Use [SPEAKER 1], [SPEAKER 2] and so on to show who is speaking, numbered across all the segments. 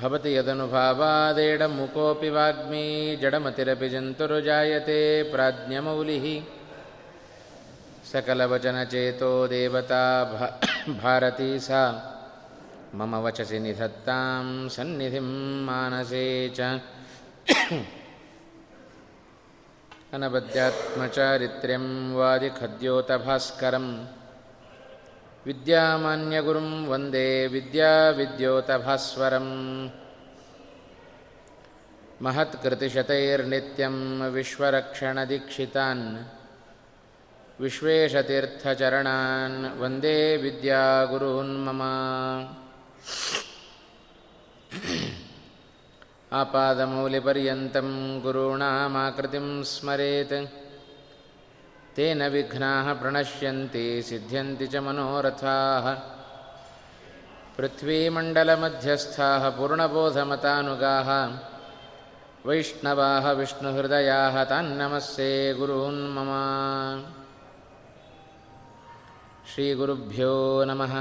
[SPEAKER 1] भवति यदनुभावादेडमुकोऽपि वाग्मी जडमतिरपि जन्तुर्जायते प्राज्ञमौलिः सकलवचनचेतो देवता भा भारती सा मम वचसि निधत्तां सन्निधिं मानसे च अनबद्यात्मचारित्र्यं वादिखद्योतभास्करं विद्यामान्यगुरुं वन्दे विद्याविद्योतभास्वरम् महत्कृतिशतैर्नित्यं विश्वरक्षणदीक्षितान् विश्वेशतीर्थचरणान् वन्दे विद्यागुरून्मम आपादमौलिपर्यन्तं गुरूणामाकृतिं स्मरेत् तेन विघ्नाः प्रणश्यन्ति सिद्ध्यन्ति च मनोरथाः पृथ्वीमण्डलमध्यस्थाः पूर्णबोधमतानुगाः वैष्णवाः विष्णुहृदयाः तान्नमस्ये गुरून्मम श्रीगुरुभ्यो नमः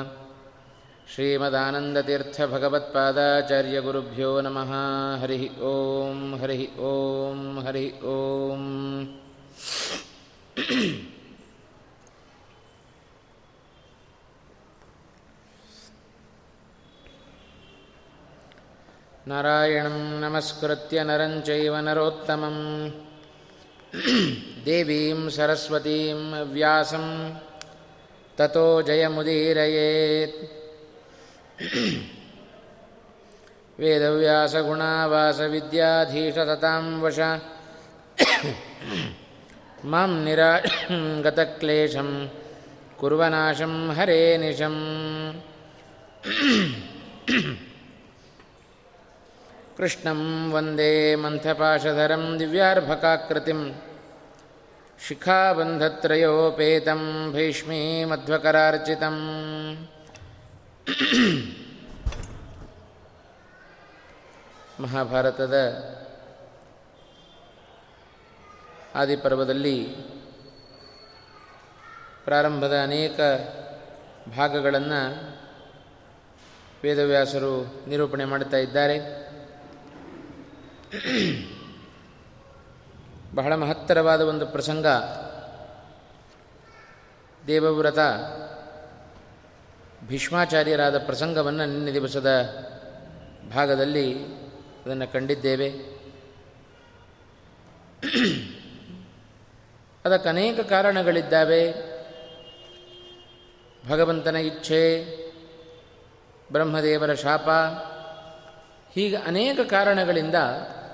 [SPEAKER 1] श्रीमदानन्दतीर्थभगवत्पादाचार्यगुरुभ्यो नमः हरिः ॐ हरिः ॐ हरिः ॐ नारायणं नमस्कृत्य नरं चैव नरोत्तमं देवीं सरस्वतीं व्यासं ततो जयमुदीरयेत् वेदव्यासगुणावासविद्याधीशततां वश ಮಾಂ ನಿರಾ ಗತಕ್ಲೇಶಂ ಕುರ್ವನಾಶಂ ಹರೇ ನಿಶಂ ಕೃಷ್ಣಂ ವಂದೇ ಮಂಥಪಾಶಧರಂ ದಿವ್ಯಾರ್ಭಕಾಕೃತಿಂ ಶಿಖಾಬಂಧತ್ರಯೋಪೇತಂ ಭೀಷ್ಮೀಮಧ್ವಕರಾರ್ಚಿತಂ ಮಹಾಭಾರತದ ಆದಿಪರ್ವದಲ್ಲಿ ಪ್ರಾರಂಭದ ಅನೇಕ ಭಾಗಗಳನ್ನು ವೇದವ್ಯಾಸರು ನಿರೂಪಣೆ ಮಾಡುತ್ತಾ ಇದ್ದಾರೆ. ಬಹಳ ಮಹತ್ತರವಾದ ಒಂದು ಪ್ರಸಂಗ. ದೇವವ್ರತ ಭೀಷ್ಮಾಚಾರ್ಯರಾದ ಪ್ರಸಂಗವನ್ನು ನಿನ್ನೆ ದಿವಸದ ಭಾಗದಲ್ಲಿ ಅದನ್ನು ಕಂಡಿದ್ದೇವೆ. ಅದಕ್ಕೆ ಅನೇಕ ಕಾರಣಗಳಿದ್ದಾವೆ. ಭಗವಂತನ ಇಚ್ಛೆ, ಬ್ರಹ್ಮದೇವರ ಶಾಪ, ಹೀಗೆ ಅನೇಕ ಕಾರಣಗಳಿಂದ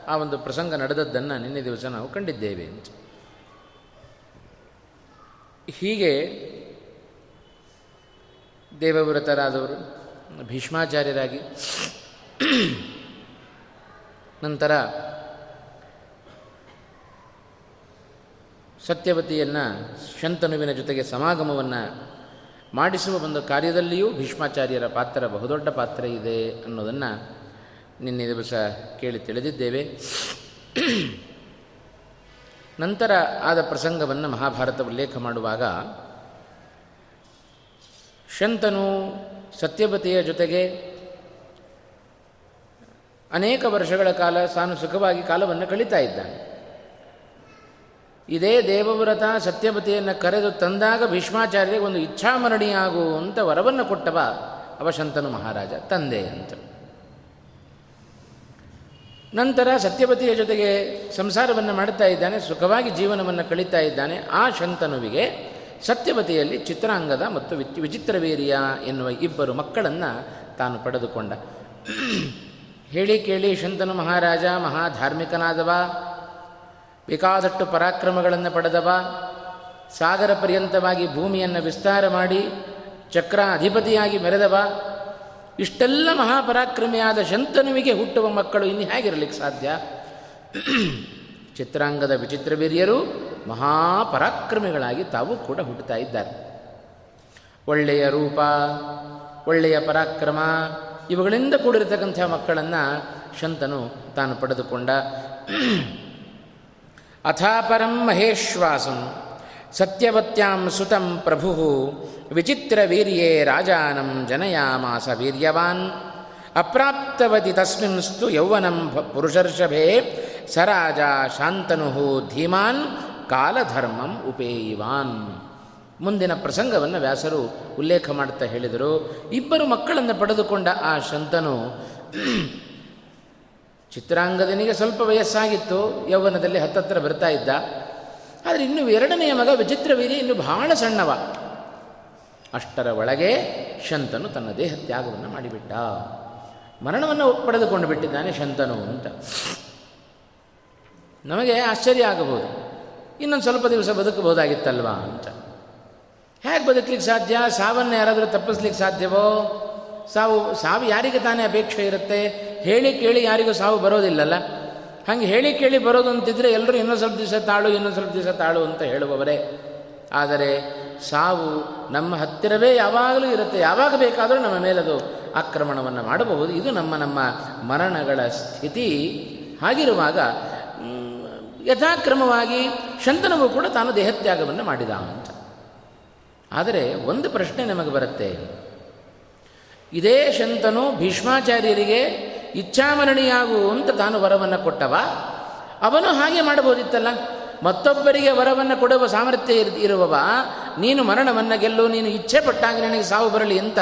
[SPEAKER 1] ಆ ಒಂದು ಪ್ರಸಂಗ ನಡೆದದ್ದನ್ನು ನಿನ್ನೆ ದಿವಸ ನಾವು ಕಂಡಿದ್ದೇವೆ. ಅಂತ ಹೀಗೆ ದೇವವ್ರತರಾದವರು, ಭೀಷ್ಮಾಚಾರ್ಯರಾಗಿ, ನಂತರ ಸತ್ಯವತಿಯನ್ನು ಶಂತನುವಿನ ಜೊತೆಗೆ ಸಮಾಗಮವನ್ನು ಮಾಡಿಸುವ ಒಂದು ಕಾರ್ಯದಲ್ಲಿಯೂ ಭೀಷ್ಮಾಚಾರ್ಯರ ಪಾತ್ರ ಬಹುದೊಡ್ಡ ಪಾತ್ರ ಇದೆ ಅನ್ನೋದನ್ನು ನಿನ್ನೆ ದಿವಸ ಕೇಳಿ ತಿಳಿದಿದ್ದೇವೆ. ನಂತರ ಆದ ಪ್ರಸಂಗವನ್ನು ಮಹಾಭಾರತ ಉಲ್ಲೇಖ ಮಾಡುವಾಗ ಶಂತನು ಸತ್ಯವತಿಯ ಜೊತೆಗೆ ಅನೇಕ ವರ್ಷಗಳ ಕಾಲ ತಾನು ಸುಖವಾಗಿ ಕಾಲವನ್ನು ಕಳೀತಾ ಇದ್ದಾನೆ. ಇದೇ ದೇವವ್ರತ ಸತ್ಯಪತಿಯನ್ನು ಕರೆದು ತಂದಾಗ ಭೀಷ್ಮಾಚಾರ್ಯರಿಗೆ ಒಂದು ಇಚ್ಛಾಮರಣಿಯಾಗುವಂಥ ವರವನ್ನು ಕೊಟ್ಟವ ಅವಶಂತನು ಮಹಾರಾಜ, ತಂದೆ ಅಂತ. ನಂತರ ಸತ್ಯಪತಿಯ ಜೊತೆಗೆ ಸಂಸಾರವನ್ನು ಮಾಡುತ್ತಾ ಇದ್ದಾನೆ, ಸುಖವಾಗಿ ಜೀವನವನ್ನು ಕಳೀತಾ ಇದ್ದಾನೆ. ಆ ಶಂತನುವಿಗೆ ಸತ್ಯವತಿಯಲ್ಲಿ ಚಿತ್ರಾಂಗದ ಮತ್ತು ವಿಚಿತ್ರವೀರ್ಯ ಎನ್ನುವ ಇಬ್ಬರು ಮಕ್ಕಳನ್ನು ತಾನು ಪಡೆದುಕೊಂಡ. ಹೇಳಿ ಕೇಳಿ ಶಂತನು ಮಹಾರಾಜ, ಮಹಾಧಾರ್ಮಿಕನಾದವ. ಬೇಕಾದಷ್ಟು ಪರಾಕ್ರಮಗಳನ್ನು ಪಡೆದವ. ಸಾಗರ ಪರ್ಯಂತವಾಗಿ ಭೂಮಿಯನ್ನು ವಿಸ್ತಾರ ಮಾಡಿ ಚಕ್ರ ಅಧಿಪತಿಯಾಗಿ ಮೆರೆದವ. ಇಷ್ಟೆಲ್ಲ ಮಹಾಪರಾಕ್ರಮಿಯಾದ ಶಂತನುವಿಗೆ ಹುಟ್ಟುವ ಮಕ್ಕಳು ಇನ್ನು ಹೇಗಿರಲಿಕ್ಕೆ ಸಾಧ್ಯ? ಚಿತ್ರಾಂಗದ ವಿಚಿತ್ರ ವೀರ್ಯರು ಮಹಾಪರಾಕ್ರಮಿಗಳಾಗಿ ತಾವು ಕೂಡ ಹುಟ್ಟುತ್ತಾ ಇದ್ದಾರೆ. ಒಳ್ಳೆಯ ರೂಪ, ಒಳ್ಳೆಯ ಪರಾಕ್ರಮ, ಇವುಗಳಿಂದ ಕೂಡಿರತಕ್ಕಂಥ ಮಕ್ಕಳನ್ನು ಶಂತನು ತಾನು ಪಡೆದುಕೊಂಡ. ಅಥಾಪರಂ ಮಹೇಶ್ವಾಸಂ ಸತ್ಯವತ್ಯಾಂ ಸುತಂ ಪ್ರಭು ವಿಚಿತ್ರ ವೀರ್ಯೇ ರಾಜಾನಂ ಜನಯಾಮಾಸ ವೀರ್ಯವಾನ್ ಅಪ್ರಾಪ್ತವತಿ ತಸ್ಮಿನ್ಸ್ತು ಯೌವನಂ ಪುರುಷರ್ಷಭೆ ಸರಾಜ ಶಾಂತನು ಧೀಮಾನ್ ಕಾಲಧರ್ಮಂ ಉಪೇಯಿವಾನ್. ಮುಂದಿನ ಪ್ರಸಂಗವನ್ನು ವ್ಯಾಸರು ಉಲ್ಲೇಖ ಮಾಡುತ್ತಾ ಹೇಳಿದರು. ಇಬ್ಬರು ಮಕ್ಕಳನ್ನು ಪಡೆದುಕೊಂಡ ಆ ಶಂತನು ಚಿತ್ರಾಂಗದನಿಗೆ ಸ್ವಲ್ಪ ವಯಸ್ಸಾಗಿತ್ತು, ಯೌವನದಲ್ಲಿ ಹತ್ತತ್ರ ಬರ್ತಾ ಇದ್ದ. ಆದರೆ ಇನ್ನು ಎರಡನೆಯ ಮಗ ವಿಚಿತ್ರವೀರಿ ಇನ್ನು ಬಹಳ ಸಣ್ಣವ. ಅಷ್ಟರ ಒಳಗೆ ಶಂತನು ತನ್ನ ದೇಹ ತ್ಯಾಗವನ್ನು ಮಾಡಿಬಿಟ್ಟ. ಮರಣವನ್ನು ಪಡೆದುಕೊಂಡು ಬಿಟ್ಟಿದ್ದಾನೆ ಶಂತನು ಅಂತ. ನಮಗೆ ಆಶ್ಚರ್ಯ ಆಗಬಹುದು. ಇನ್ನೊಂದು ಸ್ವಲ್ಪ ದಿವಸ ಬದುಕಬಹುದಾಗಿತ್ತಲ್ವಾ ಅಂತ. ಹೇಗೆ ಬದುಕಲಿಕ್ಕೆ ಸಾಧ್ಯ? ಸಾವನ್ನು ಯಾರಾದರೂ ತಪ್ಪಿಸ್ಲಿಕ್ಕೆ ಸಾಧ್ಯವೋ? ಸಾವು ಸಾವು ಯಾರಿಗೆ ತಾನೇ ಅಪೇಕ್ಷೆ ಇರುತ್ತೆ? ಹೇಳಿ ಕೇಳಿ ಯಾರಿಗೂ ಸಾವು ಬರೋದಿಲ್ಲಲ್ಲ? ಹಂಗೆ ಹೇಳಿ ಕೇಳಿ ಬರೋದು ಅಂತಿದ್ರೆ ಎಲ್ಲರೂ ಇನ್ನೊಂದು ಸ್ವಲ್ಪ ದಿವಸ ತಾಳು, ಇನ್ನೊಂದು ಸ್ವಲ್ಪ ದಿವಸ ತಾಳು ಅಂತ ಹೇಳುವವರೇ. ಆದರೆ ಸಾವು ನಮ್ಮ ಹತ್ತಿರವೇ ಯಾವಾಗಲೂ ಇರುತ್ತೆ. ಯಾವಾಗ ಬೇಕಾದರೂ ನಮ್ಮ ಮೇಲದು ಆಕ್ರಮಣವನ್ನು ಮಾಡಬಹುದು. ಇದು ನಮ್ಮ ನಮ್ಮ ಮರಣಗಳ ಸ್ಥಿತಿ. ಹಾಗಿರುವಾಗ ಯಥಾಕ್ರಮವಾಗಿ ಶಂತನವು ಕೂಡ ತಾನು ದೇಹತ್ಯಾಗವನ್ನು ಮಾಡಿದ ಅಂತ. ಆದರೆ ಒಂದು ಪ್ರಶ್ನೆ ನಮಗೆ ಬರುತ್ತೆ. ಇದೇ ಶಂತನು ಭೀಷ್ಮಾಚಾರ್ಯರಿಗೆ ಇಚ್ಛಾಮರಣಿಯಾಗು ಅಂತ ತಾನು ವರವನ್ನು ಕೊಟ್ಟವ. ಅವನು ಹಾಗೆ ಮಾಡಬಹುದಿತ್ತಲ್ಲ? ಮತ್ತೊಬ್ಬರಿಗೆ ವರವನ್ನು ಕೊಡುವ ಸಾಮರ್ಥ್ಯ ಇರುವವ. ನೀನು ಮರಣವನ್ನು ಗೆಲ್ಲು, ನೀನು ಇಚ್ಛೆ ಪಟ್ಟಾಗ ನನಗೆ ಸಾವು ಬರಲಿ ಅಂತ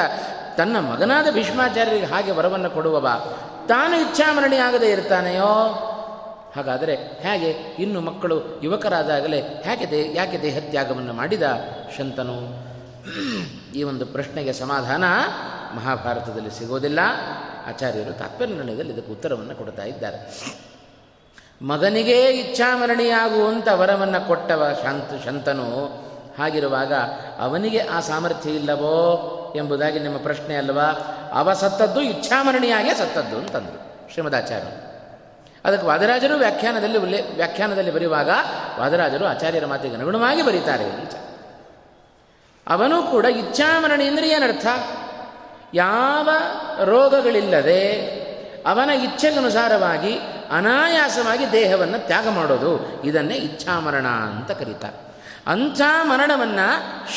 [SPEAKER 1] ತನ್ನ ಮಗನಾದ ಭೀಷ್ಮಾಚಾರ್ಯರಿಗೆ ಹಾಗೆ ವರವನ್ನು ಕೊಡುವವ. ತಾನು ಇಚ್ಛಾಮರಣಿಯಾಗದೇ ಇರ್ತಾನೆಯೋ? ಹಾಗಾದರೆ ಹೇಗೆ? ಇನ್ನು ಮಕ್ಕಳು ಯುವಕರಾದಾಗಲೇ ಹೇಗೆ ದೇ, ಯಾಕೆ ದೇಹತ್ಯಾಗವನ್ನು ಮಾಡಿದ ಶಂತನು? ಈ ಒಂದು ಪ್ರಶ್ನೆಗೆ ಸಮಾಧಾನ ಮಹಾಭಾರತದಲ್ಲಿ ಸಿಗೋದಿಲ್ಲ. ಆಚಾರ್ಯರು ತಾತ್ಪರ್ಯದಲ್ಲಿ ಇದಕ್ಕೆ ಉತ್ತರವನ್ನು ಕೊಡ್ತಾ ಇದ್ದಾರೆ. ಮಗನಿಗೇ ಇಚ್ಛಾಮರಣಿಯಾಗುವಂಥ ವರವನ್ನು ಕೊಟ್ಟವ ಶಾಂತ ಶಂತನು ಹಾಗಿರುವಾಗ ಅವನಿಗೆ ಆ ಸಾಮರ್ಥ್ಯ ಇಲ್ಲವೋ ಎಂಬುದಾಗಿ ನಿಮ್ಮ ಪ್ರಶ್ನೆ ಅಲ್ವಾ? ಅವ ಸತ್ತದ್ದು ಇಚ್ಛಾಮರಣಿಯಾಗೇ ಸತ್ತದ್ದು ಅಂತಂದರು ಶ್ರೀಮದಾಚಾರ್ಯರು. ಅದಕ್ಕೆ ವಾದರಾಜರು ವ್ಯಾಖ್ಯಾನದಲ್ಲಿ ಉಲ್ಲೇ, ವ್ಯಾಖ್ಯಾನದಲ್ಲಿ ಬರೆಯುವಾಗ ವಾದರಾಜರು ಆಚಾರ್ಯರ ಮಾತಿಗೆ ಅನುಗುಣವಾಗಿ ಬರೀತಾರೆ ಅವನು ಕೂಡ ಇಚ್ಛಾಮರಣಿ ಅಂದರೆ ಏನರ್ಥ? ಯಾವ ರೋಗಗಳಿಲ್ಲದೆ ಅವನ ಇಚ್ಛೆಗನುಸಾರವಾಗಿ ಅನಾಯಾಸವಾಗಿ ದೇಹವನ್ನು ತ್ಯಾಗ ಮಾಡೋದು. ಇದನ್ನೇ ಇಚ್ಛಾಮರಣ ಅಂತ ಕರೀತಾರೆ ಅಂಥ ಮರಣವನ್ನು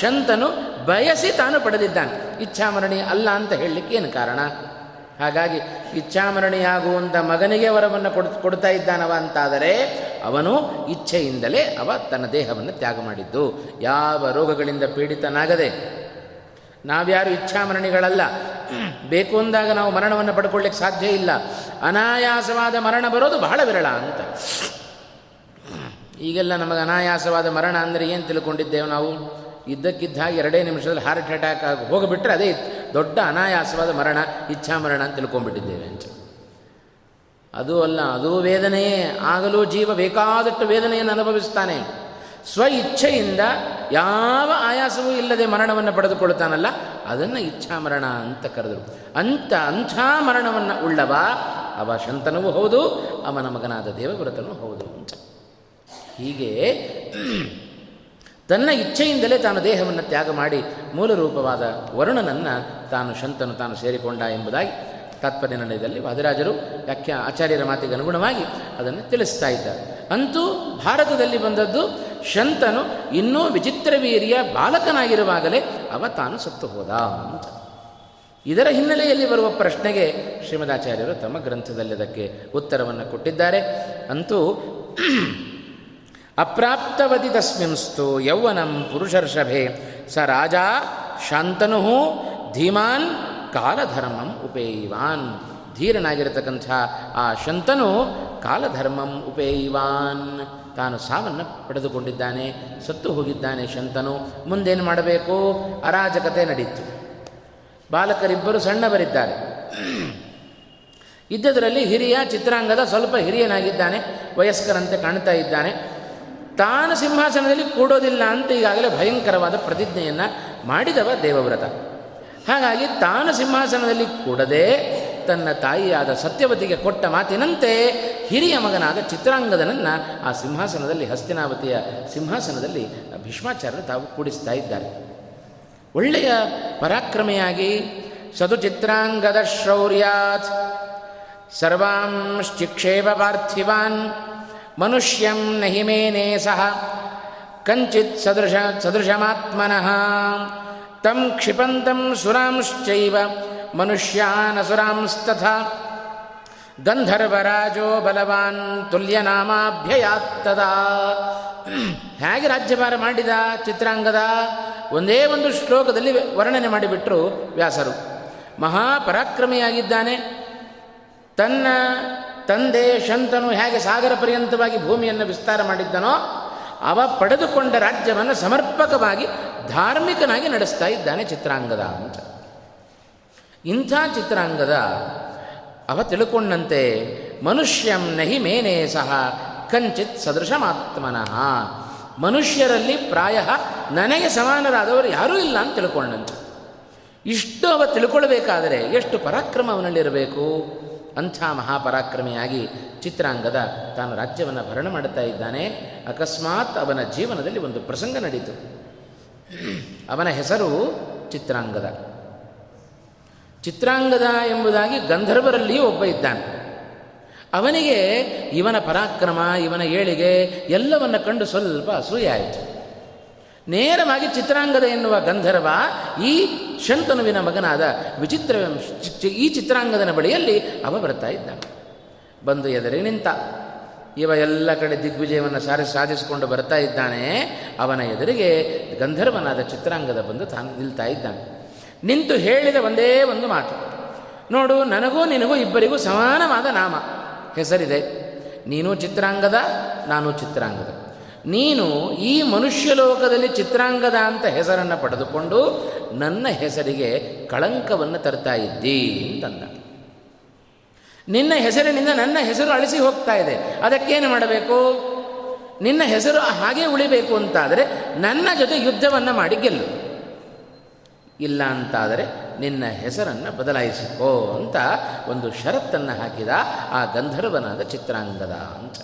[SPEAKER 1] ಶಂತನು ಬಯಸಿ ತಾನು ಪಡೆದಿದ್ದಾನೆ. ಇಚ್ಛಾಮರಣಿ ಅಲ್ಲ ಅಂತ ಹೇಳಲಿಕ್ಕೆ ಏನು ಕಾರಣ? ಹಾಗಾಗಿ ಇಚ್ಛಾಮರಣಿಯಾಗುವಂಥ ಮಗನಿಗೆ ವರವನ್ನು ಕೊಡ್, ಕೊಡ್ತಾ ಇದ್ದಾನವ ಅಂತಾದರೆ ಅವನು ಇಚ್ಛೆಯಿಂದಲೇ ಅವ ತನ್ನ ದೇಹವನ್ನು ತ್ಯಾಗ ಮಾಡಿದ್ದು. ಯಾವ ರೋಗಗಳಿಂದ ಪೀಡಿತನಾಗದೆ ನಾವ್ಯಾರು ಇಚ್ಛಾಮರಣಿಗಳಲ್ಲ. ಬೇಕು ಅಂದಾಗ ನಾವು ಮರಣವನ್ನು ಪಡ್ಕೊಳ್ಳಿಕ್ಕೆ ಸಾಧ್ಯ ಇಲ್ಲ. ಅನಾಯಾಸವಾದ ಮರಣ ಬರೋದು ಬಹಳ ವಿರಳ ಅಂತ. ಈಗೆಲ್ಲ ನಮಗೆ ಅನಾಯಾಸವಾದ ಮರಣ ಅಂದರೆ ಏನು ತಿಳ್ಕೊಂಡಿದ್ದೇವೆ ನಾವು? ಇದ್ದಕ್ಕಿದ್ದ ಹಾಗೆ ಎರಡೇ ನಿಮಿಷದಲ್ಲಿ ಹಾರ್ಟ್ ಅಟ್ಯಾಕ್ ಆಗಿ ಹೋಗಿಬಿಟ್ರೆ ಅದೇ ದೊಡ್ಡ ಅನಾಯಾಸವಾದ ಮರಣ, ಇಚ್ಛಾಮರಣ ಅಂತ ತಿಳ್ಕೊಂಡ್ಬಿಟ್ಟಿದ್ದೇವೆ ಅಂತ. ಅದು ಅಲ್ಲ, ಅದು ವೇದನೆಯೇ. ಆಗಲೂ ಜೀವ ಬೇಕಾದಷ್ಟು ವೇದನೆಯನ್ನು ಅನುಭವಿಸ್ತಾನೆ. ಸ್ವ ಇಚ್ಛೆಯಿಂದ ಯಾವ ಆಯಾಸವೂ ಇಲ್ಲದೆ ಮರಣವನ್ನು ಪಡೆದುಕೊಳ್ಳುತ್ತಾನಲ್ಲ, ಅದನ್ನು ಇಚ್ಛಾಮರಣ ಅಂತ ಕರೆದರು. ಅಂಥ ಅಂಥ ಮರಣವನ್ನು ಉಳ್ಳವ, ಅವ ಶಂತನವೂ ಹೌದು, ಅವನ ಮಗನಾದ ದೇವವ್ರತನೂ ಹೌದು ಅಂತ. ಹೀಗೆ ತನ್ನ ಇಚ್ಛೆಯಿಂದಲೇ ತಾನು ದೇಹವನ್ನು ತ್ಯಾಗ ಮಾಡಿ ಮೂಲ ರೂಪವಾದ ವರುಣನನ್ನು ತಾನು ಶಂತನು ತಾನು ಸೇರಿಕೊಂಡ ಎಂಬುದಾಗಿ ತಾತ್ಪರ್ಯ ವಾದರಾಜರು ವಾದಿರಾಜರು ವ್ಯಾಖ್ಯಾ ಆಚಾರ್ಯರ ಮಾತಿಗೆ ಅನುಗುಣವಾಗಿ ಅದನ್ನು ತಿಳಿಸ್ತಾ ಇದ್ದಾರೆ. ಅಂತೂ ಭಾರತದಲ್ಲಿ ಬಂದದ್ದು ಶಂತನು ಇನ್ನೂ ವಿಚಿತ್ರ ವೀರ್ಯ ಬಾಲಕನಾಗಿರುವಾಗಲೇ ಅವ ತಾನು ಸತ್ತು ಹೋದ ಅಂತ. ಇದರ ಹಿನ್ನೆಲೆಯಲ್ಲಿ ಬರುವ ಪ್ರಶ್ನೆಗೆ ಶ್ರೀಮದಾಚಾರ್ಯರು ತಮ್ಮ ಗ್ರಂಥದಲ್ಲಿ ಅದಕ್ಕೆ ಉತ್ತರವನ್ನು ಕೊಟ್ಟಿದ್ದಾರೆ. ಅಂತೂ ಅಪ್ರಾಪ್ತವತಿ ತಸ್ಮಿಂಸ್ತು ಯೌವನಂ ಪುರುಷರ್ಷಭೆ, ಸ ರಾಜ ಶಾಂತನು ಧೀಮಾನ್ ಕಾಲಧರ್ಮಂ ಉಪೇಯಿವಾನ್. ಧೀರನಾಗಿರತಕ್ಕಂಥ ಆ ಶಂತನು ಕಾಲಧರ್ಮಂ ಉಪೇಯಿವಾನ್. ತಾನು ಸಾವನ್ನು ಪಡೆದುಕೊಂಡಿದ್ದಾನೆ, ಸತ್ತು ಹೋಗಿದ್ದಾನೆ ಶಂತನು. ಮುಂದೇನು ಮಾಡಬೇಕು? ಅರಾಜಕತೆ ನಡೀತು. ಬಾಲಕರಿಬ್ಬರು ಸಣ್ಣವರಿದ್ದಾರೆ. ಇದ್ದದರಲ್ಲಿ ಹಿರಿಯ ಚಿತ್ರಾಂಗದ ಸ್ವಲ್ಪ ಹಿರಿಯನಾಗಿದ್ದಾನೆ, ವಯಸ್ಕರಂತೆ ಕಾಣ್ತಾ ಇದ್ದಾನೆ. ತಾನು ಸಿಂಹಾಸನದಲ್ಲಿ ಕೂಡೋದಿಲ್ಲ ಅಂತ ಈಗಾಗಲೇ ಭಯಂಕರವಾದ ಪ್ರತಿಜ್ಞೆಯನ್ನು ಮಾಡಿದವ ದೇವವ್ರತ. ಹಾಗಾಗಿ ತಾನು ಸಿಂಹಾಸನದಲ್ಲಿ ಕೂಡದೆ ತನ್ನ ತಾಯಿಯಾದ ಸತ್ಯವತಿಗೆ ಕೊಟ್ಟ ಮಾತಿನಂತೆ ಹಿರಿಯ ಮಗನಾದ ಚಿತ್ರಾಂಗದನನ್ನು ಆ ಸಿಂಹಾಸನದಲ್ಲಿ, ಹಸ್ತಿನಾವತಿಯ ಸಿಂಹಾಸನದಲ್ಲಿ ಭೀಷ್ಮಾಚಾರ್ಯರು ತಾವು ಕೂಡಿಸ್ತಾ ಇದ್ದಾರೆ. ಒಳ್ಳೆಯ ಪರಾಕ್ರಮೆಯಾಗಿ ಸದು ಚಿತ್ರಾಂಗದ ಶೌರ್ಯಾತ್ ಸರ್ವಾಂಶ್ಚಿಕ್ಷೇಪ ಪಾರ್ಥಿವಾನ್ ಮನುಷ್ಯಂ ನಹಿಮೇನೇ ಸಹ ಕಂಚಿತ್ ಸದೃಶ ಸದೃಶಮಾತ್ಮನಃ ತಂ ಕ್ಷಿಪಂತಂ ಸುರಾಂಶ್ಚೈವ ಮನುಷ್ಯಾನಸುರಾಂಸ್ತಥಾ. ಗಂಧರ್ವರಾಜೋ ಬಲವಾನ್ ತುಲ್ಯನಾಮಾಭ್ಯಯಾತ್ತದಾ. ಹೇಗೆ ರಾಜ್ಯಭಾರ ಮಾಡಿದ ಚಿತ್ರಾಂಗದ? ಒಂದೇ ಒಂದು ಶ್ಲೋಕದಲ್ಲಿ ವರ್ಣನೆ ಮಾಡಿಬಿಟ್ರು ವ್ಯಾಸರು. ಮಹಾಪರಾಕ್ರಮಿಯಾಗಿದ್ದಾನೆ. ತನ್ನ ತಂದೆ ಶಂತನು ಹೇಗೆ ಸಾಗರ ಪರ್ಯಂತವಾಗಿ ಭೂಮಿಯನ್ನು ವಿಸ್ತಾರ ಮಾಡಿದ್ದನೋ, ಅವ ಪಡೆದುಕೊಂಡ ರಾಜ್ಯವನ್ನು ಸಮರ್ಪಕವಾಗಿ ಧಾರ್ಮಿಕನಾಗಿ ನಡೆಸ್ತಾ ಇದ್ದಾನೆ ಚಿತ್ರಾಂಗದ ಅಂತ. ಇಂಥ ಚಿತ್ರಾಂಗದ ಅವ ತಿಳ್ಕೊಂಡಂತೆ, ಮನುಷ್ಯಂ ನಹಿ ಮೇನೇ ಸಹ ಕಂಚಿತ್ ಸದೃಶಮಾತ್ಮನಃ. ಮನುಷ್ಯರಲ್ಲಿ ಪ್ರಾಯ ನನಗೆ ಸಮಾನರಾದವರು ಯಾರೂ ಇಲ್ಲ ಅಂತ ತಿಳ್ಕೊಂಡಂತೆ. ಇಷ್ಟು ಅವ ತಿಳ್ಕೊಳ್ಬೇಕಾದರೆ ಎಷ್ಟು ಪರಾಕ್ರಮ ಅವನಲ್ಲಿರಬೇಕು ಅಂಥ ಮಹಾಪರಾಕ್ರಮಿಯಾಗಿ ಚಿತ್ರಾಂಗದ ತಾನು ರಾಜ್ಯವನ್ನು ಭರಣ ಮಾಡುತ್ತಾ ಇದ್ದಾನೆ. ಅಕಸ್ಮಾತ್ ಅವನ ಜೀವನದಲ್ಲಿ ಒಂದು ಪ್ರಸಂಗ ನಡೀತು. ಅವನ ಹೆಸರು ಚಿತ್ರಾಂಗದ. ಚಿತ್ರಾಂಗದ ಎಂಬುದಾಗಿ ಗಂಧರ್ವರಲ್ಲಿಯೂ ಒಬ್ಬ ಇದ್ದಾನೆ. ಅವನಿಗೆ ಇವನ ಪರಾಕ್ರಮ, ಇವನ ಏಳಿಗೆ ಎಲ್ಲವನ್ನು ಕಂಡು ಸ್ವಲ್ಪ ಅಸೂಯಾಯಿತು ನೇರವಾಗಿ ಚಿತ್ರಾಂಗದ ಎನ್ನುವ ಗಂಧರ್ವ ಈ ಶಂತನುವಿನ ಮಗನಾದ ವಿಚಿತ್ರ ಈ ಚಿತ್ರಾಂಗದನ ಬಳಿಯಲ್ಲಿ ಅವ ಬರ್ತಾ ಇದ್ದಾನೆ. ಬಂದು ಎದರೆ ನಿಂತ. ಇವ ಎಲ್ಲ ಕಡೆ ದಿಗ್ವಿಜಯವನ್ನು ಸಾರಿ ಸಾಧಿಸಿಕೊಂಡು ಬರ್ತಾ ಇದ್ದಾನೆ. ಅವನ ಎದುರಿಗೆ ಗಂಧರ್ವನಾದ ಚಿತ್ರಾಂಗದ ಬಂದು ತಾನು ನಿಲ್ತಾ ಇದ್ದಾನೆ. ನಿಂತು ಹೇಳಿದ ಒಂದೇ ಒಂದು ಮಾತು. ನೋಡು, ನನಗೂ ನಿನಗೂ ಇಬ್ಬರಿಗೂ ಸಮಾನವಾದ ನಾಮ. ಹೆಸರಿದೆ, ನೀನು ಚಿತ್ರಾಂಗದ, ನಾನು ಚಿತ್ರಾಂಗದ. ನೀನು ಈ ಮನುಷ್ಯ ಲೋಕದಲ್ಲಿ ಚಿತ್ರಾಂಗದ ಅಂತ ಹೆಸರನ್ನು ಪಡೆದುಕೊಂಡು ನನ್ನ ಹೆಸರಿಗೆ ಕಳಂಕವನ್ನು ತರ್ತಾ ಇದ್ದೀ ಅಂತಂದ. ನಿನ್ನ ಹೆಸರಿನಿಂದ ನನ್ನ ಹೆಸರು ಅಳಿಸಿ ಹೋಗ್ತಾ ಇದೆ. ಅದಕ್ಕೇನು ಮಾಡಬೇಕು? ನಿನ್ನ ಹೆಸರು ಹಾಗೆ ಉಳಿಬೇಕು ಅಂತಾದರೆ ನನ್ನ ಜೊತೆ ಯುದ್ಧವನ್ನು ಮಾಡಿ ಗೆಲ್ಲು. ಇಲ್ಲ ಅಂತಾದರೆ ನಿನ್ನ ಹೆಸರನ್ನು ಬದಲಾಯಿಸಿಕೋ ಅಂತ ಒಂದು ಷರತ್ತನ್ನು ಹಾಕಿದ ಆ ಗಂಧರ್ವನಾದ ಚಿತ್ರಾಂಗದ ಅಂತ.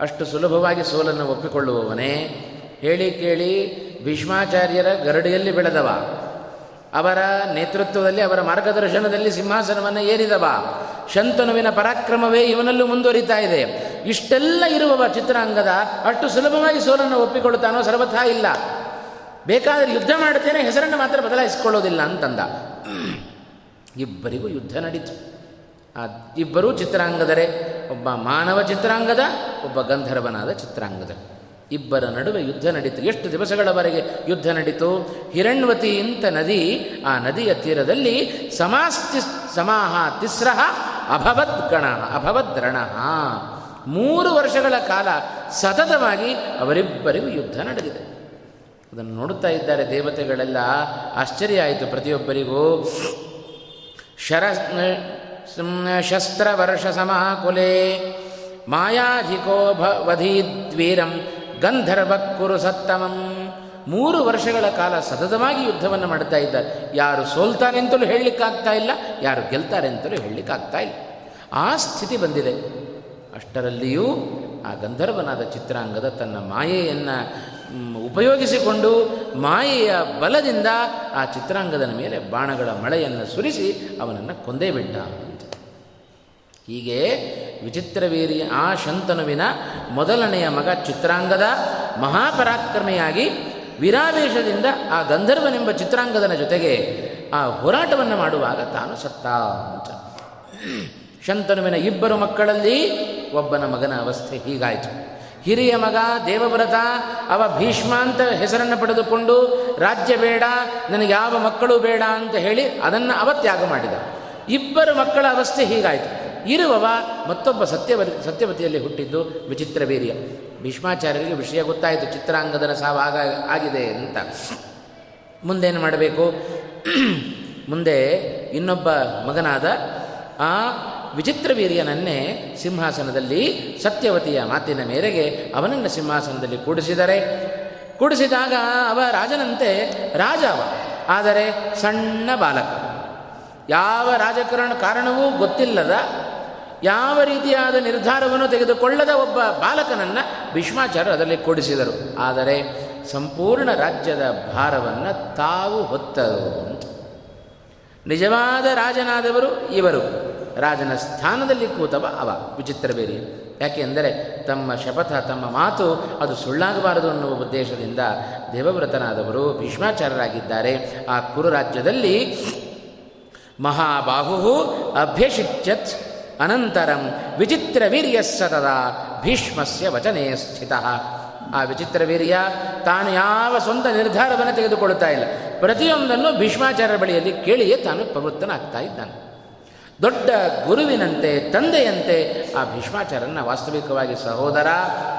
[SPEAKER 1] ಅಷ್ಟು ಸುಲಭವಾಗಿ ಸೋಲನ್ನು ಒಪ್ಪಿಕೊಳ್ಳುವವನೇ, ಹೇಳಿ ಕೇಳಿ ಭೀಷ್ಮಾಚಾರ್ಯರ ಗರಡಿಯಲ್ಲಿ ಬೆಳೆದವ. ಅವರ ನೇತೃತ್ವದಲ್ಲಿ, ಅವರ ಮಾರ್ಗದರ್ಶನದಲ್ಲಿ ಸಿಂಹಾಸನವನ್ನು ಏರಿದವ. ಶಂತನುವಿನ ಪರಾಕ್ರಮವೇ ಇವನಲ್ಲೂ ಮುಂದುವರಿತಾ ಇದೆ. ಇಷ್ಟೆಲ್ಲ ಇರುವವ ಚಿತ್ರಾಂಗದ, ಅಷ್ಟು ಸುಲಭವಾಗಿ ಸೋಲನ್ನು ಒಪ್ಪಿಕೊಳ್ಳುತ್ತಾನೋ ಸರ್ವಥಾ ಇಲ್ಲ. ಬೇಕಾದರೆ ಯುದ್ಧ ಮಾಡುತ್ತೇನೆ, ಹೆಸರನ್ನು ಮಾತ್ರ ಬದಲಾಯಿಸಿಕೊಳ್ಳೋದಿಲ್ಲ ಅಂತಂದ. ಇಬ್ಬರಿಗೂ ಯುದ್ಧ ನಡೀತು. ಆ ಇಬ್ಬರೂ ಚಿತ್ರಾಂಗದರೆ, ಒಬ್ಬ ಮಾನವ ಚಿತ್ರಾಂಗದ, ಒಬ್ಬ ಗಂಧರ್ವನಾದ ಚಿತ್ರಾಂಗದ. ಇಬ್ಬರ ನಡುವೆ ಯುದ್ಧ ನಡೀತು. ಎಷ್ಟು ದಿವಸಗಳವರೆಗೆ ಯುದ್ಧ ನಡೀತು? ಹಿರಣ್ವತಿ ಇಂತ ನದಿ, ಆ ನದಿಯ ತೀರದಲ್ಲಿ ಸಮಾಸ್ತಿ, ಸಮಾಹ ತಿಸ್ರಹ ಅಭವದ್ ಗಣ ಅಭವದ್ ರಣ ಮೂರು ವರ್ಷಗಳ ಕಾಲ ಸತತವಾಗಿ ಅವರಿಬ್ಬರಿಗೂ ಯುದ್ಧ ನಡೆದಿದೆ. ಅದನ್ನು ನೋಡುತ್ತಾ ಇದ್ದಾರೆ ದೇವತೆಗಳೆಲ್ಲ. ಆಶ್ಚರ್ಯ ಆಯಿತು ಪ್ರತಿಯೊಬ್ಬರಿಗೂ. ಶರ ಶಸ್ತ್ರವರ್ಷ ಸಮಾಕುಲೆ. ಮಾಯಾಧಿಕೋ ವಧೀದ್ವೀರಂ ಗಂಧರ್ವ ಕುರು ಸತ್ತಮಂ ಮೂರು ವರ್ಷಗಳ ಕಾಲ ಸತತವಾಗಿ ಯುದ್ಧವನ್ನು ಮಾಡ್ತಾ ಇದ್ದಾರೆ. ಯಾರು ಸೋಲ್ತಾರೆ ಅಂತಲೂ ಹೇಳಲಿಕ್ಕಾಗ್ತಾ ಇಲ್ಲ, ಯಾರು ಗೆಲ್ತಾರೆ ಅಂತಲೂ ಹೇಳಲಿಕ್ಕಾಗ್ತಾ ಇಲ್ಲ. ಆ ಸ್ಥಿತಿ ಬಂದಿದೆ. ಅಷ್ಟರಲ್ಲಿಯೂ ಆ ಗಂಧರ್ವನಾದ ಚಿತ್ರಾಂಗದ ತನ್ನ ಮಾಯೆಯನ್ನು ಉಪಯೋಗಿಸಿಕೊಂಡು ಮಾಯೆಯ ಬಲದಿಂದ ಆ ಚಿತ್ರಾಂಗದನ ಮೇಲೆ ಬಾಣಗಳ ಮಳೆಯನ್ನು ಸುರಿಸಿ ಅವನನ್ನು ಕೊಂದೇ ಬಿಟ್ಟ ಅಂತ. ಹೀಗೆ ವಿಚಿತ್ರವೀರಿ ಆ ಶಂತನುವಿನ ಮೊದಲನೆಯ ಮಗ ಚಿತ್ರಾಂಗದ ಮಹಾಪರಾಕ್ರಮೆಯಾಗಿ ವಿರಾವೇಶದಿಂದ ಆ ಗಂಧರ್ವನೆಂಬ ಚಿತ್ರಾಂಗದನ ಜೊತೆಗೆ ಆ ಹೋರಾಟವನ್ನು ಮಾಡುವಾಗ ತಾನು ಸತ್ತ ಅಂತ. ಶಂತನುವಿನ ಇಬ್ಬರು ಮಕ್ಕಳಲ್ಲಿ ಒಬ್ಬನ ಮಗನ ಅವಸ್ಥೆ ಹೀಗಾಯಿತು. ಹಿರಿಯ ಮಗ, ದೇವವ್ರತ, ಅವ ಭೀಷ್ಮ ಅಂತ ಹೆಸರನ್ನು ಪಡೆದುಕೊಂಡು, ರಾಜ್ಯ ಬೇಡ, ನನಗೆ ಯಾವ ಮಕ್ಕಳು ಬೇಡ ಅಂತ ಹೇಳಿ ಅದನ್ನು ಅವ ತ್ಯಾಗ ಮಾಡಿದ. ಇಬ್ಬರು ಮಕ್ಕಳ ಅವಸ್ಥೆ ಹೀಗಾಯಿತು. ಇರುವವ ಮತ್ತೊಬ್ಬ ಸತ್ಯವತಿ ಸತ್ಯವತಿಯಲ್ಲಿ ಹುಟ್ಟಿದ್ದು ವಿಚಿತ್ರ ವೀರ್ಯ. ಭೀಷ್ಮಾಚಾರ್ಯರಿಗೆ ವಿಷಯ ಗೊತ್ತಾಯಿತು ಚಿತ್ರಾಂಗದನ ಸಾವಾಗ ಆಗಿದೆ ಅಂತ. ಮುಂದೇನು ಮಾಡಬೇಕು? ಮುಂದೆ ಇನ್ನೊಬ್ಬ ಮಗನಾದ, ಆ ವಿಚಿತ್ರ ವೀರ್ಯನನ್ನೇ ಸಿಂಹಾಸನದಲ್ಲಿ ಸತ್ಯವತಿಯ ಮಾತಿನ ಮೇರೆಗೆ ಅವನನ್ನು ಸಿಂಹಾಸನದಲ್ಲಿ ಕೂಡಿಸಿದರೆ. ಕೂಡಿಸಿದಾಗ ಅವ ರಾಜನಂತೆ ರಾಜ ಆದರೆ ಸಣ್ಣ ಬಾಲಕ. ಯಾವ ರಾಜಕಾರಣ ಕಾರಣವೂ ಗೊತ್ತಿಲ್ಲದ, ಯಾವ ರೀತಿಯಾದ ನಿರ್ಧಾರವನ್ನು ತೆಗೆದುಕೊಳ್ಳದ ಒಬ್ಬ ಬಾಲಕನನ್ನು ಭೀಷ್ಮಾಚಾರ್ಯರು ಅದರಲ್ಲಿ ಕೂಡಿಸಿದರು. ಆದರೆ ಸಂಪೂರ್ಣ ರಾಜ್ಯದ ಭಾರವನ್ನು ತಾವು ಹೊತ್ತರು. ನಿಜವಾದ ರಾಜನಾದವರು ಇವರು. ರಾಜನ ಸ್ಥಾನದಲ್ಲಿ ಕೂತವ ಅವ. ವಿಚಿತ್ರ ಬೇರೆ. ಯಾಕೆ ಅಂದರೆ ತಮ್ಮ ಶಪಥ, ತಮ್ಮ ಮಾತು ಅದು ಸುಳ್ಳಾಗಬಾರದು ಅನ್ನುವ ಉದ್ದೇಶದಿಂದ ದೇವವ್ರತನಾದವರು ಭೀಷ್ಮಾಚಾರ್ಯರಾಗಿದ್ದಾರೆ. ಆ ಕುರು ರಾಜ್ಯದಲ್ಲಿ ಮಹಾಬಾಹು ಅಭ್ಯಷಿಚ್ಯತ್ ಅನಂತರಂ ವಿಚಿತ್ರ ವೀರ್ಯ ಸತದ ಭೀಷ್ಮಸ್ಯ ವಚನೇ ಸ್ಥಿತ. ಆ ವಿಚಿತ್ರ ವೀರ್ಯ ತಾನು ಯಾವ ಸ್ವಂತ ನಿರ್ಧಾರವನ್ನು ತೆಗೆದುಕೊಳ್ಳುತ್ತಾ ಇಲ್ಲ. ಪ್ರತಿಯೊಂದನ್ನು ಭೀಷ್ಮಾಚಾರ್ಯ ಬಳಿಯಲ್ಲಿ ಕೇಳಿಯೇ ತಾನು ಪ್ರವೃತ್ತನಾಗ್ತಾ ಇದ್ದಾನೆ. ದೊಡ್ಡ ಗುರುವಿನಂತೆ, ತಂದೆಯಂತೆ ಆ ಭೀಷ್ಮಾಚಾರ್ಯನ ವಾಸ್ತವಿಕವಾಗಿ ಸಹೋದರ,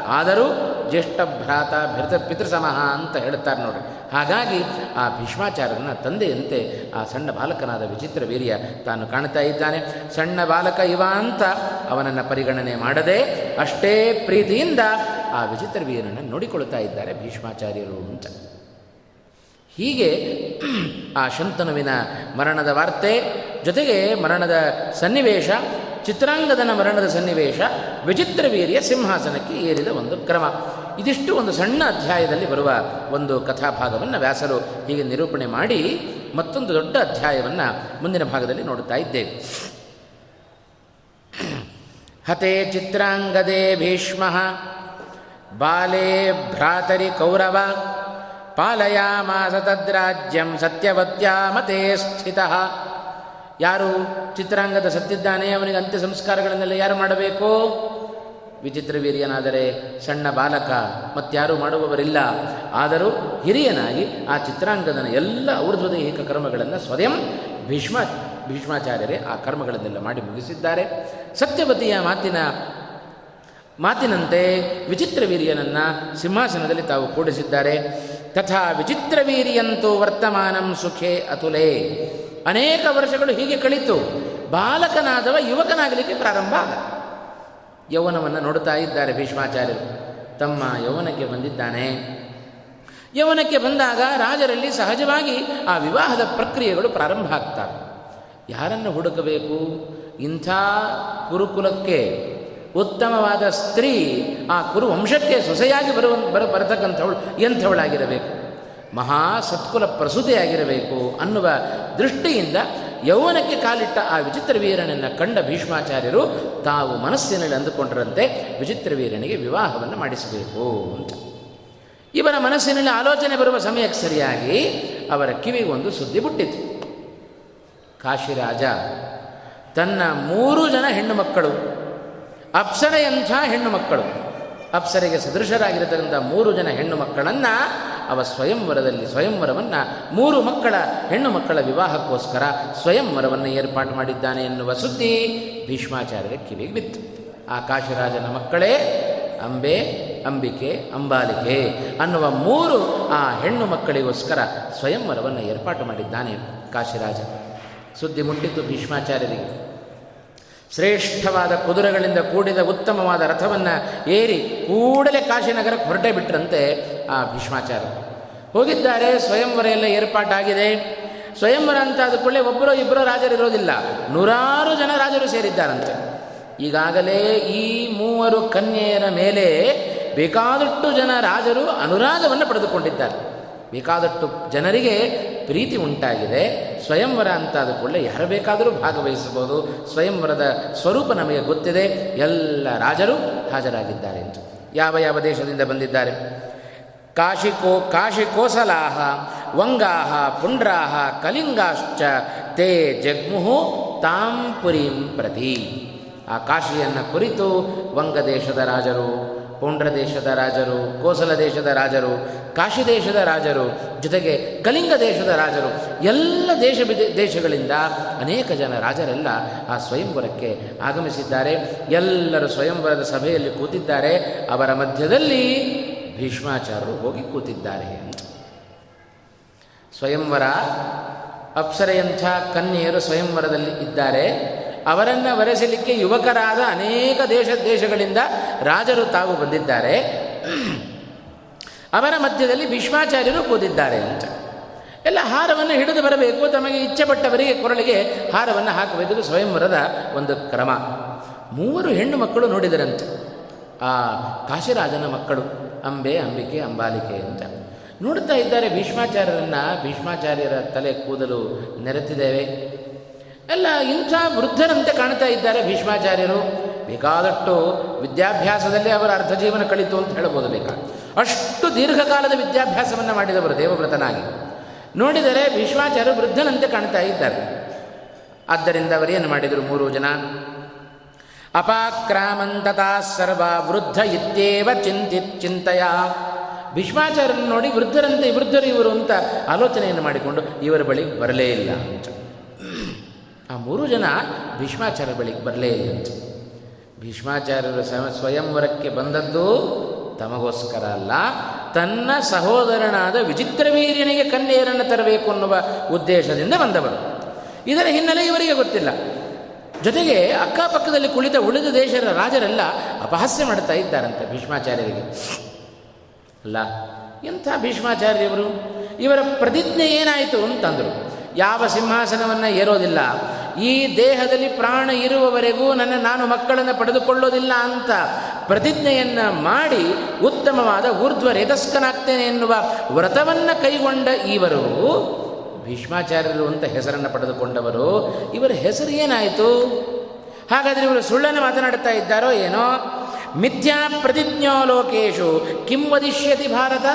[SPEAKER 1] ಆದರೂ ಜ್ಯೇಷ್ಠ ಭ್ರಾತ, ಭೃತ ಪಿತೃಸಮಹ ಅಂತ ಹೇಳ್ತಾರೆ ನೋಡಿ ಹಾಗಾಗಿ ಆ ಭೀಷ್ಮಾಚಾರ್ಯನ ತಂದೆಯಂತೆ ಆ ಸಣ್ಣ ಬಾಲಕನಾದ ವಿಚಿತ್ರ ವೀರ್ಯ ತಾನು ಕಾಣ್ತಾ ಇದ್ದಾನೆ. ಸಣ್ಣ ಬಾಲಕ ಇವ ಅಂತ ಅವನನ್ನು ಪರಿಗಣನೆ ಮಾಡದೆ ಅಷ್ಟೇ ಪ್ರೀತಿಯಿಂದ ಆ ವಿಚಿತ್ರ ವೀರನನ್ನು ನೋಡಿಕೊಳ್ತಾ ಇದ್ದಾರೆ ಭೀಷ್ಮಾಚಾರ್ಯರು ಅಂತ. ಹೀಗೆ ಆ ಶಂತನುವಿನ ಮರಣದ ವಾರ್ತೆ, ಜೊತೆಗೆ ಮರಣದ ಸನ್ನಿವೇಶ, ಚಿತ್ರಾಂಗದನ ಮರಣದ ಸನ್ನಿವೇಶ ವಿಚಿತ್ರ ವೀರ್ಯ ಸಿಂಹಾಸನಕ್ಕೆ ಏರಿದ ಒಂದು ಕ್ರಮ. ಇದಿಷ್ಟು ಒಂದು ಸಣ್ಣ ಅಧ್ಯಾಯದಲ್ಲಿ ಬರುವ ಒಂದು ಕಥಾಭಾಗವನ್ನು ವ್ಯಾಸರು ಹೀಗೆ ನಿರೂಪಣೆ ಮಾಡಿ ಮತ್ತೊಂದು ದೊಡ್ಡ ಅಧ್ಯಾಯವನ್ನು ಮುಂದಿನ ಭಾಗದಲ್ಲಿ ನೋಡುತ್ತಾ ಇದ್ದೇವೆ. ಹತೆ ಚಿತ್ರಾಂಗದೇ ಭೀಷ್ಮ, ಬಾಲೇ ಭ್ರಾತರಿ ಕೌರವ ಪಾಲಯಾಮಾಸ ತದ್ರಾಜ್ಯಂ ಸತ್ಯವತ್ಯಾ ಮತೇ ಸ್ಥಿತ. ಯಾರು ಚಿತ್ರಾಂಗದ ಸತ್ತಿದ್ದಾನೆ, ಅವನಿಗೆ ಅಂತ್ಯ ಸಂಸ್ಕಾರಗಳನ್ನೆಲ್ಲ ಯಾರು ಮಾಡಬೇಕು? ವಿಚಿತ್ರ ವೀರ್ಯನಾದರೆ ಸಣ್ಣ ಬಾಲಕ ಮತ್ತಾರೂ ಮಾಡುವವರಿಲ್ಲ. ಆದರೂ ಹಿರಿಯನಾಗಿ ಆ ಚಿತ್ರಾಂಗದನ ಎಲ್ಲ ಊರ್ಧ್ವದೈಹಿಕ ಕರ್ಮಗಳನ್ನು ಸ್ವಯಂ ಭೀಷ್ಮ, ಭೀಷ್ಮಾಚಾರ್ಯರೇ ಆ ಕರ್ಮಗಳನ್ನೆಲ್ಲ ಮಾಡಿ ಮುಗಿಸಿದ್ದಾರೆ. ಸತ್ಯವತಿಯ ಮಾತಿನ, ಮಾತಿನಂತೆ ವಿಚಿತ್ರ ವೀರ್ಯನನ್ನು ಸಿಂಹಾಸನದಲ್ಲಿ ತಾವು ಕೂಡಿಸಿದ್ದಾರೆ. ತಥಾ ವಿಚಿತ್ರ ವೀರ್ಯಂತೂ ವರ್ತಮಾನಂ ಸುಖೇ ಅತುಲೇ. ಅನೇಕ ವರ್ಷಗಳು ಹೀಗೆ ಕಳಿತು. ಬಾಲಕನಾದವ ಯುವಕನಾಗಲಿಕ್ಕೆ ಪ್ರಾರಂಭ ಆದ. ಯೌವನವನ್ನು ನೋಡುತ್ತಾ ಇದ್ದಾರೆ ಭೀಷ್ಮಾಚಾರ್ಯರು. ತಮ್ಮ ಯೌವನಕ್ಕೆ ಬಂದಿದ್ದಾನೆ. ಯೌವನಕ್ಕೆ ಬಂದಾಗ ರಾಜರಲ್ಲಿ ಸಹಜವಾಗಿ ಆ ವಿವಾಹದ ಪ್ರಕ್ರಿಯೆಗಳು ಪ್ರಾರಂಭ ಆಗ್ತವೆ ಯಾರನ್ನು ಹುಡುಕಬೇಕು? ಇಂಥ ಕುರುಕುಲಕ್ಕೆ ಉತ್ತಮವಾದ ಸ್ತ್ರೀ ಆ ಕುರು ವಂಶಕ್ಕೆ ಸೊಸೆಯಾಗಿ ಬರುವ, ಬರ, ಬರತಕ್ಕಂಥವಳು ಎಂಥವಳಾಗಿರಬೇಕು? ಮಹಾ ಸತ್ಕುಲ ಪ್ರಸೂತಿಯಾಗಿರಬೇಕು ಅನ್ನುವ ದೃಷ್ಟಿಯಿಂದ ಯೌವನಕ್ಕೆ ಕಾಲಿಟ್ಟ ಆ ವಿಚಿತ್ರ ವೀರನನ್ನು ಕಂಡ ಭೀಷ್ಮಾಚಾರ್ಯರು ತಾವು ಮನಸ್ಸಿನಲ್ಲಿ ಅಂದುಕೊಂಡರಂತೆ ವಿಚಿತ್ರ ವೀರನಿಗೆ ವಿವಾಹವನ್ನು ಮಾಡಿಸಬೇಕು ಅಂತ. ಇವರ ಮನಸ್ಸಿನಲ್ಲಿ ಆಲೋಚನೆ ಬರುವ ಸಮಯಕ್ಕೆ ಸರಿಯಾಗಿ ಅವರ ಕಿವಿಗೊಂದು ಸುದ್ದಿ ಬಿಟ್ಟಿತು ಕಾಶಿರಾಜ, ತನ್ನ ಮೂರು ಜನ ಹೆಣ್ಣು ಮಕ್ಕಳು ಅಪ್ಸರೆಯಂಥ ಹೆಣ್ಣು ಮಕ್ಕಳು. ಅಪ್ಸರೆಗೆ ಸದೃಶರಾಗಿರತಕ್ಕಂಥ ಮೂರು ಜನ ಹೆಣ್ಣು ಮಕ್ಕಳನ್ನು ಅವ ಸ್ವಯಂವರದಲ್ಲಿ ಸ್ವಯಂವರವನ್ನು ಮೂರು ಮಕ್ಕಳ ಹೆಣ್ಣು ಮಕ್ಕಳ ವಿವಾಹಕ್ಕೋಸ್ಕರ ಸ್ವಯಂವರವನ್ನು ಏರ್ಪಾಟು ಮಾಡಿದ್ದಾನೆ ಎನ್ನುವ ಸುದ್ದಿ ಭೀಷ್ಮಾಚಾರ್ಯರ ಕಿವಿಗೆ ಬಿತ್ತು. ಆ ಕಾಶಿರಾಜನ ಮಕ್ಕಳೇ, ಅಂಬೆ, ಅಂಬಿಕೆ, ಅಂಬಾಲಿಕೆ ಅನ್ನುವ ಮೂರು ಆ ಹೆಣ್ಣು ಮಕ್ಕಳಿಗೋಸ್ಕರ ಸ್ವಯಂವರವನ್ನು ಏರ್ಪಾಟು ಮಾಡಿದ್ದಾನೆ ಕಾಶಿರಾಜ. ಸುದ್ದಿ ಮುಟ್ಟಿತು ಭೀಷ್ಮಾಚಾರ್ಯರಿಗೆ. ಶ್ರೇಷ್ಠವಾದ ಕುದುರೆಗಳಿಂದ ಕೂಡಿದ ಉತ್ತಮವಾದ ರಥವನ್ನು ಏರಿ ಕೂಡಲೇ ಕಾಶಿನಗರಕ್ಕೆ ಹೊರಟೇ ಬಿಟ್ರಂತೆ ಆ ಭೀಷ್ಮಾಚಾರ್ಯ ಹೋಗಿದ್ದಾರೆ, ಸ್ವಯಂವರ ಎಲ್ಲ ಏರ್ಪಾಟಾಗಿದೆ. ಸ್ವಯಂವರ ಅಂತ ಆದ ಕೂಡಲೇ ಒಬ್ಬರೋ ರಾಜರು ರಾಜರಿರೋದಿಲ್ಲ ನೂರಾರು ಜನ ರಾಜರು ಸೇರಿದ್ದಾರಂತೆ. ಈಗಾಗಲೇ ಈ ಮೂವರು ಕನ್ಯೆಯರ ಮೇಲೆ ಬೇಕಾದಷ್ಟು ಜನ ರಾಜರು ಅನುರಾಗವನ್ನು ಪಡೆದುಕೊಂಡಿದ್ದಾರೆ. ಬೇಕಾದಷ್ಟು ಜನರಿಗೆ ಪ್ರೀತಿ ಉಂಟಾಗಿದೆ. ಸ್ವಯಂವರ ಅಂತಾದ ಕೂಡಲೇ ಯಾರು ಬೇಕಾದರೂ ಭಾಗವಹಿಸಬಹುದು. ಸ್ವಯಂವರದ ಸ್ವರೂಪ ನಮಗೆ ಗೊತ್ತಿದೆ. ಎಲ್ಲ ರಾಜರು ಹಾಜರಾಗಿದ್ದಾರೆ ಅಂತ ಯಾವ ಯಾವ ದೇಶದಿಂದ ಬಂದಿದ್ದಾರೆ? ಕಾಶಿಕೋ, ಕಾಶಿಕೋಸಲಾಹ, ವಂಗಾಹ, ಪುಂಡ್ರಾಹ, ಕಲಿಂಗಾಶ್ಚ, ತೇ ಜಗ್ಮುಹು, ತಾಂಪುರಿಂ ಪ್ರತಿ. ಆ ಕಾಶಿಯನ್ನು ಕುರಿತು ವಂಗ ದೇಶದ ರಾಜರು ಪೌಂಡ್ರ ದೇಶದ ರಾಜರು, ಕೋಸಲ ದೇಶದ ರಾಜರು, ಕಾಶಿ ದೇಶದ ರಾಜರು, ಜೊತೆಗೆ ಕಲಿಂಗ ದೇಶದ ರಾಜರು, ಎಲ್ಲ ದೇಶ ದೇಶಗಳಿಂದ ಅನೇಕ ಜನ ರಾಜರೆಲ್ಲ ಆ ಸ್ವಯಂವರಕ್ಕೆ ಆಗಮಿಸಿದ್ದಾರೆ. ಎಲ್ಲರೂ ಸ್ವಯಂವರದ ಸಭೆಯಲ್ಲಿ ಕೂತಿದ್ದಾರೆ. ಅವರ ಮಧ್ಯದಲ್ಲಿ ಭೀಷ್ಮಾಚಾರ್ಯರು ಹೋಗಿ ಕೂತಿದ್ದಾರೆ ಅಂತ. ಸ್ವಯಂವರ ಅಪ್ಸರೆಯಂಥ ಕನ್ಯೆಯರು ಸ್ವಯಂವರದಲ್ಲಿ ಇದ್ದಾರೆ. ಅವರನ್ನು ವರೆಸಲಿಕ್ಕೆ ಯುವಕರಾದ ಅನೇಕ ದೇಶ ದೇಶಗಳಿಂದ ರಾಜರು ತಾವು ಬಂದಿದ್ದಾರೆ. ಅವರ ಮಧ್ಯದಲ್ಲಿ ಭೀಷ್ಮಾಚಾರ್ಯರು ಕೂದಿದ್ದಾರೆ ಅಂತ. ಎಲ್ಲ ಹಾರವನ್ನು ಹಿಡಿದು ಬರಬೇಕು, ತಮಗೆ ಇಚ್ಛೆಪಟ್ಟವರಿಗೆ ಕೊರಳಿಗೆ ಹಾರವನ್ನು ಹಾಕಬೇಕು ಸ್ವಯಂವರದ ಒಂದು ಕ್ರಮ. ಮೂವರು ಹೆಣ್ಣು ಮಕ್ಕಳು ನೋಡಿದರಂತೆ. ಆ ಕಾಶಿರಾಜನ ಮಕ್ಕಳು, ಅಂಬೆ, ಅಂಬಿಕೆ, ಅಂಬಾಲಿಕೆ ಅಂತ. ನೋಡುತ್ತಾ ಇದ್ದಾರೆ ಭೀಷ್ಮಾಚಾರ್ಯರನ್ನು. ಭೀಷ್ಮಾಚಾರ್ಯರ ತಲೆ ಕೂದಲು ನೆರೆತಿದ್ದೇವೆ. ಎಲ್ಲ ಇಂಥ ವೃದ್ಧರಂತೆ ಕಾಣ್ತಾ ಇದ್ದಾರೆ ಭೀಷ್ಮಾಚಾರ್ಯರು. ಬೇಕಾದಷ್ಟು ವಿದ್ಯಾಭ್ಯಾಸದಲ್ಲಿ ಅವರ ಅರ್ಧ ಜೀವನ ಕಳಿತು ಅಂತ ಹೇಳಬಹುದು ಬೇಕಾ? ಅಷ್ಟು ದೀರ್ಘಕಾಲದ ವಿದ್ಯಾಭ್ಯಾಸವನ್ನು ಮಾಡಿದವರು ದೇವವ್ರತನಾಗಿ. ನೋಡಿದರೆ ಭೀಷ್ಮಾಚಾರ್ಯ ವೃದ್ಧನಂತೆ ಕಾಣ್ತಾ ಇದ್ದಾರೆ. ಆದ್ದರಿಂದ ಅವರೇನು ಮಾಡಿದರು ಮೂರು ಜನ? ಅಪಾಕ್ರಾಮಂತತಾ ಸರ್ವ ವೃದ್ಧ ಇತ್ಯೇವ ಚಿಂತಿ ಚಿಂತೆಯ. ಭೀಷ್ಮಾಚಾರ್ಯನ ನೋಡಿ ವೃದ್ಧರಂತೆ ವೃದ್ಧರು ಇವರು ಅಂತ ಆಲೋಚನೆಯನ್ನು ಮಾಡಿಕೊಂಡು ಇವರ ಬಳಿ ಬರಲೇ ಇಲ್ಲ ಅಂತ. ಆ ಮೂರು ಜನ ಭೀಷ್ಮಾಚಾರ್ಯ ಬಳಿಗೆ ಬರಲೇ ಇಲ್ಲ. ಅಂತ ಭೀಷ್ಮಾಚಾರ್ಯರು ಸ್ವಯಂವರಕ್ಕೆ ಬಂದದ್ದು ತಮಗೋಸ್ಕರ ಅಲ್ಲ. ತನ್ನ ಸಹೋದರನಾದ ವಿಚಿತ್ರವೀರ್ಯನಿಗೆ ಕನ್ಯೆಯರನ್ನು ತರಬೇಕು ಅನ್ನುವ ಉದ್ದೇಶದಿಂದ ಬಂದವರು ಇದರ ಹಿನ್ನೆಲೆ ಇವರಿಗೆ ಗೊತ್ತಿಲ್ಲ. ಜೊತೆಗೆ ಅಕ್ಕಪಕ್ಕದಲ್ಲಿ ಕುಳಿತ ಉಳಿದ ದೇಶದ ರಾಜರೆಲ್ಲ ಅಪಹಾಸ್ಯ ಮಾಡ್ತಾ ಇದ್ದಾರಂತೆ ಭೀಷ್ಮಾಚಾರ್ಯರಿಗೆ. ಅಲ್ಲ, ಎಂಥ ಭೀಷ್ಮಾಚಾರ್ಯವರು ಇವರ ಪ್ರತಿಜ್ಞೆ ಏನಾಯಿತು ಅಂತಂದರು. ಯಾವ ಸಿಂಹಾಸನವನ್ನು ಏರೋದಿಲ್ಲ. ಈ ದೇಹದಲ್ಲಿ ಪ್ರಾಣ ಇರುವವರೆಗೂ ನನ್ನ ನಾನು ಮಕ್ಕಳನ್ನು ಪಡೆದುಕೊಳ್ಳೋದಿಲ್ಲ ಅಂತ ಪ್ರತಿಜ್ಞೆಯನ್ನು ಮಾಡಿ ಉತ್ತಮವಾದ ಊರ್ಧ್ವ ರೇತಸ್ಕನಾಗ್ತೇನೆ ಎನ್ನುವ ವ್ರತವನ್ನು ಕೈಗೊಂಡ ಇವರು ಭೀಷ್ಮಾಚಾರ್ಯರು ಅಂತ ಹೆಸರನ್ನು ಪಡೆದುಕೊಂಡವರು. ಇವರ ಹೆಸರು ಏನಾಯಿತು? ಹಾಗಾದರೆ ಇವರು ಸುಳ್ಳನ್ನು ಮಾತನಾಡ್ತಾ ಇದ್ದಾರೋ ಏನೋ? ಮಿಥ್ಯಾ ಪ್ರತಿಜ್ಞೋ ಲೋಕೇಶು ಕಿಂ ವದಿಷ್ಯತಿ ಭಾರತ?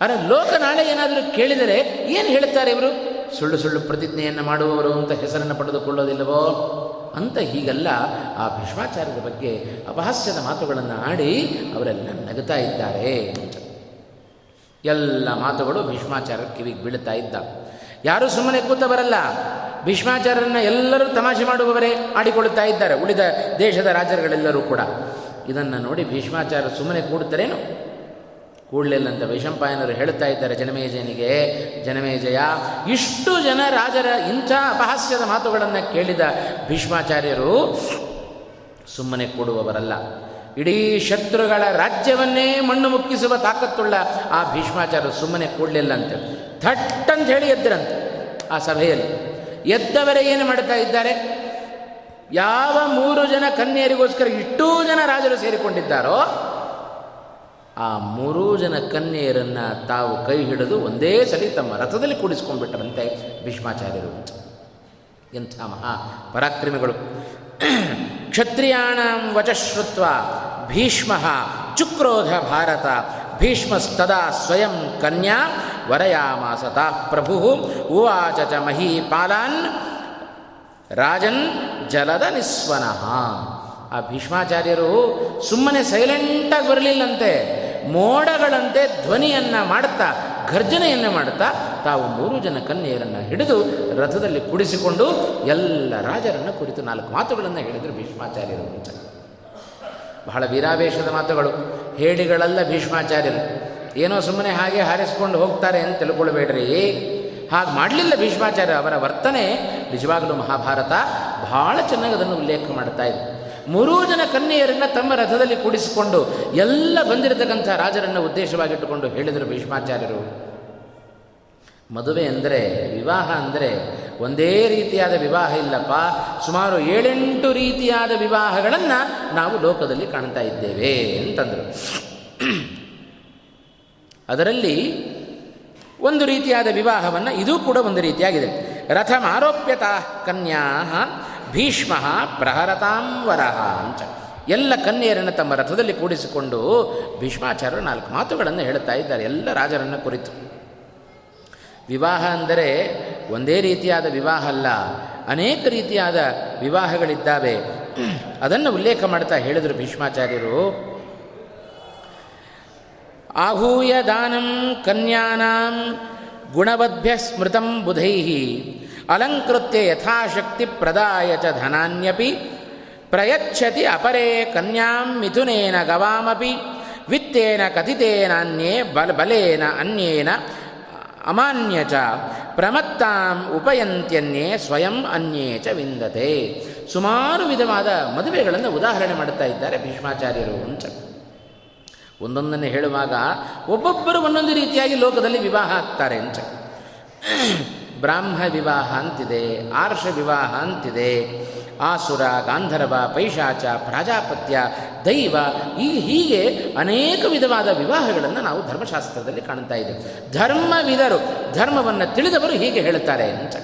[SPEAKER 1] ಅರೆ ಲೋಕ ನಾಳೆ ಏನಾದರೂ ಕೇಳಿದರೆ ಏನು ಹೇಳ್ತಾರೆ ಇವರು? ಸುಳ್ಳು ಸುಳ್ಳು ಪ್ರತಿಜ್ಞೆಯನ್ನು ಮಾಡುವವರು ಅಂತ ಹೆಸರನ್ನು ಪಡೆದುಕೊಳ್ಳೋದಿಲ್ಲವೋ? ಅಂತ ಹೀಗೆಲ್ಲ ಆ ಭೀಷ್ಮಾಚಾರ್ಯರ ಬಗ್ಗೆ ಅಪಹಾಸ್ಯದ ಮಾತುಗಳನ್ನು ಆಡಿ ಅವರೆಲ್ಲ ನಗುತ್ತಾ ಇದ್ದಾರೆ. ಎಲ್ಲ ಮಾತುಗಳು ಭೀಷ್ಮಾಚಾರ್ಯ ಕಿವಿಗೆ ಬೀಳುತ್ತಾ ಇದ್ದ. ಯಾರೂ ಸುಮ್ಮನೆ ಕೂತವರಲ್ಲ ಭೀಷ್ಮಾಚಾರ್ಯರನ್ನ ಎಲ್ಲರೂ ತಮಾಷೆ ಮಾಡುವವರೇ ಆಡಿಕೊಳ್ಳುತ್ತಾ ಇದ್ದಾರೆ. ಉಳಿದ ದೇಶದ ರಾಜರುಗಳೆಲ್ಲರೂ ಕೂಡ. ಇದನ್ನು ನೋಡಿ ಭೀಷ್ಮಾಚಾರ್ಯ ಸುಮ್ಮನೆ ಕೂಡುತ್ತಾರೇನು? ಕೂಡಲಿಲ್ಲ ಅಂತ ವೈಶಂಪಾಯನರು ಹೇಳುತ್ತಾ ಇದ್ದಾರೆ, ಜನಮೇಜಯನಿಗೆ, ಜನಮೇಜಯ. ಇಷ್ಟು ಜನ ರಾಜರ ಇಂಥ ಅಪಹಾಸ್ಯದ ಮಾತುಗಳನ್ನು ಕೇಳಿದ ಭೀಷ್ಮಾಚಾರ್ಯರು ಸುಮ್ಮನೆ ಕೂಡುವವರಲ್ಲ. ಇಡೀ ಶತ್ರುಗಳ ರಾಜ್ಯವನ್ನೇ ಮಣ್ಣು ಮುಕ್ಕಿಸುವ ತಾಕತ್ತುಳ್ಳ ಆ ಭೀಷ್ಮಾಚಾರ್ಯರು ಸುಮ್ಮನೆ ಕೂಡಲಿಲ್ಲಂತೆ. ಥಟ್ ಅಂತ ಹೇಳಿ ಎದ್ದರಂತೆ ಆ ಸಭೆಯಲ್ಲಿ. ಎದ್ದವರೇ ಏನು ಮಾಡ್ತಾ ಇದ್ದಾರೆ? ಯಾವ ಮೂರು ಜನ ಕನ್ಯರಿಗೋಸ್ಕರ ಇಷ್ಟೂ ಜನ ರಾಜರು ಸೇರಿಕೊಂಡಿದ್ದಾರೋ ಆ ಮೂರೂ ಜನ ಕನ್ಯೆಯರನ್ನು ತಾವು ಕೈ ಹಿಡಿದು ಒಂದೇ ಸರಿ ತಮ್ಮ ರಥದಲ್ಲಿ ಕೂಡಿಸ್ಕೊಂಡ್ಬಿಟ್ಟರಂತೆ ಭೀಷ್ಮಾಚಾರ್ಯರು. ಎಂಥ ಮಹಾ ಪರಾಕ್ರಮಿಗಳು. ಕ್ಷತ್ರಿಯಾಣ ವಚಶ್ರುತ್ವ ಭೀಷ್ಮ ಚುಕ್ರೋಧ ಭಾರತ ಭೀಷ್ಮಸ್ತದಾ ಸ್ವಯಂ ಕನ್ಯಾ ವರಯಾಮಾಸತ ಪ್ರಭು ಉವಾಚ ಚ ಮಹೀಪಾಲಾನ್ ರಾಜನ್ ಜಲದ ನಿಸ್ವನಃ. ಆ ಭೀಷ್ಮಾಚಾರ್ಯರು ಸುಮ್ಮನೆ ಸೈಲೆಂಟಾಗಿ ಬರಲಿಲ್ಲಂತೆ. ಮೋಡಗಳಂತೆ ಧ್ವನಿಯನ್ನು ಮಾಡುತ್ತಾ, ಘರ್ಜನೆಯನ್ನು ಮಾಡುತ್ತಾ, ತಾವು ಮೂರು ಜನ ಕನ್ಯೆಯರನ್ನು ಹಿಡಿದು ರಥದಲ್ಲಿ ಕುಡಿಸಿಕೊಂಡು ಎಲ್ಲ ರಾಜರನ್ನು ಕುರಿತು ನಾಲ್ಕು ಮಾತುಗಳನ್ನು ಹೇಳಿದರು ಭೀಷ್ಮಾಚಾರ್ಯರು ಅಂತ. ಬಹಳ ವೀರಾವೇಶದ ಮಾತುಗಳು. ಹೇಳಿಗಳಲ್ಲ ಭೀಷ್ಮಾಚಾರ್ಯರು. ಏನೋ ಸುಮ್ಮನೆ ಹಾಗೆ ಹಾರಿಸ್ಕೊಂಡು ಹೋಗ್ತಾರೆ ಅಂತ ತಿಳ್ಕೊಳ್ಬೇಡ್ರಿ. ಹಾಗೆ ಮಾಡಲಿಲ್ಲ ಭೀಷ್ಮಾಚಾರ್ಯ ಅವರ ವರ್ತನೆ. ನಿಜವಾಗಲೂ ಮಹಾಭಾರತ ಬಹಳ ಚೆನ್ನಾಗಿ ಅದನ್ನು ಉಲ್ಲೇಖ ಮಾಡ್ತಾ ಇದೆ. ಮೂರೂ ಜನ ಕನ್ಯೆಯರನ್ನು ತಮ್ಮ ರಥದಲ್ಲಿ ಕೂಡಿಸಿಕೊಂಡು ಎಲ್ಲ ಬಂದಿರತಕ್ಕಂಥ ರಾಜರನ್ನು ಉದ್ದೇಶವಾಗಿಟ್ಟುಕೊಂಡು ಹೇಳಿದರು ಭೀಷ್ಮಾಚಾರ್ಯರು. ಮದುವೆ ಅಂದರೆ, ವಿವಾಹ ಅಂದರೆ ಒಂದೇ ರೀತಿಯಾದ ವಿವಾಹ ಇಲ್ಲಪ್ಪ. ಸುಮಾರು ಏಳೆಂಟು ರೀತಿಯಾದ ವಿವಾಹಗಳನ್ನು ನಾವು ಲೋಕದಲ್ಲಿ ಕಾಣ್ತಾ ಇದ್ದೇವೆ ಅಂತಂದರು. ಅದರಲ್ಲಿ ಒಂದು ರೀತಿಯಾದ ವಿವಾಹವನ್ನು ಇದೂ ಕೂಡ ಒಂದು ರೀತಿಯಾಗಿದೆ. ರಥಮಾರೋಪ್ಯತಾ ಕನ್ಯಾ ಭೀಷ್ಮ ಪ್ರಹರತಾಂವರಹ ಅಂತ. ಎಲ್ಲ ಕನ್ಯರನ್ನು ತಮ್ಮ ರಥದಲ್ಲಿ ಕೂಡಿಸಿಕೊಂಡು ಭೀಷ್ಮಾಚಾರ್ಯರು ನಾಲ್ಕು ಮಾತುಗಳನ್ನು ಹೇಳುತ್ತಾ ಇದ್ದಾರೆ, ಎಲ್ಲ ರಾಜರನ್ನು ಕುರಿತು. ವಿವಾಹ ಅಂದರೆ ಒಂದೇ ರೀತಿಯಾದ ವಿವಾಹ ಅಲ್ಲ, ಅನೇಕ ರೀತಿಯಾದ ವಿವಾಹಗಳಿದ್ದಾವೆ. ಅದನ್ನು ಉಲ್ಲೇಖ ಮಾಡ್ತಾ ಹೇಳಿದರು ಭೀಷ್ಮಾಚಾರ್ಯರು. ಆಹೂಯ ದಾನಂ ಕನ್ಯಾನಾಂ ಗುಣವದ್ಭ್ಯ ಸ್ಮೃತಂ ಬುಧೈ. ಅಲಂಕೃತ್ಯ ಯಥಾಶಕ್ತಿ ಪ್ರದಾಯ ಚ ಧನಾನ್ಯಪಿ. ಪ್ರಯಚ್ಛತಿ ಅಪರೇ ಕನ್ಯಾಂ ಮಿಥುನೇನ ಗವಾಮಪಿ. ವಿತ್ತೇನ ಕಥಿತೇನ ಅನ್ಯೇ ಬಲ ಬಲೇನ ಅನ್ಯೇನ ಅಮಾನ್ಯ ಚ. ಪ್ರಮತ್ತಾಂ ಉಪಯಂತ್ಯನ್ಯೇ ಸ್ವಯಂ ಅನ್ಯೇ ಚ ವಿಂದತೆ. ಸುಮಾರು ವಿಧವಾದ ಮದುವೆಗಳನ್ನು ಉದಾಹರಣೆ ಮಾಡುತ್ತಾ ಇದ್ದಾರೆ ಭೀಷ್ಮಾಚಾರ್ಯರು. ಅಂತ ಒಂದೊಂದನ್ನು ಹೇಳುವಾಗ ಒಬ್ಬೊಬ್ಬರು ಒಂದೊಂದು ರೀತಿಯಾಗಿ ಲೋಕದಲ್ಲಿ ವಿವಾಹ ಆಗ್ತಾರೆ. ಅಂತ ಬ್ರಾಹ್ಮ ವಿವಾಹ ಅಂತಿದೆ, ಆರ್ಷ ವಿವಾಹ ಅಂತಿದೆ. ಆಸುರ, ಗಾಂಧರ್ವ, ಪೈಶಾಚ, ಪ್ರಾಜಾಪತ್ಯ, ದೈವ ಈ ಹೀಗೆ ಅನೇಕ ವಿಧವಾದ ವಿವಾಹಗಳನ್ನು ನಾವು ಧರ್ಮಶಾಸ್ತ್ರದಲ್ಲಿ ಕಾಣ್ತಾ ಇದ್ದೇವೆ. ಧರ್ಮವಿದರು, ಧರ್ಮವನ್ನು ತಿಳಿದವರು ಹೀಗೆ ಹೇಳುತ್ತಾರೆ ಅಂತ.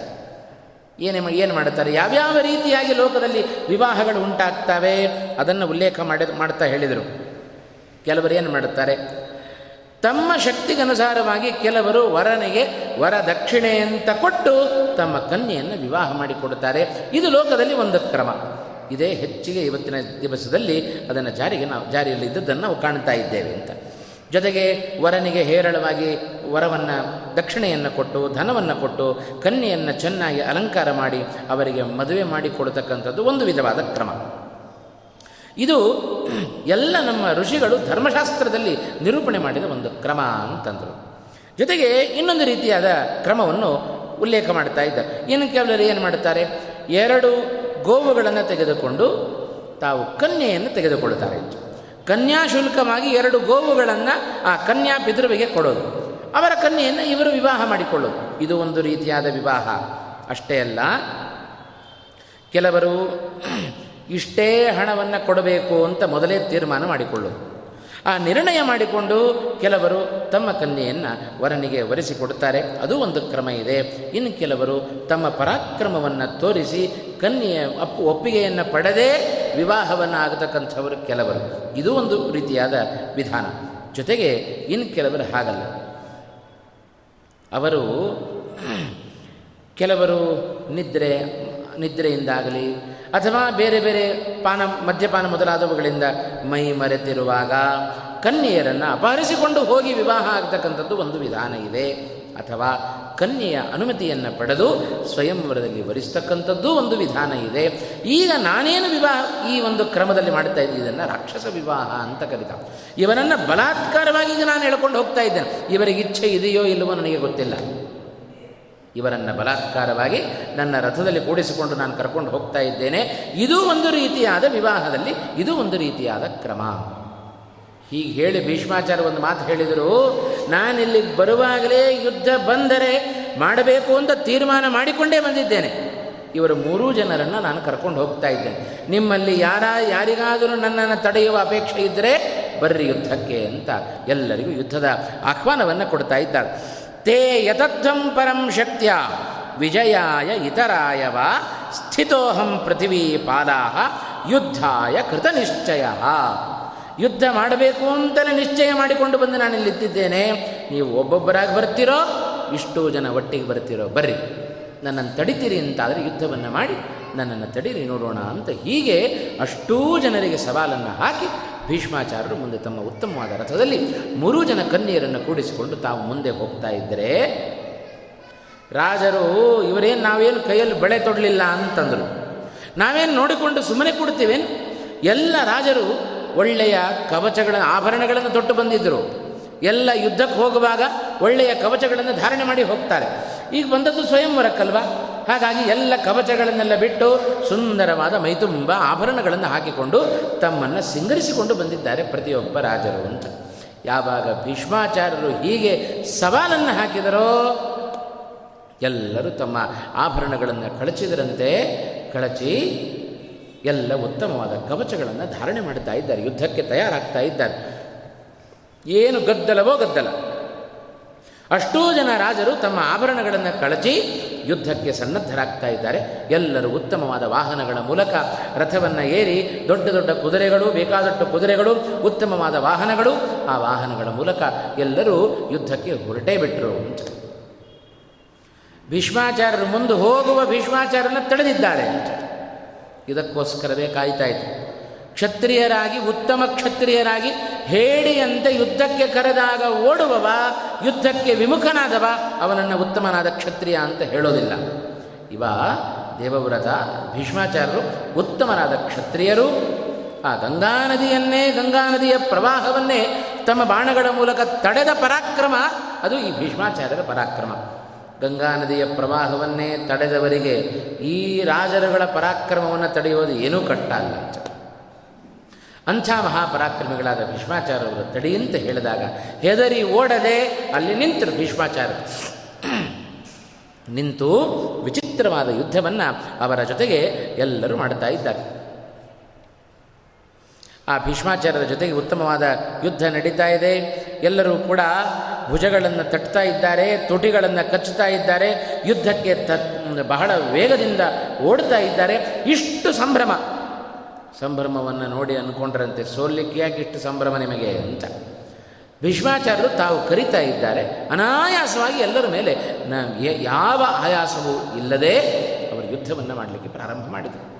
[SPEAKER 1] ಏನೇ ಏನು ಮಾಡುತ್ತಾರೆ? ಯಾವ್ಯಾವ ರೀತಿಯಾಗಿ ಲೋಕದಲ್ಲಿ ವಿವಾಹಗಳು ಉಂಟಾಗ್ತವೆ? ಅದನ್ನು ಉಲ್ಲೇಖ ಮಾಡಿ, ಮಾಡ್ತಾ ಹೇಳಿದರು. ಕೆಲವರು ಏನು ಮಾಡುತ್ತಾರೆ? ತಮ್ಮ ಶಕ್ತಿಗನುಸಾರವಾಗಿ ಕೆಲವರು ವರನಿಗೆ ವರ ದಕ್ಷಿಣೆ ಅಂತ ಕೊಟ್ಟು ತಮ್ಮ ಕನ್ಯೆಯನ್ನು ವಿವಾಹ ಮಾಡಿಕೊಡುತ್ತಾರೆ. ಇದು ಲೋಕದಲ್ಲಿ ಒಂದು ಕ್ರಮ. ಇದೇ ಹೆಚ್ಚಿಗೆ ಇವತ್ತಿನ ದಿವಸದಲ್ಲಿ ಅದನ್ನು ಜಾರಿಗೆ ನಾವು, ಜಾರಿಯಲ್ಲಿ ಇದ್ದದ್ದನ್ನು ನಾವು ಕಾಣ್ತಾ ಇದ್ದೇವೆ ಅಂತ. ಜೊತೆಗೆ ವರನಿಗೆ ಹೇರಳವಾಗಿ ವರವನ್ನು ದಕ್ಷಿಣೆಯನ್ನು ಕೊಟ್ಟು, ಧನವನ್ನು ಕೊಟ್ಟು, ಕನ್ಯೆಯನ್ನು ಚೆನ್ನಾಗಿ ಅಲಂಕಾರ ಮಾಡಿ, ಅವರಿಗೆ ಮದುವೆ ಮಾಡಿಕೊಡ್ತಕ್ಕಂಥದ್ದು ಒಂದು ವಿಧವಾದ ಕ್ರಮ. ಇದು ಎಲ್ಲ ನಮ್ಮ ಋಷಿಗಳು ಧರ್ಮಶಾಸ್ತ್ರದಲ್ಲಿ ನಿರೂಪಣೆ ಮಾಡಿದ ಒಂದು ಕ್ರಮ ಅಂತಂದರು. ಜೊತೆಗೆ ಇನ್ನೊಂದು ರೀತಿಯಾದ ಕ್ರಮವನ್ನು ಉಲ್ಲೇಖ ಮಾಡ್ತಾ ಇದ್ದ. ಇನ್ನು ಕೆಲವರು ಏನು ಮಾಡುತ್ತಾರೆ? ಎರಡು ಗೋವುಗಳನ್ನು ತೆಗೆದುಕೊಂಡು ತಾವು ಕನ್ಯೆಯನ್ನು ತೆಗೆದುಕೊಳ್ಳುತ್ತಾರೆ. ಕನ್ಯಾ ಶುಲ್ಕವಾಗಿ ಎರಡು ಗೋವುಗಳನ್ನು ಆ ಕನ್ಯಾ ಪಿತೃವಿಗೆ ಕೊಡೋದು. ಅವರ ಕನ್ಯೆಯನ್ನು ಇವರು ವಿವಾಹ ಮಾಡಿಕೊಳ್ಳೋದು. ಇದು ಒಂದು ರೀತಿಯಾದ ವಿವಾಹ. ಅಷ್ಟೇ ಅಲ್ಲ, ಕೆಲವರು ಇಷ್ಟೇ ಹಣವನ್ನು ಕೊಡಬೇಕು ಅಂತ ಮೊದಲೇ ತೀರ್ಮಾನ ಮಾಡಿಕೊಳ್ಳು ಆ ನಿರ್ಣಯ ಮಾಡಿಕೊಂಡು ಕೆಲವರು ತಮ್ಮ ಕನ್ಯೆಯನ್ನು ವರನಿಗೆ ಒರೆಸಿಕೊಡುತ್ತಾರೆ ಅದು ಒಂದು ಕ್ರಮ ಇದೆ. ಇನ್ನು ಕೆಲವರು ತಮ್ಮ ಪರಾಕ್ರಮವನ್ನು ತೋರಿಸಿ ಕನ್ಯೆಯ ಅಪ್ಪು ಒಪ್ಪಿಗೆಯನ್ನು ಪಡೆದೇ ವಿವಾಹವನ್ನು ಆಗತಕ್ಕಂಥವರು ಕೆಲವರು. ಇದು ಒಂದು ರೀತಿಯಾದ ವಿಧಾನ. ಜೊತೆಗೆ ಇನ್ನು ಕೆಲವರು ಹಾಗಲ್ಲ. ಅವರು ಕೆಲವರು ನಿದ್ರೆ ನಿದ್ರೆಯಿಂದಾಗಲಿ ಅಥವಾ ಬೇರೆ ಬೇರೆ ಪಾನ, ಮದ್ಯಪಾನ ಮೊದಲಾದವುಗಳಿಂದ ಮೈ ಮರೆತಿರುವಾಗ ಕನ್ಯೆಯರನ್ನು ಅಪಹರಿಸಿಕೊಂಡು ಹೋಗಿ ವಿವಾಹ ಆಗ್ತಕ್ಕಂಥದ್ದು ಒಂದು ವಿಧಾನ ಇದೆ. ಅಥವಾ ಕನ್ಯೆಯ ಅನುಮತಿಯನ್ನು ಪಡೆದು ಸ್ವಯಂವರದಲ್ಲಿ ವರಿಸ್ತಕ್ಕಂಥದ್ದು ಒಂದು ವಿಧಾನ ಇದೆ. ಈಗ ನಾನೇನು ವಿವಾಹ, ಈ ಒಂದು ಕ್ರಮದಲ್ಲಿ ಮಾಡ್ತಾ ಇದ್ದೀನಿ, ಇದನ್ನು ರಾಕ್ಷಸ ವಿವಾಹ ಅಂತ ಕರಿತ. ಇವನನ್ನು ಬಲಾತ್ಕಾರವಾಗಿ ಈಗ ನಾನು ಹೇಳ್ಕೊಂಡು ಹೋಗ್ತಾ ಇದ್ದೇನೆ. ಇವರಿಗೆ ಇಚ್ಛೆ ಇದೆಯೋ ಇಲ್ಲವೋ ನನಗೆ ಗೊತ್ತಿಲ್ಲ. ಇವರನ್ನು ಬಲಾತ್ಕಾರವಾಗಿ ನನ್ನ ರಥದಲ್ಲಿ ಕೂಡಿಸಿಕೊಂಡು ನಾನು ಕರ್ಕೊಂಡು ಹೋಗ್ತಾ ಇದ್ದೇನೆ. ಇದು ಒಂದು ರೀತಿಯಾದ ವಿವಾಹದಲ್ಲಿ, ಇದು ಒಂದು ರೀತಿಯಾದ ಕ್ರಮ. ಹೀಗೆ ಹೇಳಿ ಭೀಷ್ಮಾಚಾರ್ಯ ಒಂದು ಮಾತು ಹೇಳಿದರು ನಾನಿಲ್ಲಿಗೆ ಬರುವಾಗಲೇ ಯುದ್ಧ ಬಂದರೆ ಮಾಡಬೇಕು ಅಂತ ತೀರ್ಮಾನ ಮಾಡಿಕೊಂಡೇ ಬಂದಿದ್ದೇನೆ. ಇವರು ಮೂರೂ ಜನರನ್ನು ನಾನು ಕರ್ಕೊಂಡು ಹೋಗ್ತಾ ಇದ್ದೇನೆ. ನಿಮ್ಮಲ್ಲಿ ಯಾರ, ಯಾರಿಗಾದರೂ ನನ್ನನ್ನು ತಡೆಯುವ ಅಪೇಕ್ಷೆ ಇದ್ದರೆ ಬರ್ರಿ ಯುದ್ಧಕ್ಕೆ ಅಂತ ಎಲ್ಲರಿಗೂ ಯುದ್ಧದ ಆಹ್ವಾನವನ್ನು ಕೊಡ್ತಾ ಇದ್ದಾಳೆ. ತೇ ಯತತ್ವಂ ಪರಂ ಶಕ್ತಿಯ ವಿಜಯಾಯ ಇತರಾಯವ ಸ್ಥಿತೋಹಂ ಪೃಥಿವೀ ಪಾದಾಹ ಯುದ್ಧಾಯ ಕೃತನಿಶ್ಚಯ ಯುದ್ಧ ಮಾಡಬೇಕು ಅಂತಲೇ ನಿಶ್ಚಯ ಮಾಡಿಕೊಂಡು ಬಂದು ನಾನು ಇಲ್ಲಿದ್ದೇನೆ ನೀವು ಒಬ್ಬೊಬ್ಬರಾಗಿ ಬರ್ತಿರೋ, ಇಷ್ಟೋ ಜನ ಒಟ್ಟಿಗೆ ಬರ್ತಿರೋ, ಬರ್ರಿ. ನನ್ನನ್ನು ತಡಿತೀರಿ ಅಂತಾದರೆ ಯುದ್ಧವನ್ನು ಮಾಡಿ ನನ್ನನ್ನು ತಡೀರಿ ನೋಡೋಣ ಅಂತ ಹೀಗೆ ಅಷ್ಟೂ ಜನರಿಗೆ ಸವಾಲನ್ನು ಹಾಕಿ ಭೀಷ್ಮಾಚಾರ್ಯರು ಮುಂದೆ ತಮ್ಮ ಉತ್ತಮವಾದ ರಥದಲ್ಲಿ ಮೂರೂ ಜನ ಕನ್ಯೆಯರನ್ನು ಕೂಡಿಸಿಕೊಂಡು ತಾವು ಮುಂದೆ ಹೋಗ್ತಾ ಇದ್ದರೆ, ರಾಜರು, ಇವರೇನು ನಾವೇನು ಕೈಯಲ್ಲಿ ಬೆಳೆ ತೊಡಲಿಲ್ಲ? ಅಂತಂದರು. ನಾವೇನು ನೋಡಿಕೊಂಡು ಸುಮ್ಮನೆ ಕೊಡ್ತೀವೇನು ಎಲ್ಲ ರಾಜರು ಒಳ್ಳೆಯ ಕವಚಗಳ ಆಭರಣಗಳನ್ನು ತೊಟ್ಟು ಬಂದಿದ್ದರು. ಎಲ್ಲ ಯುದ್ಧಕ್ಕೆ ಹೋಗುವಾಗ ಒಳ್ಳೆಯ ಕವಚಗಳನ್ನು ಧಾರಣೆ ಮಾಡಿ ಹೋಗ್ತಾರೆ. ಈಗ ಬಂದದ್ದು ಸ್ವಯಂವರಕ್ಕಲ್ವಾ? ಹಾಗಾಗಿ ಎಲ್ಲ ಕವಚಗಳನ್ನೆಲ್ಲ ಬಿಟ್ಟು ಸುಂದರವಾದ ಮೈತುಂಬ ಆಭರಣಗಳನ್ನು ಹಾಕಿಕೊಂಡು ತಮ್ಮನ್ನು ಸಿಂಗರಿಸಿಕೊಂಡು ಬಂದಿದ್ದಾರೆ ಪ್ರತಿಯೊಬ್ಬ ರಾಜರು ಅಂತ. ಯಾವಾಗ ಭೀಷ್ಮಾಚಾರ್ಯರು ಹೀಗೆ ಸವಾಲನ್ನು ಹಾಕಿದರೋ, ಎಲ್ಲರೂ ತಮ್ಮ ಆಭರಣಗಳನ್ನು ಕಳಚಿದರಂತೆ ಕಳಚಿ ಎಲ್ಲ ಉತ್ತಮವಾದ ಕವಚಗಳನ್ನು ಧಾರಣೆ ಮಾಡ್ತಾ ಇದ್ದಾರೆ, ಯುದ್ಧಕ್ಕೆ ತಯಾರಾಗ್ತಾ ಇದ್ದಾರೆ. ಏನು ಗದ್ದಲವೋ ಗದ್ದಲ. ಅಷ್ಟೂ ಜನ ರಾಜರು ತಮ್ಮ ಆಭರಣಗಳನ್ನು ಕಳಚಿ ಯುದ್ಧಕ್ಕೆ ಸನ್ನದ್ಧರಾಗ್ತಾ ಇದ್ದಾರೆ. ಎಲ್ಲರೂ ಉತ್ತಮವಾದ ವಾಹನಗಳ ಮೂಲಕ ರಥವನ್ನು ಏರಿ ದೊಡ್ಡ ದೊಡ್ಡ ಕುದುರೆಗಳು, ಬೇಕಾದಷ್ಟು ಕುದುರೆಗಳು, ಉತ್ತಮವಾದ ವಾಹನಗಳು ಆ ವಾಹನಗಳ ಮೂಲಕ ಎಲ್ಲರೂ ಯುದ್ಧಕ್ಕೆ ಹೊರಟೇ ಬಿಟ್ಟರು ಭೀಷ್ಮಾಚಾರ್ಯರು ಮುಂದೆ ಹೋಗುವ ಭೀಷ್ಮಾಚಾರ್ಯನ ತಡೆದಿದ್ದಾರೆ. ಇದಕ್ಕೋಸ್ಕರವೇ ಕಾಯ್ತಾ ಇತ್ತು ಕ್ಷತ್ರಿಯರಾಗಿ, ಉತ್ತಮ ಕ್ಷತ್ರಿಯರಾಗಿ ಹೇಡಿಯಂತೆ ಯುದ್ಧಕ್ಕೆ ಕರೆದಾಗ ಓಡುವವ, ಯುದ್ಧಕ್ಕೆ ವಿಮುಖನಾದವ, ಅವನನ್ನು ಉತ್ತಮನಾದ ಕ್ಷತ್ರಿಯ ಅಂತ ಹೇಳೋದಿಲ್ಲ. ಇವ ದೇವವ್ರತ, ಭೀಷ್ಮಾಚಾರ್ಯರು ಉತ್ತಮನಾದ ಕ್ಷತ್ರಿಯರು. ಆ ಗಂಗಾ ನದಿಯನ್ನೇ, ಗಂಗಾ ನದಿಯ ಪ್ರವಾಹವನ್ನೇ ತಮ್ಮ ಬಾಣಗಳ ಮೂಲಕ ತಡೆದ ಪರಾಕ್ರಮ, ಅದು ಈ ಭೀಷ್ಮಾಚಾರ್ಯರ ಪರಾಕ್ರಮ. ಗಂಗಾ ನದಿಯ ಪ್ರವಾಹವನ್ನೇ ತಡೆದವರಿಗೆ ಈ ರಾಜರುಗಳ ಪರಾಕ್ರಮವನ್ನು ತಡೆಯುವುದು ಏನೂ ಕಟ್ಟಲ್ಲ ಅಂಥ ಮಹಾಪರಾಕ್ರಮಿಗಳಾದ ಭೀಷ್ಮಾಚಾರ್ಯವರು ತಡೆಯಂತ ಹೇಳಿದಾಗ, ಹೆದರಿ ಓಡದೆ ಅಲ್ಲಿ ನಿಂತರು ಭೀಷ್ಮಾಚಾರ್ಯರು. ನಿಂತು ವಿಚಿತ್ರವಾದ ಯುದ್ಧವನ್ನು ಅವರ ಜೊತೆಗೆ ಎಲ್ಲರೂ ಮಾಡ್ತಾ ಇದ್ದಾರೆ. ಆ ಭೀಷ್ಮಾಚಾರ್ಯರ ಜೊತೆಗೆ ಉತ್ತಮವಾದ ಯುದ್ಧ ನಡೀತಾ ಇದೆ. ಎಲ್ಲರೂ ಕೂಡ ಭುಜಗಳನ್ನು ತಟ್ತಾ ಇದ್ದಾರೆ, ತುಟಿಗಳನ್ನು ಕಚ್ಚುತ್ತಾ ಇದ್ದಾರೆ. ಯುದ್ಧಕ್ಕೆ ತ ಬಹಳ ವೇಗದಿಂದ ಓಡ್ತಾ ಇದ್ದಾರೆ. ಇಷ್ಟು ಸಂಭ್ರಮ. ಸಂಭ್ರಮವನ್ನು ನೋಡಿ ಅಂದ್ಕೊಂಡ್ರಂತೆ ಸೋಲಿಕ್ಕೆ ಯಾಕೆ ಇಷ್ಟು ಸಂಭ್ರಮ ನಿಮಗೆ ಅಂತ. ಭೀಷ್ಮಾಚಾರ್ಯರು ತಾವು ಕರಿತಾ ಇದ್ದಾರೆ. ಅನಾಯಾಸವಾಗಿ ಎಲ್ಲರ ಮೇಲೆ ನಮಗೆ ಯಾವ ಆಯಾಸವೂ ಇಲ್ಲದೆ ಅವರು ಯುದ್ಧವನ್ನು ಮಾಡಲಿಕ್ಕೆ ಪ್ರಾರಂಭ ಮಾಡಿದರು.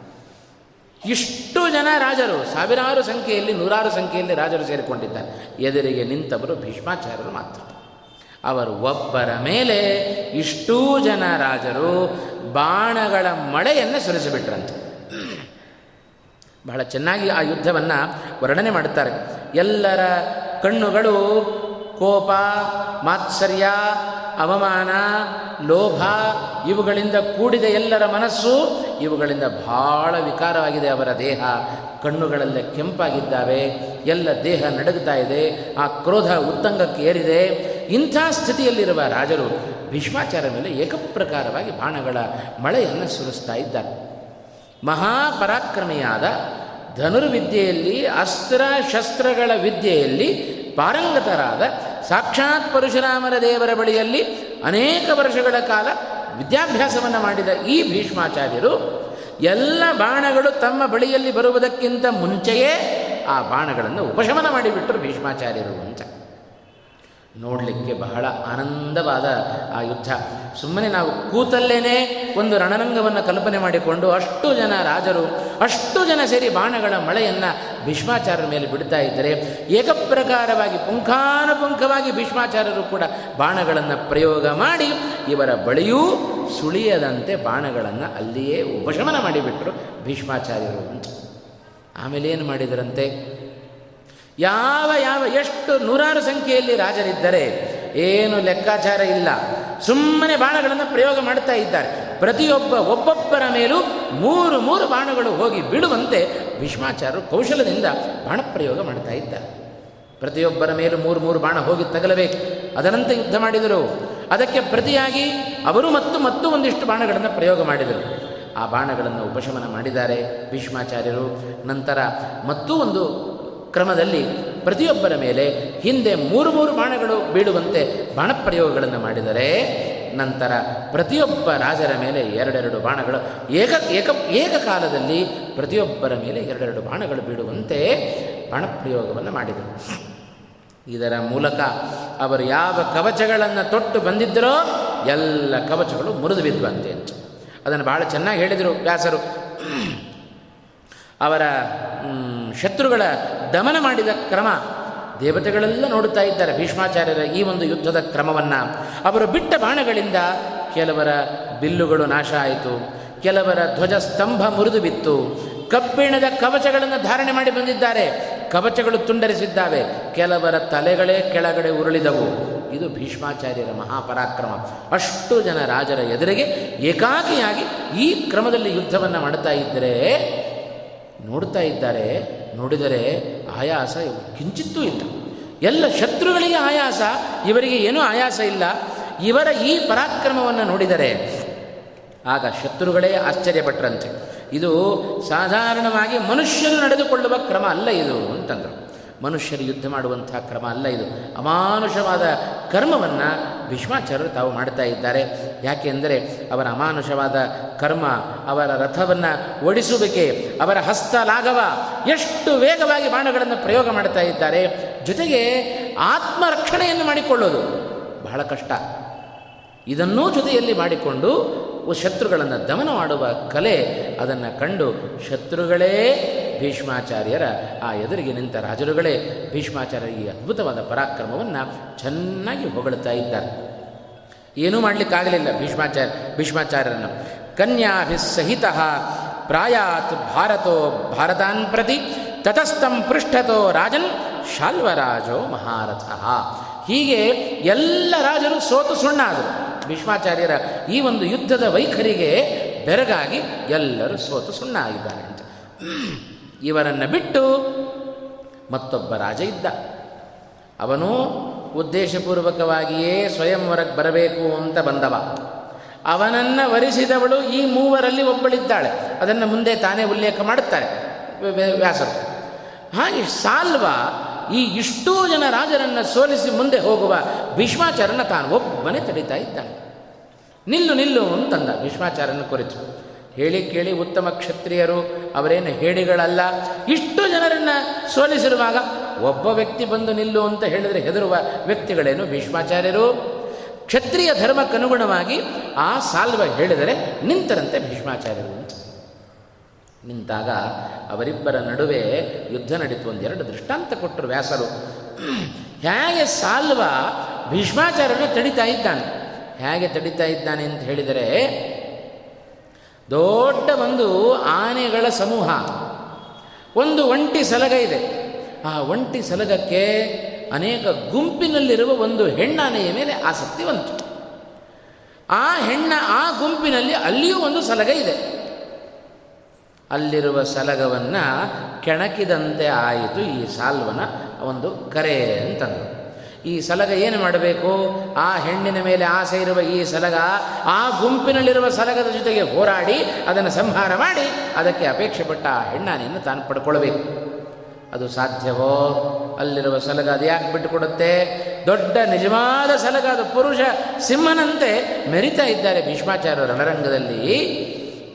[SPEAKER 1] ಇಷ್ಟು ಜನ ರಾಜರು, ಸಾವಿರಾರು ಸಂಖ್ಯೆಯಲ್ಲಿ, ನೂರಾರು ಸಂಖ್ಯೆಯಲ್ಲಿ ರಾಜರು ಸೇರಿಕೊಂಡಿದ್ದಾರೆ. ಎದುರಿಗೆ ನಿಂತವರು ಭೀಷ್ಮಾಚಾರ್ಯರು ಮಾತ್ರ. ಅವರು ಒಬ್ಬರ ಮೇಲೆ ಇಷ್ಟೂ ಜನ ರಾಜರು ಬಾಣಗಳ ಮಳೆಯನ್ನು ಸುರಿಸಿಬಿಟ್ರಂತೆ. ಬಹಳ ಚೆನ್ನಾಗಿ ಆ ಯುದ್ಧವನ್ನು ವರ್ಣನೆ ಮಾಡುತ್ತಾರೆ. ಎಲ್ಲರ ಕಣ್ಣುಗಳು ಕೋಪ, ಮಾತ್ಸರ್ಯ, ಅವಮಾನ, ಲೋಭ ಇವುಗಳಿಂದ ಕೂಡಿದ ಎಲ್ಲರ ಮನಸ್ಸು ಇವುಗಳಿಂದ ಬಹಳ ವಿಕಾರವಾಗಿದೆ. ಅವರ ದೇಹ ಕಣ್ಣುಗಳೆಲ್ಲ ಕೆಂಪಾಗಿದ್ದಾವೆ. ಎಲ್ಲ ದೇಹ ನಡುಗುತ್ತಾ ಇದೆ. ಆ ಕ್ರೋಧ ಉತ್ತಂಗಕ್ಕೆ ಏರಿದೆ. ಇಂಥ ಸ್ಥಿತಿಯಲ್ಲಿರುವ ರಾಜರು ಭೀಷ್ಮಾಚಾರ ಮೇಲೆ ಏಕಪ್ರಕಾರವಾಗಿ ಬಾಣಗಳ ಮಳೆಯನ್ನು ಸುರಿಸ್ತಾ ಇದ್ದಾರೆ. ಮಹಾಪರಾಕ್ರಮಿಯಾದ ಧನುರ್ವಿದ್ಯೆಯಲ್ಲಿ, ಅಸ್ತ್ರ ಶಸ್ತ್ರಗಳ ವಿದ್ಯೆಯಲ್ಲಿ ಪಾರಂಗತರಾದ ಸಾಕ್ಷಾತ್ ಪರಶುರಾಮರ ದೇವರ ಬಳಿಯಲ್ಲಿ ಅನೇಕ ವರ್ಷಗಳ ಕಾಲ ವಿದ್ಯಾಭ್ಯಾಸವನ್ನು ಮಾಡಿದ ಈ ಭೀಷ್ಮಾಚಾರ್ಯರು, ಎಲ್ಲ ಬಾಣಗಳು ತಮ್ಮ ಬಳಿಯಲ್ಲಿ ಬರುವುದಕ್ಕಿಂತ ಮುಂಚೆಯೇ ಆ ಬಾಣಗಳನ್ನು ಉಪಶಮನ ಮಾಡಿಬಿಟ್ಟರು ಭೀಷ್ಮಾಚಾರ್ಯರು ಅಂತ. ನೋಡಲಿಕ್ಕೆ ಬಹಳ ಆನಂದವಾದ ಆ ಯುದ್ಧ. ಸುಮ್ಮನೆ ನಾವು ಕೂತಲ್ಲೇನೆ ಒಂದು ರಣರಂಗವನ್ನು ಕಲ್ಪನೆ ಮಾಡಿಕೊಂಡು ಅಷ್ಟು ಜನ ರಾಜರು, ಅಷ್ಟು ಜನ ಸೇರಿ ಬಾಣಗಳ ಮಳೆಯನ್ನು ಭೀಷ್ಮಾಚಾರ್ಯರ ಮೇಲೆ ಬಿಡ್ತಾ ಇದ್ದರೆ ಏಕಪ್ರಕಾರವಾಗಿ ಪುಂಖಾನುಪುಂಖವಾಗಿ ಭೀಷ್ಮಾಚಾರ್ಯರು ಕೂಡ ಬಾಣಗಳನ್ನು ಪ್ರಯೋಗ ಮಾಡಿ ಇವರ ಬಳಿಯೂ ಸುಳಿಯದಂತೆ ಬಾಣಗಳನ್ನು ಅಲ್ಲಿಯೇ ಉಪಶಮನ ಮಾಡಿಬಿಟ್ರು ಭೀಷ್ಮಾಚಾರ್ಯರು. ಆಮೇಲೆ ಏನು ಮಾಡಿದರಂತೆ? ಯಾವ ಯಾವ ಎಷ್ಟು ನೂರಾರು ಸಂಖ್ಯೆಯಲ್ಲಿ ರಾಜರಿದ್ದರೆ ಏನು ಲೆಕ್ಕಾಚಾರ ಇಲ್ಲ. ಸುಮ್ಮನೆ ಬಾಣಗಳನ್ನು ಪ್ರಯೋಗ ಮಾಡ್ತಾ ಇದ್ದಾರೆ. ಪ್ರತಿಯೊಬ್ಬ ಒಬ್ಬೊಬ್ಬರ ಮೇಲೂ ಮೂರು ಮೂರು ಬಾಣಗಳು ಹೋಗಿ ಬಿಡುವಂತೆ ಭೀಷ್ಮಾಚಾರ್ಯರು ಕೌಶಲದಿಂದ ಬಾಣ ಪ್ರಯೋಗ ಮಾಡ್ತಾ ಇದ್ದಾರೆ. ಪ್ರತಿಯೊಬ್ಬರ ಮೇಲೂ ಮೂರು ಮೂರು ಬಾಣ ಹೋಗಿ ತಗಲಬೇಕು. ಅದರಂತೆ ಯುದ್ಧ ಮಾಡಿದರು. ಅದಕ್ಕೆ ಪ್ರತಿಯಾಗಿ ಅವರು ಮತ್ತು ಮತ್ತು ಒಂದಿಷ್ಟು ಬಾಣಗಳನ್ನು ಪ್ರಯೋಗ ಮಾಡಿದರು. ಆ ಬಾಣಗಳನ್ನು ಉಪಶಮನ ಮಾಡಿದ್ದಾರೆ ಭೀಷ್ಮಾಚಾರ್ಯರು. ನಂತರ ಮತ್ತೂ ಒಂದು ಕ್ರಮದಲ್ಲಿ ಪ್ರತಿಯೊಬ್ಬರ ಮೇಲೆ ಹಿಂದೆ ಮೂರು ಮೂರು ಬಾಣಗಳು ಬೀಳುವಂತೆ ಬಾಣಪ್ರಯೋಗಗಳನ್ನು ಮಾಡಿದರೆ, ನಂತರ ಪ್ರತಿಯೊಬ್ಬ ರಾಜರ ಮೇಲೆ ಎರಡೆರಡು ಬಾಣಗಳು, ಏಕ ಏಕ, ಏಕಕಾಲದಲ್ಲಿ ಪ್ರತಿಯೊಬ್ಬರ ಮೇಲೆ ಎರಡೆರಡು ಬಾಣಗಳು ಬೀಳುವಂತೆ ಬಾಣಪ್ರಯೋಗವನ್ನು ಮಾಡಿದರು. ಇದರ ಮೂಲಕ ಅವರು ಯಾವ ಕವಚಗಳನ್ನು ತೊಟ್ಟು ಬಂದಿದ್ದರೋ ಎಲ್ಲ ಕವಚಗಳು ಮುರಿದು ಬಿದ್ದುವಂತೆ. ಅಂತ ಅದನ್ನು ಭಾಳ ಚೆನ್ನಾಗಿ ಹೇಳಿದರು ವ್ಯಾಸರು. ಅವರ ಶತ್ರುಗಳ ದಮನ ಮಾಡಿದ ಕ್ರಮ. ದೇವತೆಗಳೆಲ್ಲ ನೋಡುತ್ತಾ ಇದ್ದಾರೆ ಭೀಷ್ಮಾಚಾರ್ಯರ ಈ ಒಂದು ಯುದ್ಧದ ಕ್ರಮವನ್ನು. ಅವರು ಬಿಟ್ಟ ಬಾಣಗಳಿಂದ ಕೆಲವರ ಬಿಲ್ಲುಗಳು ನಾಶ ಆಯಿತು. ಕೆಲವರ ಧ್ವಜ ಸ್ತಂಭ ಮುರಿದು ಬಿತ್ತು. ಕಬ್ಬಿಣದ ಕವಚಗಳನ್ನು ಧಾರಣೆ ಮಾಡಿ ಬಂದಿದ್ದಾರೆ. ಕವಚಗಳು ತುಂಡರಿಸಿದ್ದಾವೆ. ಕೆಲವರ ತಲೆಗಳೇ ಕೆಳಗಡೆ ಉರುಳಿದವು. ಇದು ಭೀಷ್ಮಾಚಾರ್ಯರ ಮಹಾಪರಾಕ್ರಮ. ಅಷ್ಟು ಜನ ರಾಜರ ಎದುರಿಗೆ ಏಕಾಕಿಯಾಗಿ ಈ ಕ್ರಮದಲ್ಲಿ ಯುದ್ಧವನ್ನು ಮಾಡುತ್ತಾ ಇದ್ದರೆ ನೋಡ್ತಾ ಇದ್ದಾರೆ, ನೋಡಿದರೆ ಆಯಾಸ ಕಿಂಚಿತ್ತೂ ಇಲ್ಲ. ಎಲ್ಲ ಶತ್ರುಗಳಿಗೆ ಆಯಾಸ, ಇವರಿಗೆ ಏನೂ ಆಯಾಸ ಇಲ್ಲ. ಇವರ ಈ ಪರಾಕ್ರಮವನ್ನು ನೋಡಿದರೆ ಆಗ ಶತ್ರುಗಳೇ ಆಶ್ಚರ್ಯಪಟ್ಟರಂತೆ ಇದು ಸಾಧಾರಣವಾಗಿ ಮನುಷ್ಯರು ನಡೆದುಕೊಳ್ಳುವ ಕ್ರಮ ಅಲ್ಲ ಇದು ಅಂತಂದರು. ಮನುಷ್ಯರು ಯುದ್ಧ ಮಾಡುವಂಥ ಕ್ರಮ ಅಲ್ಲ ಇದು. ಅಮಾನುಷವಾದ ಕರ್ಮವನ್ನು ಭೀಷ್ಮಾಚಾರ್ಯರು ತಾವು ಮಾಡ್ತಾ ಇದ್ದಾರೆ. ಯಾಕೆಂದರೆ ಅವರ ಅಮಾನುಷವಾದ ಕರ್ಮ, ಅವರ ರಥವನ್ನು ಓಡಿಸುವಿಕೆ, ಅವರ ಹಸ್ತ ಲಾಘವ ಎಷ್ಟು ವೇಗವಾಗಿ ಬಾಣಗಳನ್ನು ಪ್ರಯೋಗ ಮಾಡ್ತಾ ಇದ್ದಾರೆ. ಜೊತೆಗೆ ಆತ್ಮರಕ್ಷಣೆಯನ್ನು ಮಾಡಿಕೊಳ್ಳೋದು ಬಹಳ ಕಷ್ಟ. ಇದನ್ನೂ ಜೊತೆಯಲ್ಲಿ ಮಾಡಿಕೊಂಡು ಶತ್ರುಗಳನ್ನು ದಮನ ಮಾಡುವ ಕಲೆ ಅದನ್ನು ಕಂಡು ಶತ್ರುಗಳೇ ಭೀಷ್ಮಾಚಾರ್ಯರ ಆ ಎದುರಿಗೆ ನಿಂತ ರಾಜರುಗಳೇ ಭೀಷ್ಮಾಚಾರ್ಯ ಈ ಅದ್ಭುತವಾದ ಪರಾಕ್ರಮವನ್ನು ಚೆನ್ನಾಗಿ ಹೊಗಳುತ್ತಾ ಇದ್ದಾರೆ. ಏನೂ ಮಾಡಲಿಕ್ಕಾಗಲಿಲ್ಲ ಭೀಷ್ಮಾಚಾರ್ಯ, ಭೀಷ್ಮಾಚಾರ್ಯರನ್ನು. ಕನ್ಯಾಭಿಸ್ಸಹಿತ ಪ್ರಾಯಾತ್ ಭಾರತೋ ಭಾರತಾನ್ ಪ್ರತಿ ತತಸ್ಥಂ ಪೃಷ್ಠತೋ ರಾಜನ್ ಶಾಲ್ವರಾಜೋ ಮಹಾರಥ. ಹೀಗೆ ಎಲ್ಲ ರಾಜರು ಸೋತು ಸುಣ್ಣಾದರು. ಭೀಷ್ಮಾಚಾರ್ಯರ ಈ ಒಂದು ಯುದ್ಧದ ವೈಖರಿಗೆ ಬೆರಗಾಗಿ ಎಲ್ಲರೂ ಸೋತು ಸುಣ್ಣ ಆಗಿದ್ದಾರೆ ಅಂತ. ಇವರನ್ನು ಬಿಟ್ಟು ಮತ್ತೊಬ್ಬ ರಾಜ ಇದ್ದ. ಅವನು ಉದ್ದೇಶಪೂರ್ವಕವಾಗಿಯೇ ಸ್ವಯಂವರಕ್ಕೆ ಬರಬೇಕು ಅಂತ ಬಂದವ. ಅವನನ್ನು ವರಿಸಿದವಳು ಈ ಮೂವರಲ್ಲಿ ಒಬ್ಬಳಿದ್ದಾಳೆ. ಅದನ್ನು ಮುಂದೆ ತಾನೇ ಉಲ್ಲೇಖ ಮಾಡುತ್ತಾರೆ ವ್ಯಾಸರು. ಹಾಗೆ ಸಾಲ್ವ ಈ ಇಷ್ಟೋ ಜನ ರಾಜರನ್ನು ಸೋಲಿಸಿ ಮುಂದೆ ಹೋಗುವ ಭೀಷ್ಮಾಚಾರ್ಯನ ತಾನು ಒಬ್ಬನೇ ತಡೀತಾ ಇದ್ದಾನೆ. ನಿಲ್ಲು ನಿಲ್ಲು ಅಂತಂದ ಭೀಷ್ಮಾಚಾರ್ಯನ ಕುರಿತು. ಹೇಳಿ ಕೇಳಿ ಉತ್ತಮ ಕ್ಷತ್ರಿಯರು, ಅವರೇನು ಹೇಳಿಗಳಲ್ಲ ಇಷ್ಟು ಜನರನ್ನು ಸೋಲಿಸಿರುವಾಗ ಒಬ್ಬ ವ್ಯಕ್ತಿ ಬಂದು ನಿಲ್ಲು ಅಂತ ಹೇಳಿದರೆ ಹೆದರುವ ವ್ಯಕ್ತಿಗಳೇನು ಭೀಷ್ಮಾಚಾರ್ಯರು? ಕ್ಷತ್ರಿಯ ಧರ್ಮಕ್ಕನುಗುಣವಾಗಿ ಆ ಸಾಲ್ವ ಹೇಳಿದರೆ ನಿಂತರಂತೆ ಭೀಷ್ಮಾಚಾರ್ಯರು. ನಿಂತಾಗ ಅವರಿಬ್ಬರ ನಡುವೆ ಯುದ್ಧ ನಡೀತು. ಒಂದೆರಡು ದೃಷ್ಟಾಂತ ಕೊಟ್ಟರು ವ್ಯಾಸರು. ಹೇಗೆ ಸಾಲ್ವ ಭೀಷ್ಮಾಚಾರ್ಯನ ತಡಿತಾ ಇದ್ದಾನೆ? ಹೇಗೆ ತಡಿತಾ ಇದ್ದಾನೆ ಅಂತ ಹೇಳಿದರೆ ದೊಡ್ಡ ಒಂದು ಆನೆಗಳ ಸಮೂಹ. ಒಂದು ಒಂಟಿ ಸಲಗ ಇದೆ. ಆ ಒಂಟಿ ಸಲಗಕ್ಕೆ ಅನೇಕ ಗುಂಪಿನಲ್ಲಿರುವ ಒಂದು ಹೆಣ್ಣಾನೆಯ ಮೇಲೆ ಆಸಕ್ತಿ ಬಂತು. ಆ ಹೆಣ್ಣ ಆ ಗುಂಪಿನಲ್ಲಿ ಅಲ್ಲಿಯೂ ಒಂದು ಸಲಗ ಇದೆ. ಅಲ್ಲಿರುವ ಸಲಗವನ್ನು ಕೆಣಕಿದಂತೆ ಆಯಿತು ಈ ಸಾಲ್ವನ ಒಂದು ಕರೆ ಅಂತಂದರು. ಈ ಸಲಗ ಏನು ಮಾಡಬೇಕು? ಆ ಹೆಣ್ಣಿನ ಮೇಲೆ ಆಸೆ ಇರುವ ಈ ಸಲಗ, ಆ ಗುಂಪಿನಲ್ಲಿರುವ ಸಲಗದ ಜೊತೆಗೆ ಹೋರಾಡಿ, ಅದನ್ನು ಸಂಹಾರ ಮಾಡಿ, ಅದಕ್ಕೆ ಅಪೇಕ್ಷೆ ಪಟ್ಟ ಆ ಹೆಣ್ಣಾನೆಯನ್ನು ತಾನು ಪಡ್ಕೊಳ್ಬೇಕು. ಅದು ಸಾಧ್ಯವೋ? ಅಲ್ಲಿರುವ ಸಲಗ ಅದು ಯಾಕೆ ಬಿಟ್ಟುಕೊಡುತ್ತೆ? ದೊಡ್ಡ ನಿಜವಾದ ಸಲಗ ಅದು ಪುರುಷ ಸಿಂಹನಂತೆ ಮೆರಿತಾ ಇದ್ದಾರೆ ಭೀಷ್ಮಾಚಾರ್ಯ ರಣರಂಗದಲ್ಲಿ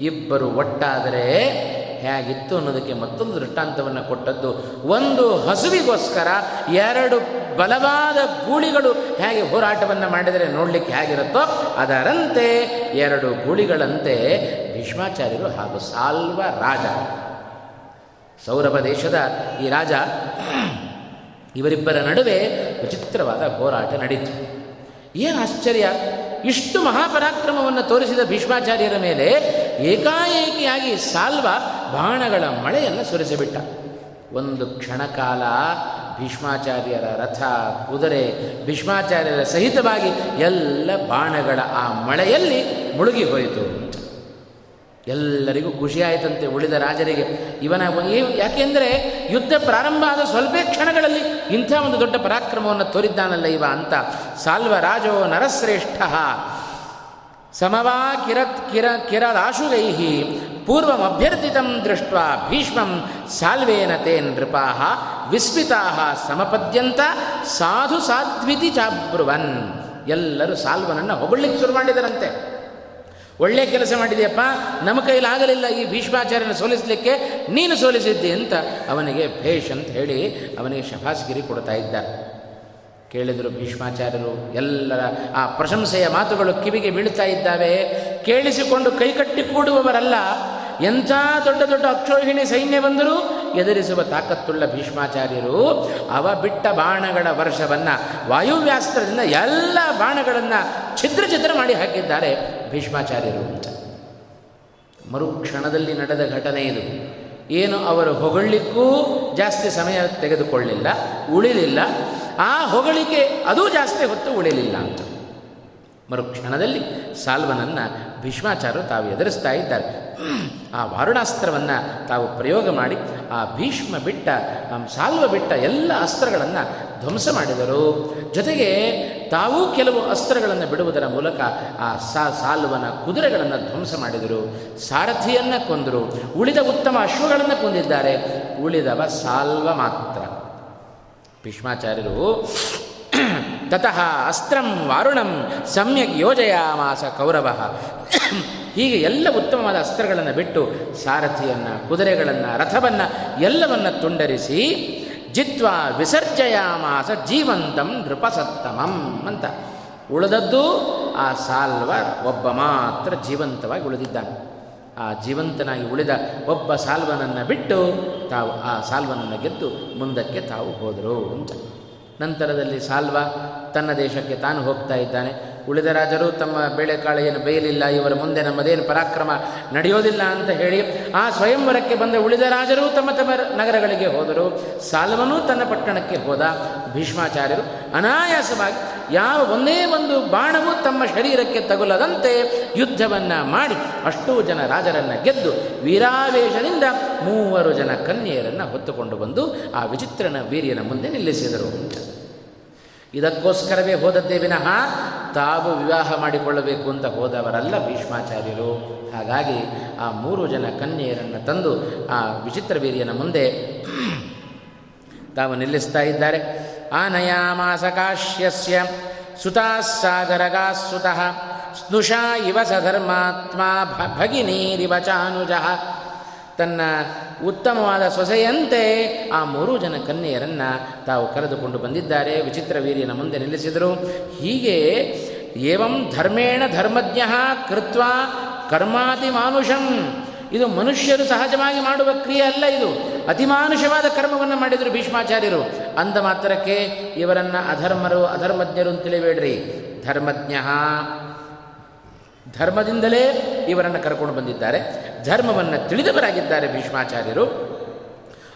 [SPEAKER 1] ಇಬ್ಬರು ಒಟ್ಟಾದರೆ ಹೇಗಿತ್ತು ಅನ್ನೋದಕ್ಕೆ ಮತ್ತೊಂದು ದೃಷ್ಟಾಂತವನ್ನು ಕೊಟ್ಟದ್ದು. ಒಂದು ಹಸುವಿಗೋಸ್ಕರ ಎರಡು ಬಲವಾದ ಗೂಳಿಗಳು ಹೇಗೆ ಹೋರಾಟವನ್ನು ಮಾಡಿದರೆ ನೋಡಲಿಕ್ಕೆ ಹೇಗಿರುತ್ತೋ ಅದರಂತೆ ಎರಡು ಗೂಳಿಗಳಂತೆ ಭೀಷ್ಮಾಚಾರ್ಯರು ಹಾಗೂ ಸಾಲ್ವ ರಾಜ. ಸೌರಭ ದೇಶದ ಈ ರಾಜ ಇವರಿಬ್ಬರ ನಡುವೆ ವಿಚಿತ್ರವಾದ ಹೋರಾಟ ನಡೀತು. ಏನು ಆಶ್ಚರ್ಯ? ಇಷ್ಟು ಮಹಾಪರಾಕ್ರಮವನ್ನು ತೋರಿಸಿದ ಭೀಷ್ಮಾಚಾರ್ಯರ ಮೇಲೆ ಏಕಾಏಕಿಯಾಗಿ ಸಾಲ್ವ ಬಾಣಗಳ ಮಳೆಯನ್ನು ಸುರಿಸಿಬಿಟ್ಟ. ಒಂದು ಕ್ಷಣಕಾಲ ಭೀಷ್ಮಾಚಾರ್ಯರ ರಥ ಕುದುರೆ ಭೀಷ್ಮಾಚಾರ್ಯರ ಸಹಿತವಾಗಿ ಎಲ್ಲ ಬಾಣಗಳ ಆ ಮಳೆಯಲ್ಲಿ ಮುಳುಗಿ ಹೋಯಿತು. ಎಲ್ಲರಿಗೂ ಖುಷಿಯಾಯಿತಂತೆ ಉಳಿದ ರಾಜರಿಗೆ. ಇವನ ಯಾಕೆಂದರೆ ಯುದ್ಧ ಪ್ರಾರಂಭ ಆದ ಸ್ವಲ್ಪ ಕ್ಷಣಗಳಲ್ಲಿ ಇಂಥ ಒಂದು ದೊಡ್ಡ ಪರಾಕ್ರಮವನ್ನು ತೋರಿದ್ದಾನಲ್ಲ ಇವ ಅಂತ. ಸಾಲ್ವ ರಾಜೋ ನರಶ್ರೇಷ್ಠ ಸಮವಾ ಕಿರತ್ ಕಿರ ಕಿರದಾಶುಗೈ ಪೂರ್ವಮಭ್ಯರ್ಥಿತ ದೃಷ್ಟ ಭೀಷ್ಮಂ ಸಾಲ್ವೇನ ತೇ ನೃಪಾ ವಿಸ್ಮಿತಾ ಸಮಪದ್ಯಂತ ಸಾಧು ಸಾಧ್ವಿತಿ ಚಾಬ್ರುವನ್ ಎಲ್ಲರೂ ಸಾಲ್ವನನ್ನು ಹೊಗಳಿಕ್ಕೆ ಶುರು ಮಾಡಿದರಂತೆ. ಒಳ್ಳೆ ಕೆಲಸ ಮಾಡಿದೆಯಪ್ಪ, ನಮ್ಮ ಕೈಲಾಗಲಿಲ್ಲ ಈ ಭೀಷ್ಮಾಚಾರ್ಯನ ಸೋಲಿಸಲಿಕ್ಕೆ, ನೀನು ಸೋಲಿಸಿದ್ದಿ ಅಂತ ಅವನಿಗೆ ಭೇಷ್ ಅಂತ ಹೇಳಿ ಅವನಿಗೆ ಶಭಾಸ್ಗಿರಿ ಕೊಡ್ತಾ ಇದ್ದ ಕೇಳಿದರು ಭೀಷ್ಮಾಚಾರ್ಯರು, ಎಲ್ಲರ ಆ ಪ್ರಶಂಸೆಯ ಮಾತುಗಳು ಕಿವಿಗೆ ಬೀಳ್ತಾ ಇದ್ದಾವೆ. ಕೇಳಿಸಿಕೊಂಡು ಕೈಕಟ್ಟಿ ಕೂಡುವವರಲ್ಲ ಎಂಥ ದೊಡ್ಡ ದೊಡ್ಡ ಅಕ್ಷೋಹಿಣಿ ಸೈನ್ಯ ಬಂದರೂ ಎದುರಿಸುವ ತಾಕತ್ತುಳ್ಳ ಭೀಷ್ಮಾಚಾರ್ಯರು, ಅವ ಬಿಟ್ಟ ಬಾಣಗಳ ವರ್ಷವನ್ನು, ವಾಯುವ್ಯಾಸ್ತ್ರದಿಂದ ಎಲ್ಲ ಬಾಣಗಳನ್ನು ಛಿದ್ರ ಛಿದ್ರ ಮಾಡಿ ಹಾಕಿದ್ದಾರೆ ಭೀಷ್ಮಾಚಾರ್ಯರು ಅಂತ. ಮರುಕ್ಷಣದಲ್ಲಿ ನಡೆದ ಘಟನೆ ಇದು. ಏನು ಅವರು ಹೊಗಳಿಕ್ಕೂ ಜಾಸ್ತಿ ಸಮಯ ತೆಗೆದುಕೊಳ್ಳಿಲ್ಲ, ಉಳಿಲಿಲ್ಲ. ಆ ಹೊಗಳಿಕೆ ಅದೂ ಜಾಸ್ತಿ ಹೊತ್ತು ಉಳಿಲಿಲ್ಲ ಅಂತ. ಮರುಕ್ಷಣದಲ್ಲಿ ಸಾಲ್ವನನ್ನು ಭೀಷ್ಮಾಚಾರ್ಯರು ತಾವು ಎದುರಿಸ್ತಾ ಇದ್ದಾರೆ. ಆ ವಾರುಣಾಸ್ತ್ರವನ್ನು ತಾವು ಪ್ರಯೋಗ ಮಾಡಿ, ಆ ಭೀಷ್ಮ ಬಿಟ್ಟ ಸಾಲ್ವ ಬಿಟ್ಟ ಎಲ್ಲ ಅಸ್ತ್ರಗಳನ್ನು ಧ್ವಂಸ ಮಾಡಿದರು. ಜೊತೆಗೆ ತಾವೂ ಕೆಲವು ಅಸ್ತ್ರಗಳನ್ನು ಬಿಡುವುದರ ಮೂಲಕ ಆ ಸಾ, ಸಾಲ್ವನ ಕುದುರೆಗಳನ್ನು ಧ್ವಂಸ ಮಾಡಿದರು. ಸಾರಥಿಯನ್ನು ಕೊಂದರು. ಉಳಿದ ಉತ್ತಮ ಅಶ್ವಗಳನ್ನು ಕೊಂದಿದ್ದಾರೆ. ಉಳಿದವ ಸಾಲ್ವ ಮಾತ್ರ. ಭೀಷ್ಮಾಚಾರ್ಯರು ತತಃ ಅಸ್ತ್ರಂ ವಾರುಣಂ, ಸಮ್ಯಕ್ ಯೋಜಯಾಮಾಸ ಕೌರವ. ಹೀಗೆ ಎಲ್ಲ ಉತ್ತಮವಾದ ಅಸ್ತ್ರಗಳನ್ನು ಬಿಟ್ಟು ಸಾರಥಿಯನ್ನು, ಕುದುರೆಗಳನ್ನು, ರಥವನ್ನು ಎಲ್ಲವನ್ನು ತುಂಡರಿಸಿ, ಜಿತ್ವ ವಿಸರ್ಜಯಾಮಾಸ ಜೀವಂತಂ ನೃಪಸತ್ತಮಂ ಅಂತ. ಉಳಿದದ್ದು ಆ ಸಾಲ್ವ ಒಬ್ಬ ಮಾತ್ರ ಜೀವಂತವಾಗಿ ಉಳಿದಿದ್ದಾನೆ. ಆ ಜೀವಂತನಾಗಿ ಉಳಿದ ಒಬ್ಬ ಸಾಲ್ವನನ್ನು ಬಿಟ್ಟು ತಾವು ಆ ಸಾಲ್ವನನ್ನು ಗೆದ್ದು ಮುಂದಕ್ಕೆ ತಾವು ಹೋದರು ಅಂತ. ನಂತರದಲ್ಲಿ ಸಾಲ್ವ ತನ್ನ ದೇಶಕ್ಕೆ ತಾನು ಹೋಗ್ತಾ ಇದ್ದಾನೆ. ಉಳಿದ ರಾಜರು ತಮ್ಮ ಬೇಳೆಕಾಳು ಏನು ಬೇಯಲಿಲ್ಲ, ಇವರ ಮುಂದೆ ನಮ್ಮದೇನು ಪರಾಕ್ರಮ ನಡೆಯೋದಿಲ್ಲ ಅಂತ ಹೇಳಿ ಆ ಸ್ವಯಂವರಕ್ಕೆ ಬಂದ ಉಳಿದ ರಾಜರು ತಮ್ಮ ತಮ್ಮ ನಗರಗಳಿಗೆ ಹೋದರು. ಸಾಲವನೂ ತನ್ನ ಪಟ್ಟಣಕ್ಕೆ ಹೋದ. ಭೀಷ್ಮಾಚಾರ್ಯರು ಅನಾಯಾಸವಾಗಿ ಯಾವ ಒಂದೇ ಒಂದು ಬಾಣವೂ ತಮ್ಮ ಶರೀರಕ್ಕೆ ತಗುಲದಂತೆ ಯುದ್ಧವನ್ನು ಮಾಡಿ ಅಷ್ಟೂ ಜನ ರಾಜರನ್ನು ಗೆದ್ದು ವೀರಾವೇಶದಿಂದ ಮೂವರು ಜನ ಕನ್ಯೆಯರನ್ನು ಹೊತ್ತುಕೊಂಡು ಬಂದು ಆ ವಿಚಿತ್ರನ ವೀರ್ಯನ ಮುಂದೆ ನಿಲ್ಲಿಸಿದರು. ಇದಕ್ಕೋಸ್ಕರವೇ ಹೋದದ್ದೇ ವಿನಃ ತಾವು ವಿವಾಹ ಮಾಡಿಕೊಳ್ಳಬೇಕು ಅಂತ ಹೋದವರಲ್ಲ ಭೀಷ್ಮಾಚಾರ್ಯರು. ಹಾಗಾಗಿ ಆ ಮೂರು ಜನ ಕನ್ಯೆಯರನ್ನು ತಂದು ಆ ವಿಚಿತ್ರ ವೀರ್ಯನ ಮುಂದೆ ತಾವು ನಿಲ್ಲಿಸ್ತಾ ಇದ್ದಾರೆ. ಆನಯಾಮಾಸ ಕಾಶ್ಯಸ್ಯ ಸುತಾಸ್ಸಾಗರಗಾಸುತಃ ಸ್ನುಷಾ ಇವ ಸಧರ್ಮಾತ್ಮ ಭಗಿನೀರಿವ ಚಾನುಜ ತನ್ನ ಉತ್ತಮವಾದ ಸೊಸೆಯಂತೆ ಆ ಮೂರು ಜನ ಕನ್ಯೆಯರನ್ನು ತಾವು ಕರೆದುಕೊಂಡು ಬಂದಿದ್ದಾರೆ. ವಿಚಿತ್ರ ವೀರ್ಯನ ಮುಂದೆ ನಿಲ್ಲಿಸಿದರು. ಹೀಗೆ ಏವಂ ಧರ್ಮೇಣ ಧರ್ಮಜ್ಞ ಕೃತ್ವ ಕರ್ಮಾತಿ ಮಾನುಷಂ. ಇದು ಮನುಷ್ಯರು ಸಹಜವಾಗಿ ಮಾಡುವ ಕ್ರಿಯೆ ಅಲ್ಲ ಇದು. ಅತಿಮಾನುಷವಾದ ಕರ್ಮವನ್ನು ಮಾಡಿದರು ಭೀಷ್ಮಾಚಾರ್ಯರು. ಅಂದ ಮಾತ್ರಕ್ಕೆ ಇವರನ್ನು ಅಧರ್ಮರು ಅಧರ್ಮಜ್ಞರು ಅಂತ ತಿಳಿಬೇಡ್ರಿ. ಧರ್ಮಜ್ಞ. ಧರ್ಮದಿಂದಲೇ ಇವರನ್ನು ಕರ್ಕೊಂಡು ಬಂದಿದ್ದಾರೆ. ಧರ್ಮವನ್ನು ತಿಳಿದವರಾಗಿದ್ದಾರೆ ಭೀಷ್ಮಾಚಾರ್ಯರು.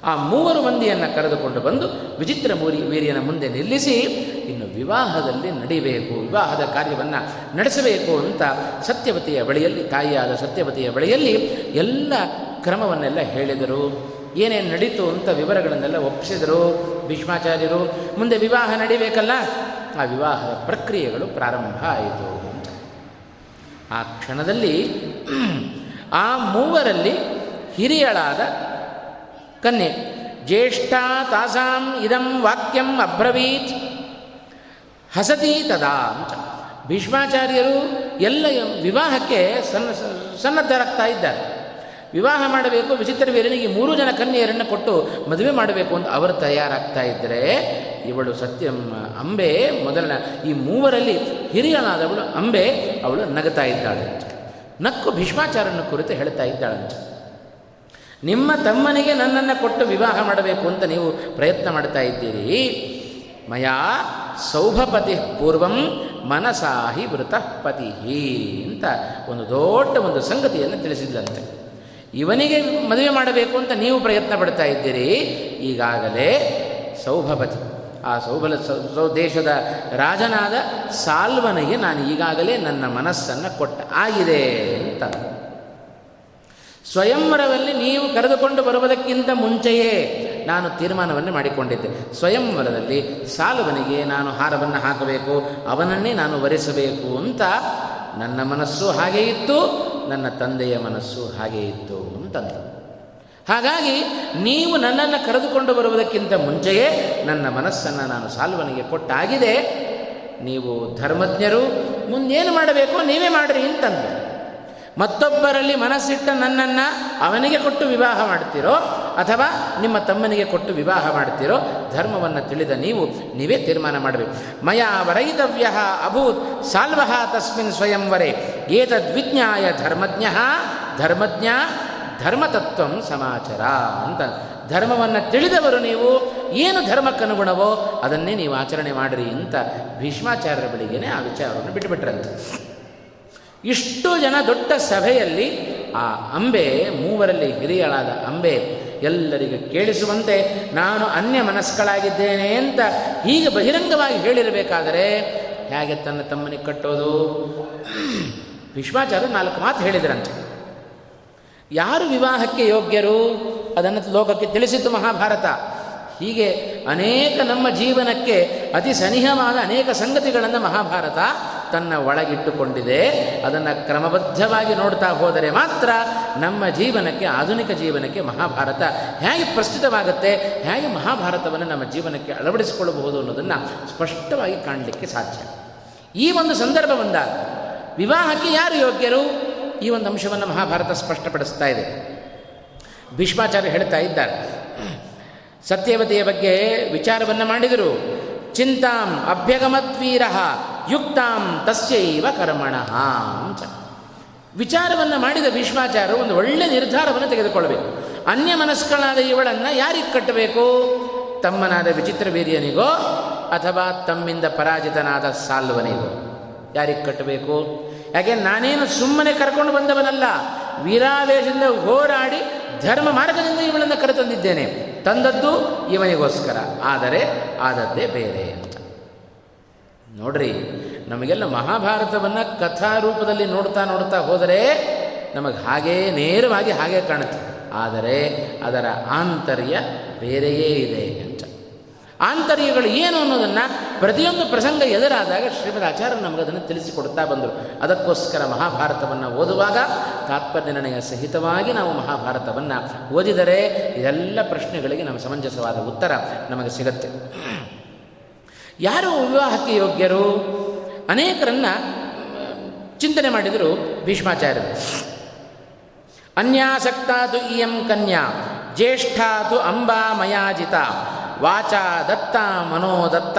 [SPEAKER 1] ಆ ಮೂವರು ಮಂದಿಯನ್ನು ಕರೆದುಕೊಂಡು ಬಂದು ವಿಚಿತ್ರ ಮೂರಿ ವೀರ್ಯನ ಮುಂದೆ ನಿಲ್ಲಿಸಿ, ಇನ್ನು ವಿವಾಹದಲ್ಲಿ ನಡಿಬೇಕು, ವಿವಾಹದ ಕಾರ್ಯವನ್ನು ನಡೆಸಬೇಕು ಅಂತ ಸತ್ಯವತಿಯ ಬಳಿಯಲ್ಲಿ, ತಾಯಿಯಾದ ಸತ್ಯವತಿಯ ಬಳಿಯಲ್ಲಿ ಎಲ್ಲ ಕ್ರಮವನ್ನೆಲ್ಲ ಹೇಳಿದರು. ಏನೇನು ನಡೀತು ಅಂತ ವಿವರಗಳನ್ನೆಲ್ಲ ಒಪ್ಪಿಸಿದರು ಭೀಷ್ಮಾಚಾರ್ಯರು. ಮುಂದೆ ವಿವಾಹ ನಡಿಬೇಕಲ್ಲ? ಆ ವಿವಾಹದ ಪ್ರಕ್ರಿಯೆಗಳು ಪ್ರಾರಂಭ ಆಯಿತು. ಆ ಕ್ಷಣದಲ್ಲಿ ಆ ಮೂವರಲ್ಲಿ ಹಿರಿಯಳಾದ ಕನ್ಯೆ, ಜ್ಯೇಷ್ಠ ತಾಸಾಂ ಇದಂ ವಾಕ್ಯಂ ಅಬ್ರವೀತ್. ಹಸತಿ ತದಾ ಅಂತ. ಭೀಷ್ಮಾಚಾರ್ಯರು ಎಲ್ಲ ವಿವಾಹಕ್ಕೆ ಸನ್ನ ಸನ್ನದ್ಧರಾಗ್ತಾ ಇದ್ದಾರೆ. ವಿವಾಹ ಮಾಡಬೇಕು, ವಿಚಿತ್ರ ವೀರನಿಗೆ ಮೂರು ಜನ ಕನ್ಯೆಯರನ್ನು ಕೊಟ್ಟು ಮದುವೆ ಮಾಡಬೇಕು ಅಂತ ಅವರು ತಯಾರಾಗ್ತಾ ಇದ್ದರೆ ಇವಳು ಸತ್ಯಂ ಅಂಬೆ ಮೊದಲನ, ಈ ಮೂವರಲ್ಲಿ ಹಿರಿಯನಾದವಳು ಅಂಬೆ, ಅವಳು ನಗತಾ ಇದ್ದಾಳೆ ನಕ್ಕು ಭೀಷ್ಮಾಚಾರನ ಕುರಿತು ಹೇಳ್ತಾ ಇದ್ದಾಳಂತೆ. ನಿಮ್ಮ ತಮ್ಮನಿಗೆ ನನ್ನನ್ನು ಕೊಟ್ಟು ವಿವಾಹ ಮಾಡಬೇಕು ಅಂತ ನೀವು ಪ್ರಯತ್ನ ಮಾಡ್ತಾ ಇದ್ದೀರಿ. ಮಯಾ ಸೌಭಪತಿ ಪೂರ್ವಂ ಮನಸಾಹಿ ವೃತಪತಿ ಅಂತ ಒಂದು ದೊಡ್ಡ ಒಂದು ಸಂಗತಿಯನ್ನು ತಿಳಿಸಿದ್ದಂತೆ ಇವನಿಗೆ ಮದುವೆ ಮಾಡಬೇಕು ಅಂತ ನೀವು ಪ್ರಯತ್ನ ಪಡ್ತಾ ಇದ್ದೀರಿ. ಈಗಾಗಲೇ ಸೌಭಪತಿ ಆ ಸೌಬಲ ಸೌ ದೇಶದ ರಾಜನಾದ ಸಾಲ್ವನಿಗೆ ನಾನು ಈಗಾಗಲೇ ನನ್ನ ಮನಸ್ಸನ್ನು ಕೊಟ್ಟ. ಆಗಿದೆ ಅಂತ. ಸ್ವಯಂವರದಲ್ಲಿ ನೀವು ಕರೆದುಕೊಂಡು ಬರುವುದಕ್ಕಿಂತ ಮುಂಚೆಯೇ ನಾನು ತೀರ್ಮಾನವನ್ನು ಮಾಡಿಕೊಂಡಿದ್ದೆ. ಸ್ವಯಂವರದಲ್ಲಿ ಸಾಲುವನಿಗೆ ನಾನು ಹಾರವನ್ನು ಹಾಕಬೇಕು, ಅವನನ್ನೇ ನಾನು ವರಿಸಬೇಕು ಅಂತ ನನ್ನ ಮನಸ್ಸು ಹಾಗೇ ಇತ್ತು, ನನ್ನ ತಂದೆಯ ಮನಸ್ಸು ಹಾಗೇ ಇತ್ತು ಅಂತಂದು. ಹಾಗಾಗಿ ನೀವು ನನ್ನನ್ನು ಕರೆದುಕೊಂಡು ಬರುವುದಕ್ಕಿಂತ ಮುಂಚೆಯೇ ನನ್ನ ಮನಸ್ಸನ್ನು ನಾನು ಸಾಲ್ವನಿಗೆ ಕೊಟ್ಟಾಗಿದೆ. ನೀವು ಧರ್ಮಜ್ಞರು, ಮುಂದೇನು ಮಾಡಬೇಕು ನೀವೇ ಮಾಡಿರಿ ಅಂತಂದು. ಮತ್ತೊಬ್ಬರಲ್ಲಿ ಮನಸ್ಸಿಟ್ಟ ನನ್ನನ್ನು ಅವನಿಗೆ ಕೊಟ್ಟು ವಿವಾಹ ಮಾಡ್ತೀರೋ ಅಥವಾ ನಿಮ್ಮ ತಮ್ಮನಿಗೆ ಕೊಟ್ಟು ವಿವಾಹ ಮಾಡ್ತೀರೋ, ಧರ್ಮವನ್ನು ತಿಳಿದ ನೀವು ನೀವೇ ತೀರ್ಮಾನ ಮಾಡಬೇಕು ಮಯ ವರೈತವ್ಯ ಅಭೂತ್ ಸಾಲ್ವಹ ತಸ್ಮಿನ್ ಸ್ವಯಂವರೆ. ಏತದ್ವಿಜ್ಞಾಯ ಧರ್ಮಜ್ಞ ಧರ್ಮಜ್ಞ ಧರ್ಮತತ್ವ ಸಮಾಚಾರ ಅಂತ. ಧರ್ಮವನ್ನು ತಿಳಿದವರು ನೀವು, ಏನು ಧರ್ಮಕ್ಕನುಗುಣವೋ ಅದನ್ನೇ ನೀವು ಆಚರಣೆ ಮಾಡಿರಿ ಅಂತ ಭೀಷ್ಮಾಚಾರ್ಯರ ಬಳಿಗೇನೆ ಆ ವಿಚಾರವನ್ನು ಬಿಟ್ಟುಬಿಟ್ರಂತೆ. ಇಷ್ಟು ಜನ ದೊಡ್ಡ ಸಭೆಯಲ್ಲಿ ಆ ಅಂಬೆ, ಮೂವರಲ್ಲಿ ಹಿರಿಯಳಾದ ಅಂಬೆ, ಎಲ್ಲರಿಗೂ ಕೇಳಿಸುವಂತೆ ನಾನು ಅನ್ಯ ಮನಸ್ಕಳಾಗಿದ್ದೇನೆ ಅಂತ ಹೀಗೆ ಬಹಿರಂಗವಾಗಿ ಹೇಳಿರಬೇಕಾದರೆ ಹೇಗೆ ತನ್ನ ತಮ್ಮನಿಗೆ ಕಟ್ಟೋದು? ಭೀಷ್ಮಾಚಾರ್ಯ ನಾಲ್ಕು ಮಾತು ಹೇಳಿದ್ರಂತೆ. ಯಾರು ವಿವಾಹಕ್ಕೆ ಯೋಗ್ಯರು? ಅದನ್ನು ಲೋಕಕ್ಕೆ ತಿಳಿಸಿತು ಮಹಾಭಾರತ. ಹೀಗೆ ಅನೇಕ ನಮ್ಮ ಜೀವನಕ್ಕೆ ಅತಿ ಸನಿಹವಾದ ಅನೇಕ ಸಂಗತಿಗಳನ್ನು ಮಹಾಭಾರತ ತನ್ನ ಒಳಗಿಟ್ಟುಕೊಂಡಿದೆ. ಅದನ್ನು ಕ್ರಮಬದ್ಧವಾಗಿ ನೋಡ್ತಾ ಹೋದರೆ ಮಾತ್ರ ನಮ್ಮ ಜೀವನಕ್ಕೆ, ಆಧುನಿಕ ಜೀವನಕ್ಕೆ ಮಹಾಭಾರತ ಹೇಗೆ ಪ್ರಸ್ತುತವಾಗುತ್ತೆ, ಹೇಗೆ ಮಹಾಭಾರತವನ್ನು ನಮ್ಮ ಜೀವನಕ್ಕೆ ಅಳವಡಿಸಿಕೊಳ್ಳಬಹುದು ಅನ್ನೋದನ್ನು ಸ್ಪಷ್ಟವಾಗಿ ಕಾಣಲಿಕ್ಕೆ ಸಾಧ್ಯ. ಈ ಒಂದು ಸಂದರ್ಭ ಬಂದಾಗ ವಿವಾಹಕ್ಕೆ ಯಾರು ಯೋಗ್ಯರು? ಈ ಒಂದು ಅಂಶವನ್ನು ಮಹಾಭಾರತ ಸ್ಪಷ್ಟಪಡಿಸ್ತಾ ಇದೆ. ಭೀಷ್ಮಾಚಾರ್ಯ ಹೇಳ್ತಾ ಇದ್ದಾರೆ. ಸತ್ಯವತಿಯ ಬಗ್ಗೆ ವಿಚಾರವನ್ನು ಮಾಡಿದರು. ಚಿಂತಾಂ ಅಭ್ಯಗಮತ್ವೀರ ಯುಕ್ತಾಂ ತಸ್ಯೈವ ಕರ್ಮಣ ಅಂತ. ವಿಚಾರವನ್ನು ಮಾಡಿದ ಭೀಷ್ಮಾಚಾರ್ಯರು ಒಂದು ಒಳ್ಳೆ ನಿರ್ಧಾರವನ್ನು ತೆಗೆದುಕೊಳ್ಬೇಕು. ಅನ್ಯ ಮನಸ್ಕಳಾದ ಇವಳನ್ನು ಯಾರಿಗೆ ಕಟ್ಟಬೇಕು? ತಮ್ಮನಾದ ವಿಚಿತ್ರ ವೀರ್ಯನಿಗೋ ಅಥವಾ ತಮ್ಮಿಂದ ಪರಾಜಿತನಾದ ಸಾಲ್ವನಿಗೋ? ಯಾರಿಗೆ ಕಟ್ಟಬೇಕು? ಯಾಕೆ ನಾನೇನು ಸುಮ್ಮನೆ ಕರ್ಕೊಂಡು ಬಂದವನಲ್ಲ? ವೀರಾವೇಶದಿಂದ ಹೋರಾಡಿ ಧರ್ಮ ಮಾರ್ಗದಿಂದ ಇವಳನ್ನು ಕರೆತಂದಿದ್ದೇನೆ. ತಂದದ್ದು ಇವನಿಗೋಸ್ಕರ. ಆದರೆ ಆದದ್ದೇ ಬೇರೆ ಅಂತ. ನೋಡ್ರಿ, ನಮಗೆಲ್ಲ ಮಹಾಭಾರತವನ್ನು ಕಥಾ ರೂಪದಲ್ಲಿ ನೋಡ್ತಾ ನೋಡ್ತಾ ಹೋದರೆ ನಮಗೆ ಹಾಗೇ ನೇರವಾಗಿ ಹಾಗೆ ಕಾಣುತ್ತೆ. ಆದರೆ ಅದರ ಆಂತರ್ಯ ಬೇರೆಯೇ ಇದೆ ಅಂತ. ಆಂತರ್ಯಗಳು ಏನು ಅನ್ನೋದನ್ನು ಪ್ರತಿಯೊಂದು ಪ್ರಸಂಗ ಎದುರಾದಾಗ ಶ್ರೀಮದ್ ಆಚಾರ್ಯ ನಮಗೆ ಅದನ್ನು ತಿಳಿಸಿಕೊಡ್ತಾ ಬಂದರು. ಅದಕ್ಕೋಸ್ಕರ ಮಹಾಭಾರತವನ್ನು ಓದುವಾಗ ತಾತ್ಪರ್ಯ ನಿರ್ಣಯ ಸಹಿತವಾಗಿ ನಾವು ಮಹಾಭಾರತವನ್ನು ಓದಿದರೆ ಇದೆಲ್ಲ ಪ್ರಶ್ನೆಗಳಿಗೆ ನಮ್ಮ ಸಮಂಜಸವಾದ ಉತ್ತರ ನಮಗೆ ಸಿಗುತ್ತೆ. ಯಾರು ವಿವಾಹಕ್ಕೆ ಯೋಗ್ಯರು? ಅನೇಕರನ್ನ ಚಿಂತನೆ ಮಾಡಿದರು ಭೀಷ್ಮಾಚಾರ್ಯರು. ಅನ್ಯಾಸಕ್ತಾತು ಇಯಂ ಕನ್ಯಾ, ಜ್ಯೇಷ್ಠಾತು ಅಂಬಾ ಮಯಾಜಿತ ವಾಚ ದತ್ತ ಮನೋದತ್ತ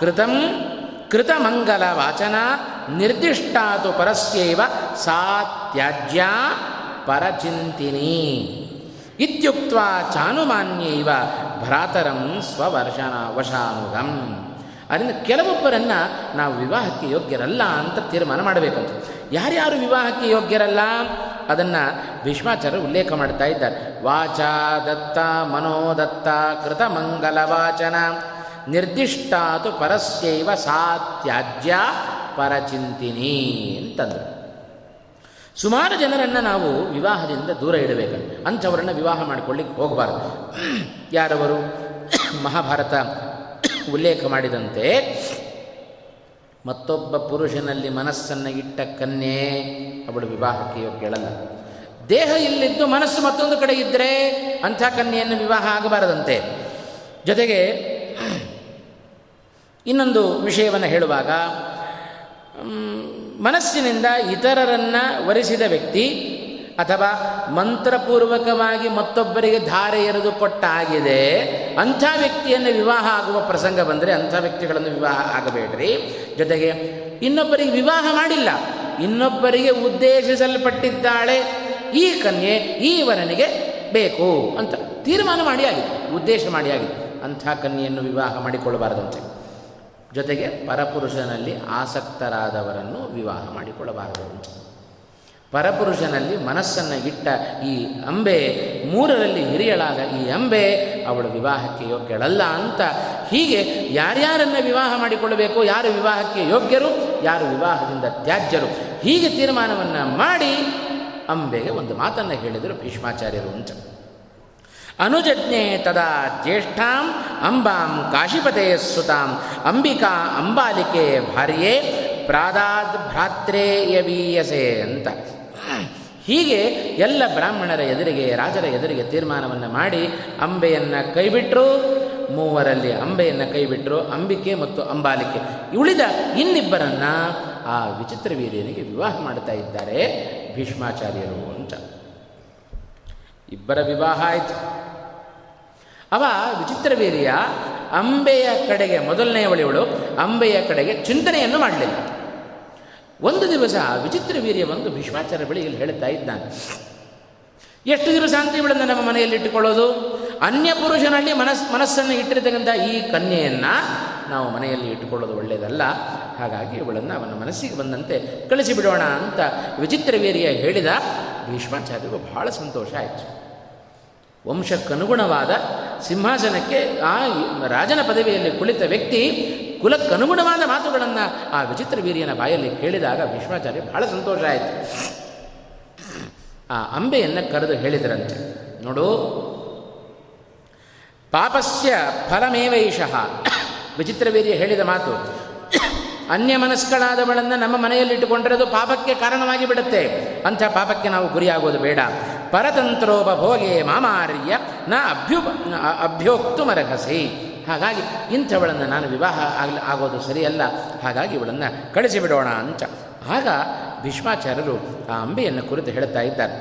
[SPEAKER 1] ಕೃತಂ ಕೃತಮಂಗಲ ವಾಚನ ನಿರ್ದಿಷ್ಟಾತು ಪರಸ್ಯೈವ ಸಾ ತ್ಯಾಜ್ಯ ಪರಚಿಂತಿನಿ ಇತ್ಯುಕ್ತ ಚಾನುಮಾನ್ಯೈವ ಭ್ರಾತರಂ ಸ್ವವರ್ಷನ ವಶಾನುಗಂ. ಅದರಿಂದ ಕೆಲವೊಬ್ಬರನ್ನು ನಾವು ವಿವಾಹಕ್ಕೆ ಯೋಗ್ಯರಲ್ಲ ಅಂತ ತೀರ್ಮಾನ ಮಾಡಬೇಕಂತ. ಯಾರ್ಯಾರು ವಿವಾಹಕ್ಕೆ ಯೋಗ್ಯರಲ್ಲ? ಅದನ್ನು ಭೀಷ್ಮಾಚಾರ್ಯರು ಉಲ್ಲೇಖ ಮಾಡ್ತಾ ಇದ್ದಾರೆ. ವಾಚ ದತ್ತ ಮನೋದತ್ತ ಕೃತ ಮಂಗಲ ವಾಚನ. ನಿರ್ದಿಷ್ಟಾತು ಪರಸ್ಯೈವ ಸಾತ್ಯಾಜ್ಯ ಪರಚಿಂತಿನಿ ಅಂತಂದರು. ಸುಮಾರು ಜನರನ್ನು ನಾವು ವಿವಾಹದಿಂದ ದೂರ ಇಡಬೇಕು ಅಂಥವರನ್ನು ವಿವಾಹ ಮಾಡಿಕೊಳ್ಳಿಕ್ಕೆ ಹೋಗಬಾರ್ದು. ಯಾರವರು? ಮಹಾಭಾರತ ಉಲ್ಲೇಖ ಮಾಡಿದಂತೆ ಮತ್ತೊಬ್ಬ ಪುರುಷನಲ್ಲಿ ಮನಸ್ಸನ್ನು ಇಟ್ಟ ಕನ್ಯೆ, ಅವಳು ವಿವಾಹಕ್ಕೆ ಯೋಗ್ಯಳಲ್ಲ ದೇಹ ಇಲ್ಲಿದ್ದು ಮನಸ್ಸು ಮತ್ತೊಂದು ಕಡೆ ಇದ್ದರೆ ಅಂಥ ಕನ್ಯೆಯನ್ನು ವಿವಾಹ ಆಗಬಾರದಂತೆ. ಜೊತೆಗೆ, ಇನ್ನೊಂದು ವಿಷಯವನ್ನು ಹೇಳುವಾಗ ಮನಸ್ಸಿನಿಂದ ಇತರರನ್ನು ವರಿಸಿದ ವ್ಯಕ್ತಿ ಅಥವಾ ಮಂತ್ರಪೂರ್ವಕವಾಗಿ ಮತ್ತೊಬ್ಬರಿಗೆ ಧಾರೆ ಎರೆದು ಕೊಟ್ಟಾಗಿದೆ, ಅಂಥ ವ್ಯಕ್ತಿಯನ್ನು ವಿವಾಹ ಆಗುವ ಪ್ರಸಂಗ ಬಂದರೆ ಅಂಥ ವ್ಯಕ್ತಿಗಳನ್ನು ವಿವಾಹ ಆಗಬೇಡ್ರಿ. ಜೊತೆಗೆ ಇನ್ನೊಬ್ಬರಿಗೆ ವಿವಾಹ ಮಾಡಿಲ್ಲ, ಇನ್ನೊಬ್ಬರಿಗೆ ಉದ್ದೇಶಿಸಲ್ಪಟ್ಟಿದ್ದಾಳೆ, ಈ ಕನ್ಯೆ ಈ ವರನಿಗೆ ಬೇಕು ಅಂತ ತೀರ್ಮಾನ ಮಾಡಿ ಆಗಿದೆ, ಉದ್ದೇಶ ಮಾಡಿ ಆಗಿದೆ, ಅಂಥ ಕನ್ಯೆಯನ್ನು ವಿವಾಹ ಮಾಡಿಕೊಳ್ಳಬಾರದಂತೆ. ಜೊತೆಗೆ ಪರಪುರುಷನಲ್ಲಿ ಆಸಕ್ತರಾದವರನ್ನು ವಿವಾಹ ಮಾಡಿಕೊಳ್ಳಬಾರದು ಅಂತ. ಪರಪುರುಷನಲ್ಲಿ ಮನಸ್ಸನ್ನು ಇಟ್ಟ ಈ ಅಂಬೆ, ಮೂರರಲ್ಲಿ ಹಿರಿಯಳಾದ ಈ ಅಂಬೆ, ಅವಳು ವಿವಾಹಕ್ಕೆ ಯೋಗ್ಯಳಲ್ಲ ಅಂತ ಹೀಗೆ ಯಾರ್ಯಾರನ್ನು ವಿವಾಹ ಮಾಡಿಕೊಳ್ಳಬೇಕು, ಯಾರು ವಿವಾಹಕ್ಕೆ ಯೋಗ್ಯರು, ಯಾರು ವಿವಾಹದಿಂದ ತ್ಯಾಜ್ಯರು, ಹೀಗೆ ತೀರ್ಮಾನವನ್ನು ಮಾಡಿ ಅಂಬೆಗೆ ಒಂದು ಮಾತನ್ನು ಹೇಳಿದರು ಭೀಷ್ಮಾಚಾರ್ಯರು ಅಂತ. ಅನುಜಜ್ಞೆ ತದಾ ಜ್ಯೇಷ್ಠಾಂ ಅಂಬಾಂ ಕಾಶಿಪತೆ ಸುತಾಂ ಅಂಬಿಕಾ ಅಂಬಾಲಿಕೆ ಭಾರ್ಯೆ ಪ್ರಾದಾದ್ ಭ್ರಾತ್ರೇಯವೀಯಸೆ ಅಂತ. ಹೀಗೆ ಎಲ್ಲ ಬ್ರಾಹ್ಮಣರ ಎದುರಿಗೆ, ರಾಜರ ಎದುರಿಗೆ ತೀರ್ಮಾನವನ್ನು ಮಾಡಿ ಅಂಬೆಯನ್ನು ಕೈಬಿಟ್ಟರು ಮೂವರಲ್ಲಿ ಅಂಬೆಯನ್ನು ಕೈಬಿಟ್ಟರು ಅಂಬಿಕೆ ಮತ್ತು ಅಂಬಾಲಿಕೆ. ಉಳಿದ ಇನ್ನಿಬ್ಬರನ್ನ ಆ ವಿಚಿತ್ರ ವೀರ್ಯನಿಗೆ ವಿವಾಹ ಮಾಡ್ತಾ ಇದ್ದಾರೆ ಭೀಷ್ಮಾಚಾರ್ಯರು ಅಂತ. ಇಬ್ಬರ ವಿವಾಹ ಆಯಿತು. ಅವ ವಿಚಿತ್ರ ವೀರ್ಯ ಅಂಬೆಯ ಕಡೆಗೆ ಮೊದಲನೆಯ ಒಳಿವಳು ಅಂಬೆಯ ಕಡೆಗೆ ಚಿಂತನೆಯನ್ನು ಮಾಡಲಿಲ್ಲ. ಒಂದು ದಿವಸ ವಿಚಿತ್ರ ವೀರ್ಯ ಬಂದು ಭೀಷ್ಮಾಚಾರ್ಯ ಬಳಿ ಇಲ್ಲಿ ಹೇಳ್ತಾ ಇದ್ದಾನೆ. ಎಷ್ಟು ದಿವಸ ಅಂತ ಇವಳನ್ನು ನಮ್ಮ ಮನೆಯಲ್ಲಿ ಇಟ್ಟುಕೊಳ್ಳೋದು? ಅನ್ಯ ಪುರುಷನಲ್ಲಿ ಮನಸ್, ಮನಸ್ಸನ್ನು ಇಟ್ಟಿರ್ತಕ್ಕಂಥ ಈ ಕನ್ಯೆಯನ್ನು ನಾವು ಮನೆಯಲ್ಲಿ ಇಟ್ಟುಕೊಳ್ಳೋದು ಒಳ್ಳೆಯದಲ್ಲ. ಹಾಗಾಗಿ ಇವಳನ್ನು ಅವನ ಮನಸ್ಸಿಗೆ ಬಂದಂತೆ ಕಳಿಸಿಬಿಡೋಣ ಅಂತ ವಿಚಿತ್ರ ವೀರ್ಯ ಹೇಳಿದ ಭೀಷ್ಮಾಚಾರ್ಯಗೂ ಬಹಳ ಸಂತೋಷ ಆಯಿತು. ವಂಶಕ್ಕನುಗುಣವಾದ ಸಿಂಹಾಸನಕ್ಕೆ ಆ ರಾಜನ ಪದವಿಯಲ್ಲಿ ಕುಳಿತ ವ್ಯಕ್ತಿ ಕುಲಕ್ಕನುಗುಣವಾದ ಮಾತುಗಳನ್ನು ಆ ವಿಚಿತ್ರ ವೀರ್ಯನ ಬಾಯಲ್ಲಿ ಕೇಳಿದಾಗ ವಿಶ್ವಾಚಾರ್ಯ ಬಹಳ ಸಂತೋಷ ಆಯಿತು. ಆ ಅಂಬೆಯನ್ನು ಕರೆದು ಹೇಳಿದರಂತೆ, ನೋಡು, ಪಾಪಸ್ಯ ಫಲಮೇವೈಷಃ. ವಿಚಿತ್ರವೀರ್ಯ ಹೇಳಿದ ಮಾತು ಅನ್ಯ ಮನಸ್ಕಳಾದವಳನ್ನು ನಮ್ಮ ಮನೆಯಲ್ಲಿಟ್ಟುಕೊಂಡರೆ ಅದು ಪಾಪಕ್ಕೆ ಕಾರಣವಾಗಿ ಬಿಡುತ್ತೆ. ಅಂಥ ಪಾಪಕ್ಕೆ ನಾವು ಗುರಿಯಾಗೋದು ಬೇಡ. ಪರತಂತ್ರೋಪಭೋಗೇ ಮಾಮಾರ್ಯ, ನ ಅಭ್ಯು ಅಭ್ಯೋಕ್ತು ಮರಹಸಿ ಹಾಗಾಗಿ ಇಂಥವಳನ್ನು ನಾನು ವಿವಾಹ ಆಗಲಿ, ಆಗೋದು ಸರಿಯಲ್ಲ, ಹಾಗಾಗಿ ಇವಳನ್ನು ಕಳಿಸಿಬಿಡೋಣ ಅಂತ. ಆಗ ಭೀಷ್ಮಾಚಾರ್ಯರು ಆ ಅಂಬೆಯನ್ನು ಕುರಿತು ಹೇಳುತ್ತಾ ಇದ್ದಾರೆ.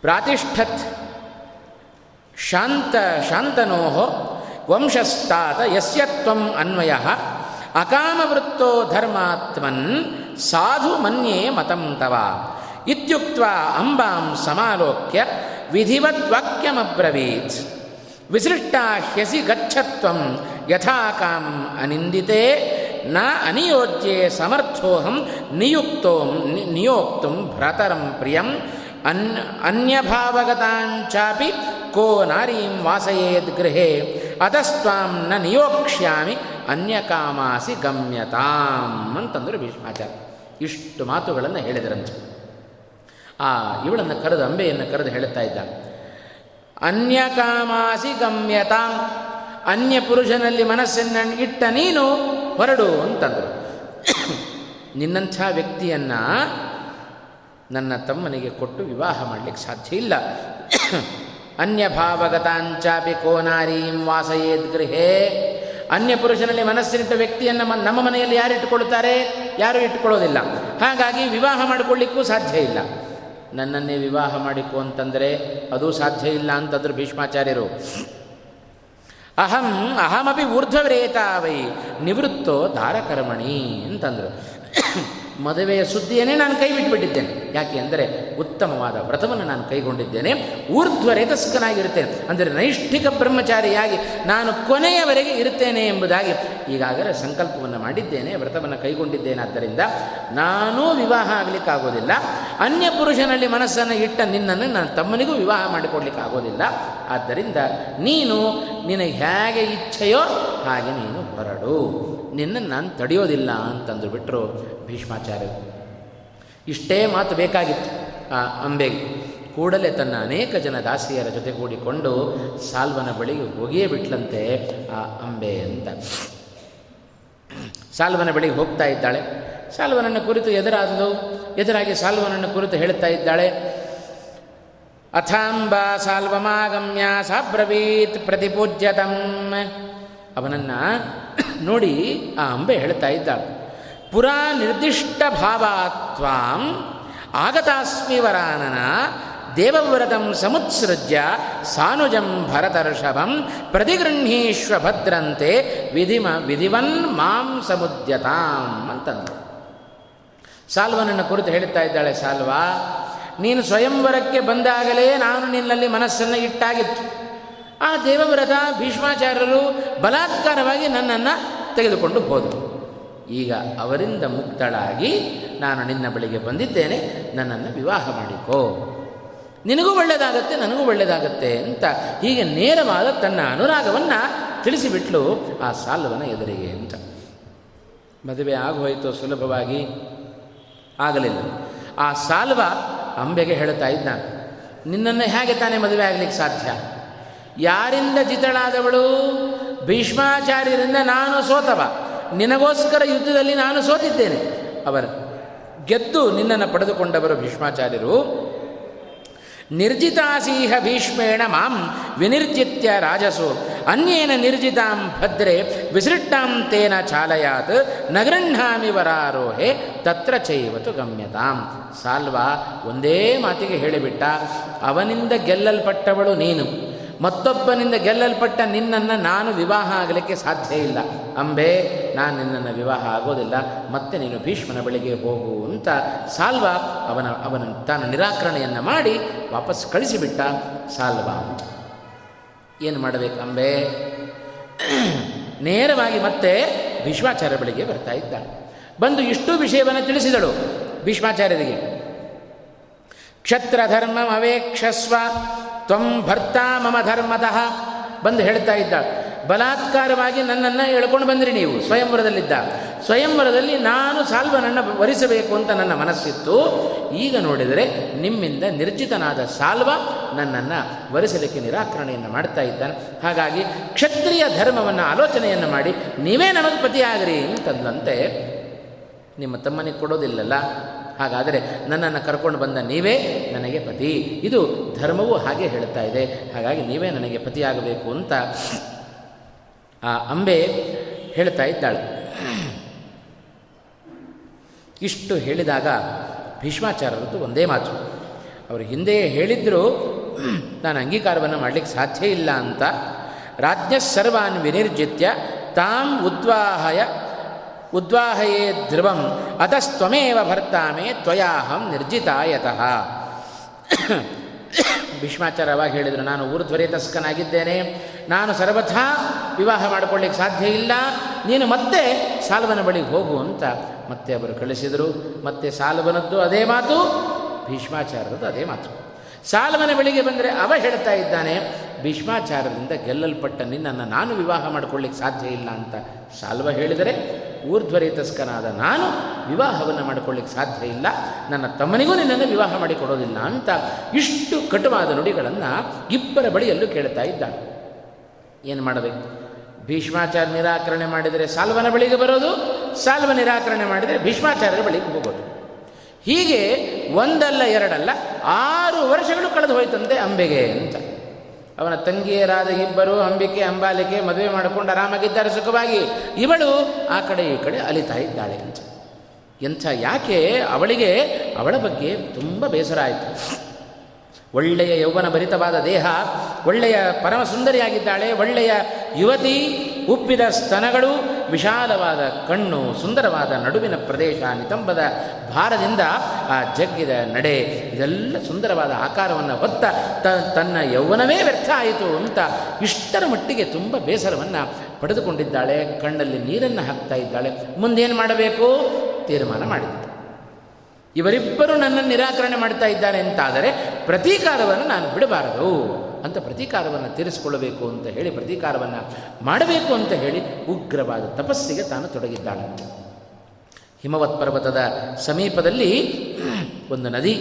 [SPEAKER 1] ಪ್ರಾತಿಷ್ಠತ್ ಶಾಂತ ಶಾಂತನೋ ವಂಶಸ್ತಾತ ಯಸ್ಯತ್ವಂ ಅನ್ವಯ ಅಕಾಮವೃತ್ತೋ ಧರ್ಮಾತ್ಮನ್ ಸಾಧು ಮನ್ಯೇ ಮತಂ ತವ ಇತ್ಯುಕ್ತ ಅಂಬಾಂ ಸಮಾಲೋಕ್ಯ ವಿಧಿವದ್ವಾಕ್ಯಮಬ್ರವೀತ್ ವಿಸೃಷ್ಟ ಹ್ಯಸಿ ಗಚ್ಚತ್ವಂ ಯಥಾಕಾಂ ಅನಿಂದಿತೆ, ನ ಅನಿಯೋಜ್ಯೆ ಸಮರ್ಥೋಹಂ ನಿಯುಕ್ತೋ ನಿಯೋಕ್ತುಂ ಭ್ರತರಂ ಪ್ರಿಯಂ. ಅನ್ ಅನ್ಯಭಾವಗತಾಂಚಾಪಿ ಕೋ ನಾರೀಂ ವಾಸಯೇದ್ ಗೃಹೇ ಅತಸ್ತ್ವಾಂ ನ ನಿಯೋಕ್ಷ್ಯಾಮಿ ಅನ್ಯಕಾಮಾಸಿ ಗಮ್ಯತಾಂ ಅಂತಂದರು ಭೀಷ್ಮಾಚಾರ್ಯ. ಇಷ್ಟು ಮಾತುಗಳನ್ನು ಹೇಳಿದರಂತೆ. ಆ, ಇವಳನ್ನು ಕರೆದು ಅಂಬೆಯನ್ನು ಕರೆದು ಹೇಳುತ್ತಾ ಇದ್ದ ಅನ್ಯಕಾಮಾಸಿ ಗಮ್ಯತಾಂ. ಅನ್ಯ ಪುರುಷನಲ್ಲಿ ಮನಸ್ಸನ್ನು ಇಟ್ಟ ನೀನು ಹೊರಡು ಅಂತಂದರು. ನಿನ್ನಂಥ ವ್ಯಕ್ತಿಯನ್ನು ನನ್ನ ತಮ್ಮನಿಗೆ ಕೊಟ್ಟು ವಿವಾಹ ಮಾಡಲಿಕ್ಕೆ ಸಾಧ್ಯ ಇಲ್ಲ. ಅನ್ಯ ಭಾವಗತಾಂಚಾಪಿ ಕೋನಾರೀಂ ವಾಸಯೇದ್ ಗೃಹೇ. ಅನ್ಯ ಪುರುಷನಲ್ಲಿ ಮನಸ್ಸಿನಿಟ್ಟ ವ್ಯಕ್ತಿಯನ್ನು ನಮ್ಮ ಮನೆಯಲ್ಲಿ ಯಾರು ಇಟ್ಟುಕೊಳ್ತಾರೆ ಯಾರು ಇಟ್ಟುಕೊಳ್ಳೋದಿಲ್ಲ. ಹಾಗಾಗಿ ವಿವಾಹ ಮಾಡಿಕೊಳ್ಳಿಕ್ಕೂ ಸಾಧ್ಯ ಇಲ್ಲ. ನನ್ನನ್ನೇ ವಿವಾಹ ಮಾಡಿಕೊ ಅಂತಂದರೆ ಅದು ಸಾಧ್ಯ ಇಲ್ಲ ಅಂತಂದ್ರೆ ಭೀಷ್ಮಾಚಾರ್ಯರು. ಅಹಂ, ಅಹಮಪಿ ಊರ್ಧ್ವರೇತಾವೈ ನಿವೃತ್ತೋ ದಾರಕರ್ಮಣಿ ಅಂತಂದರು. ಮದುವೆಯ ಸುದ್ದಿಯನ್ನೇ ನಾನು ಕೈ ಬಿಟ್ಟುಬಿಟ್ಟಿದ್ದೇನೆ ಯಾಕೆ ಅಂದರೆ ಉತ್ತಮವಾದ ವ್ರತವನ್ನು ನಾನು ಕೈಗೊಂಡಿದ್ದೇನೆ. ಊರ್ಧ್ವ ರೇತಸ್ಕನಾಗಿರುತ್ತೇನೆ ಅಂದರೆ ನೈಷ್ಠಿಕ ಬ್ರಹ್ಮಚಾರಿಯಾಗಿ ನಾನು ಕೊನೆಯವರೆಗೆ ಇರುತ್ತೇನೆ ಎಂಬುದಾಗಿ ಈಗಾಗಲೇ ಸಂಕಲ್ಪವನ್ನು ಮಾಡಿದ್ದೇನೆ, ವ್ರತವನ್ನು ಕೈಗೊಂಡಿದ್ದೇನೆ. ಆದ್ದರಿಂದ ನಾನೂ ವಿವಾಹ ಆಗಲಿಕ್ಕಾಗೋದಿಲ್ಲ. ಅನ್ಯ ಪುರುಷನಲ್ಲಿ ಮನಸ್ಸನ್ನು ಇಟ್ಟ ನಿನ್ನನ್ನು ನನ್ನ ತಮ್ಮನಿಗೂ ವಿವಾಹ ಮಾಡಿಕೊಡ್ಲಿಕ್ಕೆ ಆಗೋದಿಲ್ಲ ಆದ್ದರಿಂದ ನೀನು ನಿನಗೆ ಹೇಗೆ ಇಚ್ಛೆಯೋ ಹಾಗೆ ನೀನು ಹೊರಡು. ನಿನ್ನನ್ನು ನಾನು ತಡೆಯೋದಿಲ್ಲ ಅಂತಂದು ಬಿಟ್ಟರು ಭೀಷ್ಮಾಚಾರ್ಯರು. ಇಷ್ಟೇ ಮಾತು ಬೇಕಾಗಿತ್ತು ಆ ಅಂಬೆಗೆ. ಕೂಡಲೇ ತನ್ನ ಅನೇಕ ಜನ ದಾಸಿಯರ ಜೊತೆಗೂಡಿಕೊಂಡು ಸಾಲ್ವನ ಬಳಿಗೆ ಹೋಗಿಯೇ ಬಿಟ್ಲಂತೆ ಆ ಅಂಬೆ ಅಂತ. ಸಾಲ್ವನ ಬಳಿಗೆ ಹೋಗ್ತಾ ಇದ್ದಾಳೆ. ಸಾಲ್ವನನ್ನು ಕುರಿತು ಎದುರಾದಳು ಎದುರಾಗಿ ಸಾಲ್ವನನ್ನು ಕುರಿತು ಹೇಳ್ತಾ ಇದ್ದಾಳೆ. ಅಥಾಂಬ ಸಾಲ್ವಮಾಗಮ್ಯ ಸಾಬ್ರವೀತ್ ಪ್ರತಿಪೂಜ್ಯತಂ. ಅವನನ್ನು ನೋಡಿ ಆ ಅಂಬೆ ಹೇಳ್ತಾ ಇದ್ದಾಳೆ ಪುರಾ ನಿರ್ದಿಷ್ಟ ಭಾವಾತ್ವಾಂ ಆಗತಾಸ್ಮಿ ವರಾನನ ದೇವವ್ರತಂ ಸಮುತ್ಸೃಜ್ಯ ಸಾನುಜಂ ಭರತರ್ಷಭಂ ಪ್ರತಿಗೃಹೀಶ್ವ ಭದ್ರಂತೆ ವಿಧಿಮ ವಿಧಿವನ್ ಮಾಂ ಸಮುದ್ಯತಾಂ ಅಂತಂದು. ಸಾಲ್ವನನ್ನು ಕುರಿತು ಹೇಳ್ತಾ ಇದ್ದಾಳೆ, ಸಾಲ್ವ, ನೀನು ಸ್ವಯಂವರಕ್ಕೆ ಬಂದಾಗಲೇ ನಾನು ನಿನ್ನಲ್ಲಿ ಮನಸ್ಸನ್ನು ಇಟ್ಟಾಗಿತ್ತು. ಆ ದೇವವ್ರತ ಭೀಷ್ಮಾಚಾರ್ಯರು ಬಲಾತ್ಕಾರವಾಗಿ ನನ್ನನ್ನು ತೆಗೆದುಕೊಂಡು ಹೋದರು. ಈಗ ಅವರಿಂದ ಮುಕ್ತಳಾಗಿ ನಾನು ನಿನ್ನ ಬಳಿಗೆ ಬಂದಿದ್ದೇನೆ, ನನ್ನನ್ನು ವಿವಾಹ ಮಾಡಿಕೋ. ನಿನಗೂ ಒಳ್ಳೆಯದಾಗತ್ತೆ, ನನಗೂ ಒಳ್ಳೆಯದಾಗತ್ತೆ ಅಂತ ಹೀಗೆ ನೇರವಾದ ತನ್ನ ಅನುರಾಗವನ್ನು ತಿಳಿಸಿಬಿಟ್ಲು ಆ ಸಾಲ್ವನ ಎದುರಿಗೆ ಅಂತ. ಮದುವೆ ಆಗೋಯಿತು ಸುಲಭವಾಗಿ. ಆಗಲಿಲ್ಲ. ಆ ಸಾಲ್ವ ಅಂಬೆಗೆ ಹೇಳ್ತಾ ಇದ್ದ, ನಿನ್ನನ್ನು ಹೇಗೆ ತಾನೇ ಮದುವೆ ಆಗಲಿಕ್ಕೆ ಸಾಧ್ಯ? ಯಾರಿಂದ ಜಿತಳಾದವಳು? ಭೀಷ್ಮಾಚಾರ್ಯರಿಂದ ನಾನು ಸೋತವ. ನಿನಗೋಸ್ಕರ ಯುದ್ಧದಲ್ಲಿ ನಾನು ಸೋತಿದ್ದೇನೆ. ಅವರು ಗೆದ್ದು ನಿನ್ನನ್ನು ಪಡೆದುಕೊಂಡವರು ಭೀಷ್ಮಾಚಾರ್ಯರು. ನಿರ್ಜಿತಾಸೀಹ ಭೀಷ್ಮೇಣ ಮಾಂ ವಿನಿರ್ಜಿತ್ಯ ರಾಜಸು. ಅನ್ಯೇನ ನಿರ್ಜಿತಾಂ ಭದ್ರೆ ವಿಸೃಷ್ಟಾಂ ತೇನ ಚಾಲಯಾತ್ ನಗೃಹಾಮಿ ವರಾರೋಹೆ ತತ್ರ ಚೈವತು ಗಮ್ಯತಾಂ. ಸಾಲ್ವಾ, ಒಂದೇ ಮಾತಿಗೆ ಹೇಳಿಬಿಟ್ಟ, ಅವನಿಂದ ಗೆಲ್ಲಲ್ಪಟ್ಟವಳು ನೀನು. ಮತ್ತೊಬ್ಬನಿಂದ ಗೆಲ್ಲಲ್ಪಟ್ಟ ನಿನ್ನನ್ನು ನಾನು ವಿವಾಹ ಆಗಲಿಕ್ಕೆ ಸಾಧ್ಯ ಇಲ್ಲ. ಅಂಬೆ, ನಾನು ನಿನ್ನನ್ನು ವಿವಾಹ ಆಗೋದಿಲ್ಲ. ಮತ್ತೆ ನೀನು ಭೀಷ್ಮನ ಬಳಿಗೆ ಹೋಗು ಅಂತ ಸಾಲ್ವ ಅವನ ಅವನ ತಾನು ನಿರಾಕರಣೆಯನ್ನು ಮಾಡಿ ವಾಪಸ್ ಕಳಿಸಿಬಿಟ್ಟ. ಸಾಲ್ವ ಅಂತ ಏನು ಮಾಡಬೇಕು ಅಂಬೆ? ನೇರವಾಗಿ ಮತ್ತೆ ಭೀಷ್ಮಾಚಾರ್ಯ ಬಳಿಗೆ ಬರ್ತಾ ಇದ್ದ. ಬಂದು ಇಷ್ಟು ವಿಷಯವನ್ನು ತಿಳಿಸಿದಳು ಭೀಷ್ಮಾಚಾರ್ಯರಿಗೆ. ಕ್ಷತ್ರಧರ್ಮ ಅವೇಕ್ಷಸ್ವ ತ್ವಂ ಭರ್ತಾ ಮಮ ಧರ್ಮತಃ ಬಂದು ಹೇಳ್ತಾ ಇದ್ದ ಬಲಾತ್ಕಾರವಾಗಿ ನನ್ನನ್ನು ಎಳ್ಕೊಂಡು ಬಂದ್ರಿ ನೀವು, ಸ್ವಯಂವರದಲ್ಲಿದ್ದ. ಸ್ವಯಂವರದಲ್ಲಿ ನಾನು ಸಾಲ್ವನನ್ನು ವರಿಸಬೇಕು ಅಂತ ನನ್ನ ಮನಸ್ಸಿತ್ತು. ಈಗ ನೋಡಿದರೆ ನಿಮ್ಮಿಂದ ನಿರ್ಜಿತನಾದ ಸಾಲ್ವ ನನ್ನನ್ನು ವರಿಸಲಿಕ್ಕೆ ನಿರಾಕರಣೆಯನ್ನು ಮಾಡ್ತಾ ಇದ್ದಾನೆ. ಹಾಗಾಗಿ ಕ್ಷತ್ರಿಯ ಧರ್ಮವನ್ನು ಆಲೋಚನೆಯನ್ನು ಮಾಡಿ ನೀವೇ ನಮಗೆ ಪತಿಯಾಗ್ರಿ ಅಂತಂದಂತೆ ನಿಮ್ಮ ತಮ್ಮನಿಗೆ ಕೊಡೋದಿಲ್ಲಲ್ಲ. ಹಾಗಾದರೆ ನನ್ನನ್ನು ಕರ್ಕೊಂಡು ಬಂದ ನೀವೇ ನನಗೆ ಪತಿ. ಇದು ಧರ್ಮವೂ ಹಾಗೆ ಹೇಳ್ತಾ ಇದೆ. ಹಾಗಾಗಿ ನೀವೇ ನನಗೆ ಪತಿಯಾಗಬೇಕು ಅಂತ ಆ ಅಂಬೆ ಹೇಳ್ತಾ ಇದ್ದಾಳೆ. ಇಷ್ಟು ಹೇಳಿದಾಗ ಭೀಷ್ಮಾಚಾರ್ಯರದ್ದು ಒಂದೇ ಮಾತು. ಅವರು ಹಿಂದೆ ಹೇಳಿದ್ರು, ನಾನು ಅಂಗೀಕಾರವನ್ನು ಮಾಡಲಿಕ್ಕೆ ಸಾಧ್ಯ ಇಲ್ಲ ಅಂತ. ರಾಜ್ಯ ಸರ್ವಾನ್ ವಿನಿರ್ಜಿತ್ಯ ತಾಂ ಉದ್ವಾಹಯ ಉದ್ವಾಹಯೇ ಧ್ರುವಂ ಅತಸ್ತ್ವಮೇವ ಭರ್ತಾಮೆ ತ್ವಯಾಹಂ ನಿರ್ಜಿತಾಯತಃ. ಭೀಷ್ಮಾಚಾರ್ಯವಾಗಿ ಹೇಳಿದರು, ನಾನು ಊರ್ಧ್ವರೇತಸ್ಕನಾಗಿದ್ದೇನೆ, ನಾನು ಸರ್ವಥಾ ವಿವಾಹ ಮಾಡಿಕೊಳ್ಳಿಕ್ಕೆ ಸಾಧ್ಯ ಇಲ್ಲ, ನೀನು ಮತ್ತೆ ಸಾಲ್ವನ ಬಳಿಗೆ ಹೋಗು ಅಂತ ಮತ್ತೆ ಅವರು ಕಳಿಸಿದರು. ಮತ್ತೆ ಸಾಲ್ವನದ್ದು ಅದೇ ಮಾತು, ಭೀಷ್ಮಾಚಾರ್ಯರದ್ದು ಅದೇ ಮಾತು. ಸಾಲ್ವನ ಬಳಿಗೆ ಬಂದರೆ ಅವ ಹೇಳ್ತಾ ಇದ್ದಾನೆ, ಭೀಷ್ಮಾಚಾರ್ಯರಿಂದ ಗೆಲ್ಲಲ್ಪಟ್ಟ ನಿನ್ನನ್ನು ನಾನು ವಿವಾಹ ಮಾಡಿಕೊಳ್ಳಿಕ್ಕೆ ಸಾಧ್ಯ ಇಲ್ಲ ಅಂತ ಸಾಲ್ವ ಹೇಳಿದರೆ ಊರ್ಧ್ವರೇತಸ್ಕನಾದ ನಾನು ವಿವಾಹವನ್ನು ಮಾಡಿಕೊಳ್ಳಿಕ್ಕೆ ಸಾಧ್ಯ ಇಲ್ಲ. ನನ್ನ ತಮ್ಮನಿಗೂ ನಿನ್ನನ್ನು ವಿವಾಹ ಮಾಡಿಕೊಡೋದಿಲ್ಲ ಅಂತ ಇಷ್ಟು ಕಟುವಾದ ನುಡಿಗಳನ್ನು ಇಬ್ಬರ ಬಳಿಯಲ್ಲೂ ಕೇಳ್ತಾ ಇದ್ದ ಏನು ಮಾಡಬೇಕು ಭೀಷ್ಮಾಚಾರ ನಿರಾಕರಣೆ ಮಾಡಿದರೆ ಸಾಲ್ವನ ಬಳಿಗೆ ಬರೋದು, ಸಾಲ್ವ ನಿರಾಕರಣೆ ಮಾಡಿದರೆ ಭೀಷ್ಮಾಚಾರ್ಯರ ಬಳಿಗೆ ಹೋಗೋದು. ಹೀಗೆ ಒಂದಲ್ಲ ಎರಡಲ್ಲ ಆರು ವರ್ಷಗಳು ಕಳೆದು ಹೋಯ್ತಂತೆ ಅಂಬೆಗೆ ಅಂತ. ಅವನ ತಂಗಿಯರಾದ ಇಬ್ಬರು ಅಂಬಿಕೆ ಅಂಬಾಲಿಕೆ ಮದುವೆ ಮಾಡಿಕೊಂಡು ಆರಾಮಾಗಿದ್ದಾರೆ ಸುಖವಾಗಿ. ಇವಳು ಆ ಕಡೆ ಈ ಕಡೆ ಅಲಿತಾ ಇದ್ದಾಳೆ. ಅಂತ ಎಂಥ ಯಾಕೆ ಅವಳಿಗೆ ಅವಳ ಬಗ್ಗೆ ತುಂಬ ಬೇಸರ ಆಯಿತು. ಒಳ್ಳೆಯ ಯೌವನ ಭರಿತವಾದ ದೇಹ, ಒಳ್ಳೆಯ ಪರಮ ಸುಂದರಿಯಾಗಿದ್ದಾಳೆ, ಒಳ್ಳೆಯ ಯುವತಿ ಉಪ್ಪಿದ ಸ್ತನಗಳು ವಿಶಾಲವಾದ ಕಣ್ಣು, ಸುಂದರವಾದ ನಡುವಿನ ಪ್ರದೇಶ, ನಿತಂಬದ ಭಾರದಿಂದ ಆ ಜಗ್ಗಿದ ನಡೆ, ಇದೆಲ್ಲ ಸುಂದರವಾದ ಆಕಾರವನ್ನು ಹೊತ್ತ ತನ್ನ ಯೌವನವೇ ವ್ಯರ್ಥ ಆಯಿತು ಅಂತ ಇಷ್ಟರ ಮಟ್ಟಿಗೆ ತುಂಬ ಬೇಸರವನ್ನು ಪಡೆದುಕೊಂಡಿದ್ದಾಳೆ. ಕಣ್ಣಲ್ಲಿ ನೀರನ್ನು ಹಾಕ್ತಾ ಇದ್ದಾಳೆ. ಮುಂದೇನು ಮಾಡಬೇಕು? ತೀರ್ಮಾನ ಮಾಡಿದ್ದಾಳೆ ಇವರಿಬ್ಬರು ನನ್ನನ್ನು ನಿರಾಕರಣೆ ಮಾಡ್ತಾ ಇದ್ದಾರೆ ಅಂತಾದರೆ ಪ್ರತೀಕಾರವನ್ನು ನಾನು ಬಿಡಬಾರದು. ಅಂತ ಪ್ರತೀಕಾರವನ್ನು ತೀರಿಸಿಕೊಳ್ಳಬೇಕು ಅಂತ ಹೇಳಿ ಪ್ರತೀಕಾರವನ್ನು ಮಾಡಬೇಕು ಅಂತ ಹೇಳಿ ಉಗ್ರವಾದ ತಪಸ್ಸಿಗೆ ತಾನು ತೊಡಗಿದ್ದಾಳೆ. ಹಿಮವತ್ ಪರ್ವತದ ಸಮೀಪದಲ್ಲಿ ಒಂದು ನದಿ,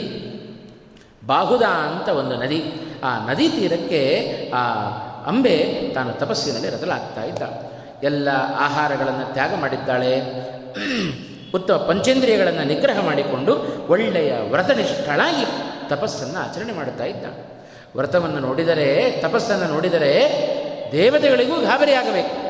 [SPEAKER 1] ಬಾಹುದ ಅಂತ ಒಂದು ನದಿ. ಆ ನದಿ ತೀರಕ್ಕೆ ಆ ಅಂಬೆ ತಾನು ತಪಸ್ಸಿನಲ್ಲಿ ರತಲಾಗ್ತಾ ಇದ್ದಾಳೆ ಎಲ್ಲ ಆಹಾರಗಳನ್ನು ತ್ಯಾಗ ಮಾಡಿದ್ದಾಳೆ. ಉತ್ತಮ ಪಂಚೇಂದ್ರಿಯಗಳನ್ನು ನಿಗ್ರಹ ಮಾಡಿಕೊಂಡು ಒಳ್ಳೆಯ ವ್ರತನಿಷ್ಠಳಾಗಿ ತಪಸ್ಸನ್ನು ಆಚರಣೆ ಮಾಡುತ್ತಾ ಇದ್ದ. ವ್ರತವನ್ನು ನೋಡಿದರೆ, ತಪಸ್ಸನ್ನು ನೋಡಿದರೆ ದೇವತೆಗಳಿಗೂ ಗಾಬರಿಯಾಗಬೇಕು.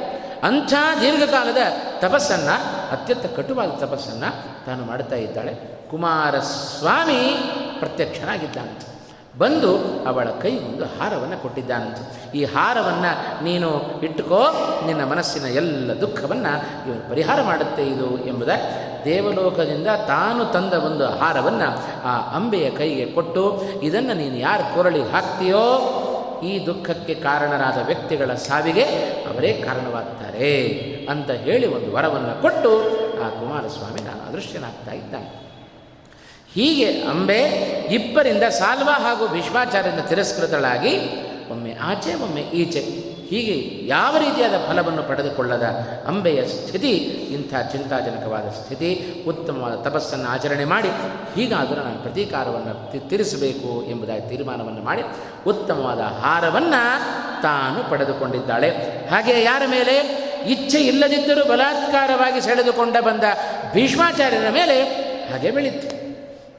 [SPEAKER 1] ಅಂಥ ದೀರ್ಘಕಾಲದ ತಪಸ್ಸನ್ನು, ಅತ್ಯಂತ ಕಟುವಾದ ತಪಸ್ಸನ್ನು ತಾನು ಮಾಡ್ತಾ ಇದ್ದಾಳೆ. ಕುಮಾರಸ್ವಾಮಿ ಪ್ರತ್ಯಕ್ಷನಾಗಿದ್ದಾನಂತೆ. ಬಂದು ಅವಳ ಕೈ ಒಂದು ಹಾರವನ್ನು ಕೊಟ್ಟಿದ್ದಾನಂತು. ಈ ಹಾರವನ್ನು ನೀನು ಇಟ್ಟುಕೋ, ನಿನ್ನ ಮನಸ್ಸಿನ ಎಲ್ಲ ದುಃಖವನ್ನು ಇವನು ಪರಿಹಾರ ಮಾಡುತ್ತೆ ಇದು ಎಂಬುದ ದೇವಲೋಕದಿಂದ ತಾನು ತಂದ ಒಂದು ಹಾರವನ್ನು ಆ ಅಂಬೆಯ ಕೈಗೆ ಕೊಟ್ಟು, ಇದನ್ನು ನೀನು ಯಾರು ಕೊರಳಿಗೆ ಹಾಕ್ತೀಯೋ, ಈ ದುಃಖಕ್ಕೆ ಕಾರಣರಾದ ವ್ಯಕ್ತಿಗಳ ಸಾವಿಗೆ ಅವರೇ ಕಾರಣವಾಗ್ತಾರೆ ಅಂತ ಹೇಳಿ ಒಂದು ವರವನ್ನು ಕೊಟ್ಟು ಆ ಕುಮಾರಸ್ವಾಮಿ ನಾನು ಅದೃಶ್ಯನಾಗ್ತಾ ಇದ್ದಾನೆ. ಹೀಗೆ ಅಂಬೆ ಇಬ್ಬರಿಂದ ಸಾಲ್ವ ಹಾಗೂ ಭೀಷ್ಮಾಚಾರ್ಯರಿಂದ ತಿರಸ್ಕೃತಳಾಗಿ ಒಮ್ಮೆ ಆಚೆ, ಒಮ್ಮೆ ಈಚೆ, ಹೀಗೆ ಯಾವ ರೀತಿಯಾದ ಫಲವನ್ನು ಪಡೆದುಕೊಳ್ಳದ ಅಂಬೆಯ ಸ್ಥಿತಿ, ಇಂಥ ಚಿಂತಾಜನಕವಾದ ಸ್ಥಿತಿ, ಉತ್ತಮವಾದ ತಪಸ್ಸನ್ನು ಆಚರಣೆ ಮಾಡಿ, ಹೀಗಾದರೂ ನಾನು ಪ್ರತೀಕಾರವನ್ನು ತೀರಿಸಬೇಕು ಎಂಬುದಾಗಿ ತೀರ್ಮಾನವನ್ನು ಮಾಡಿ, ಉತ್ತಮವಾದ ಹಾರವನ್ನು ತಾನು ಪಡೆದುಕೊಂಡಿದ್ದಾಳೆ. ಹಾಗೆ ಯಾರ ಮೇಲೆ? ಇಚ್ಛೆ ಇಲ್ಲದಿದ್ದರೂ ಬಲಾತ್ಕಾರವಾಗಿ ಸೆಳೆದುಕೊಂಡ ಬಂದ ಭೀಷ್ಮಾಚಾರ್ಯರ ಮೇಲೆ ಹಾಗೆ ಬೆಳೀತು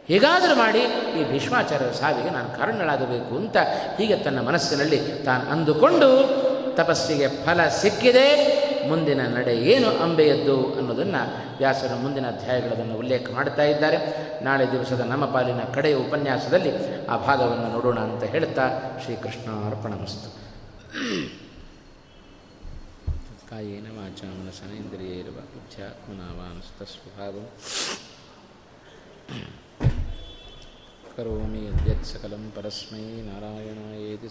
[SPEAKER 1] ಹೇಗಾದರೂ ಮಾಡಿ ಈ ಭೀಷ್ಮಾಚಾರ್ಯರ ಸಾವಿಗೆ ನಾನು ಕಾರಣಳಾಗಬೇಕು ಅಂತ ಹೀಗೆ ತನ್ನ ಮನಸ್ಸಿನಲ್ಲಿ ತಾನು ಅಂದುಕೊಂಡು ತಪಸ್ಸಿಗೆ ಫಲ ಸಿಕ್ಕಿದೆ, ಮುಂದಿನ ನಡೆ ಏನು ಅಂಬೆಯದ್ದು ಅನ್ನೋದನ್ನು ವ್ಯಾಸರು ಮುಂದಿನ ಅಧ್ಯಾಯಗಳನ್ನು ಉಲ್ಲೇಖ ಮಾಡ್ತಾ ಇದ್ದಾರೆ. ನಾಳೆ ದಿವಸದ ನಮ್ಮ ಪಾಲಿನ ಕಡೆಯ ಉಪನ್ಯಾಸದಲ್ಲಿ ಆ ಭಾಗವನ್ನು ನೋಡೋಣ ಅಂತ ಹೇಳ್ತಾ ಶ್ರೀಕೃಷ್ಣ ಅರ್ಪಣಮಸ್ತು ಕಾಯೇನ ವಾಚ ಮನಸನೇಂದ್ರಿಯೇರುವ ಬುದ್ಧ್ಯಾತ್ಮನಾವಾನುಸ್ತಸ್ವಭಾವಂ करोमि यद्यत् सकलं परस्मै नारायणायेति